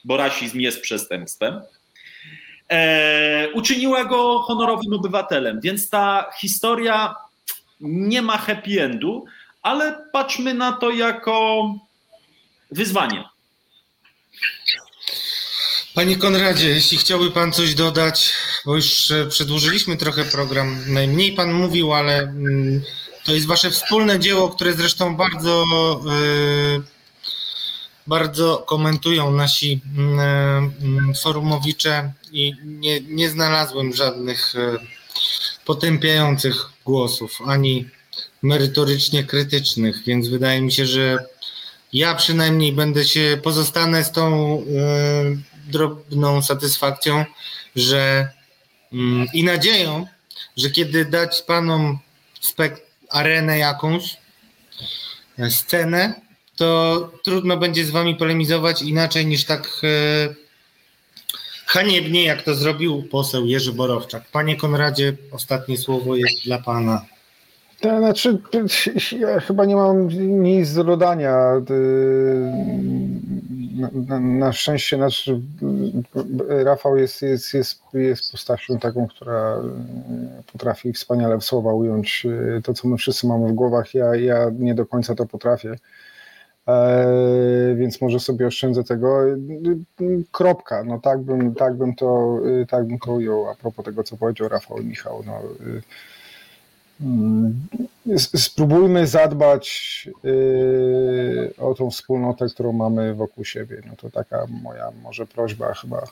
bo rasizm jest przestępstwem, e, uczyniła go honorowym obywatelem. Więc ta historia nie ma happy endu, ale patrzmy na to jako wyzwanie. Panie Konradzie, jeśli chciałby Pan coś dodać, bo już e, przedłużyliśmy trochę program, najmniej Pan mówił, ale mm, to jest Wasze wspólne dzieło, które zresztą bardzo, e, bardzo komentują nasi mm, mm, forumowicze i nie, nie znalazłem żadnych e, potępiających głosów, ani merytorycznie krytycznych, więc wydaje mi się, że ja przynajmniej będę się, pozostanę z tą drobną satysfakcją, że i nadzieją, że kiedy dać panom arenę jakąś, e, scenę, to trudno będzie z wami polemizować inaczej niż tak e, haniebnie, jak to zrobił poseł Jerzy Borowczak. Panie Konradzie, ostatnie słowo jest dla pana. To znaczy, ja chyba nie mam nic do dodania. Na, na, szczęście nasz Rafał jest, jest, jest, jest postacią taką, która potrafi wspaniale w słowa ująć to, co my wszyscy mamy w głowach. Ja, ja nie do końca to potrafię. E, więc może sobie oszczędzę tego. Kropka. No tak bym, tak bym to tak bym ujął a propos tego, co powiedział Rafał i Michał. No, spróbujmy zadbać y, o tą wspólnotę, którą mamy wokół siebie. No to taka moja może prośba chyba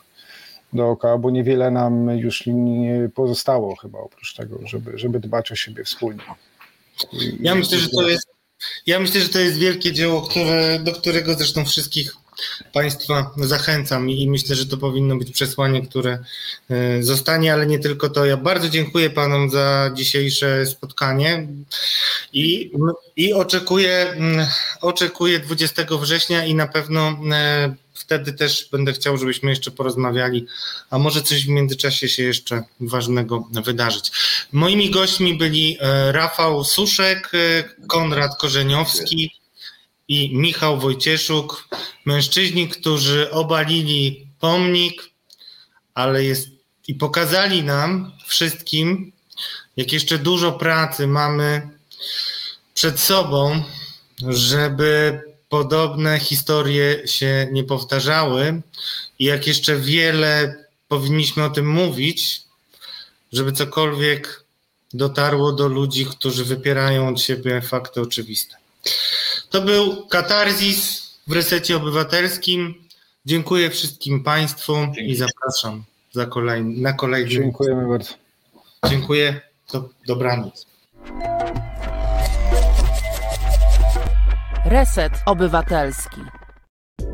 dookoła, bo niewiele nam już nie pozostało chyba oprócz tego, żeby, żeby dbać o siebie wspólnie. Ja myślę, że to jest ja myślę, że to jest wielkie dzieło, które, do którego zresztą wszystkich Państwa zachęcam i myślę, że to powinno być przesłanie, które e, zostanie, ale nie tylko to. Ja bardzo dziękuję Panom za dzisiejsze spotkanie i, i oczekuję, mm, oczekuję 20 września i na pewno e, wtedy też będę chciał, żebyśmy jeszcze porozmawiali, a może coś w międzyczasie się jeszcze ważnego wydarzyć. Moimi gośćmi byli e, Rafał Suszek, Konrad Korzeniowski, i Michał Wojcieszuk, mężczyźni, którzy obalili pomnik, ale jest i pokazali nam wszystkim, jak jeszcze dużo pracy mamy przed sobą, żeby podobne historie się nie powtarzały i jak jeszcze wiele powinniśmy o tym mówić, żeby cokolwiek dotarło do ludzi, którzy wypierają od siebie fakty oczywiste. To był katarzis w resecie obywatelskim. Dziękuję wszystkim Państwu Dzięki. i zapraszam za kolejny, na kolejny. Dziękujemy bardzo. Dziękuję. Do, dobranoc. Reset Obywatelski.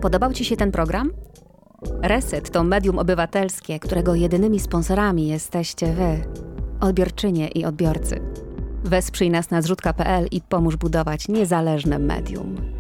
Podobał Ci się ten program? Reset to medium obywatelskie, którego jedynymi sponsorami jesteście Wy, odbiorczynie i odbiorcy. Wesprzyj nas na zrzutka.pl i pomóż budować niezależne medium.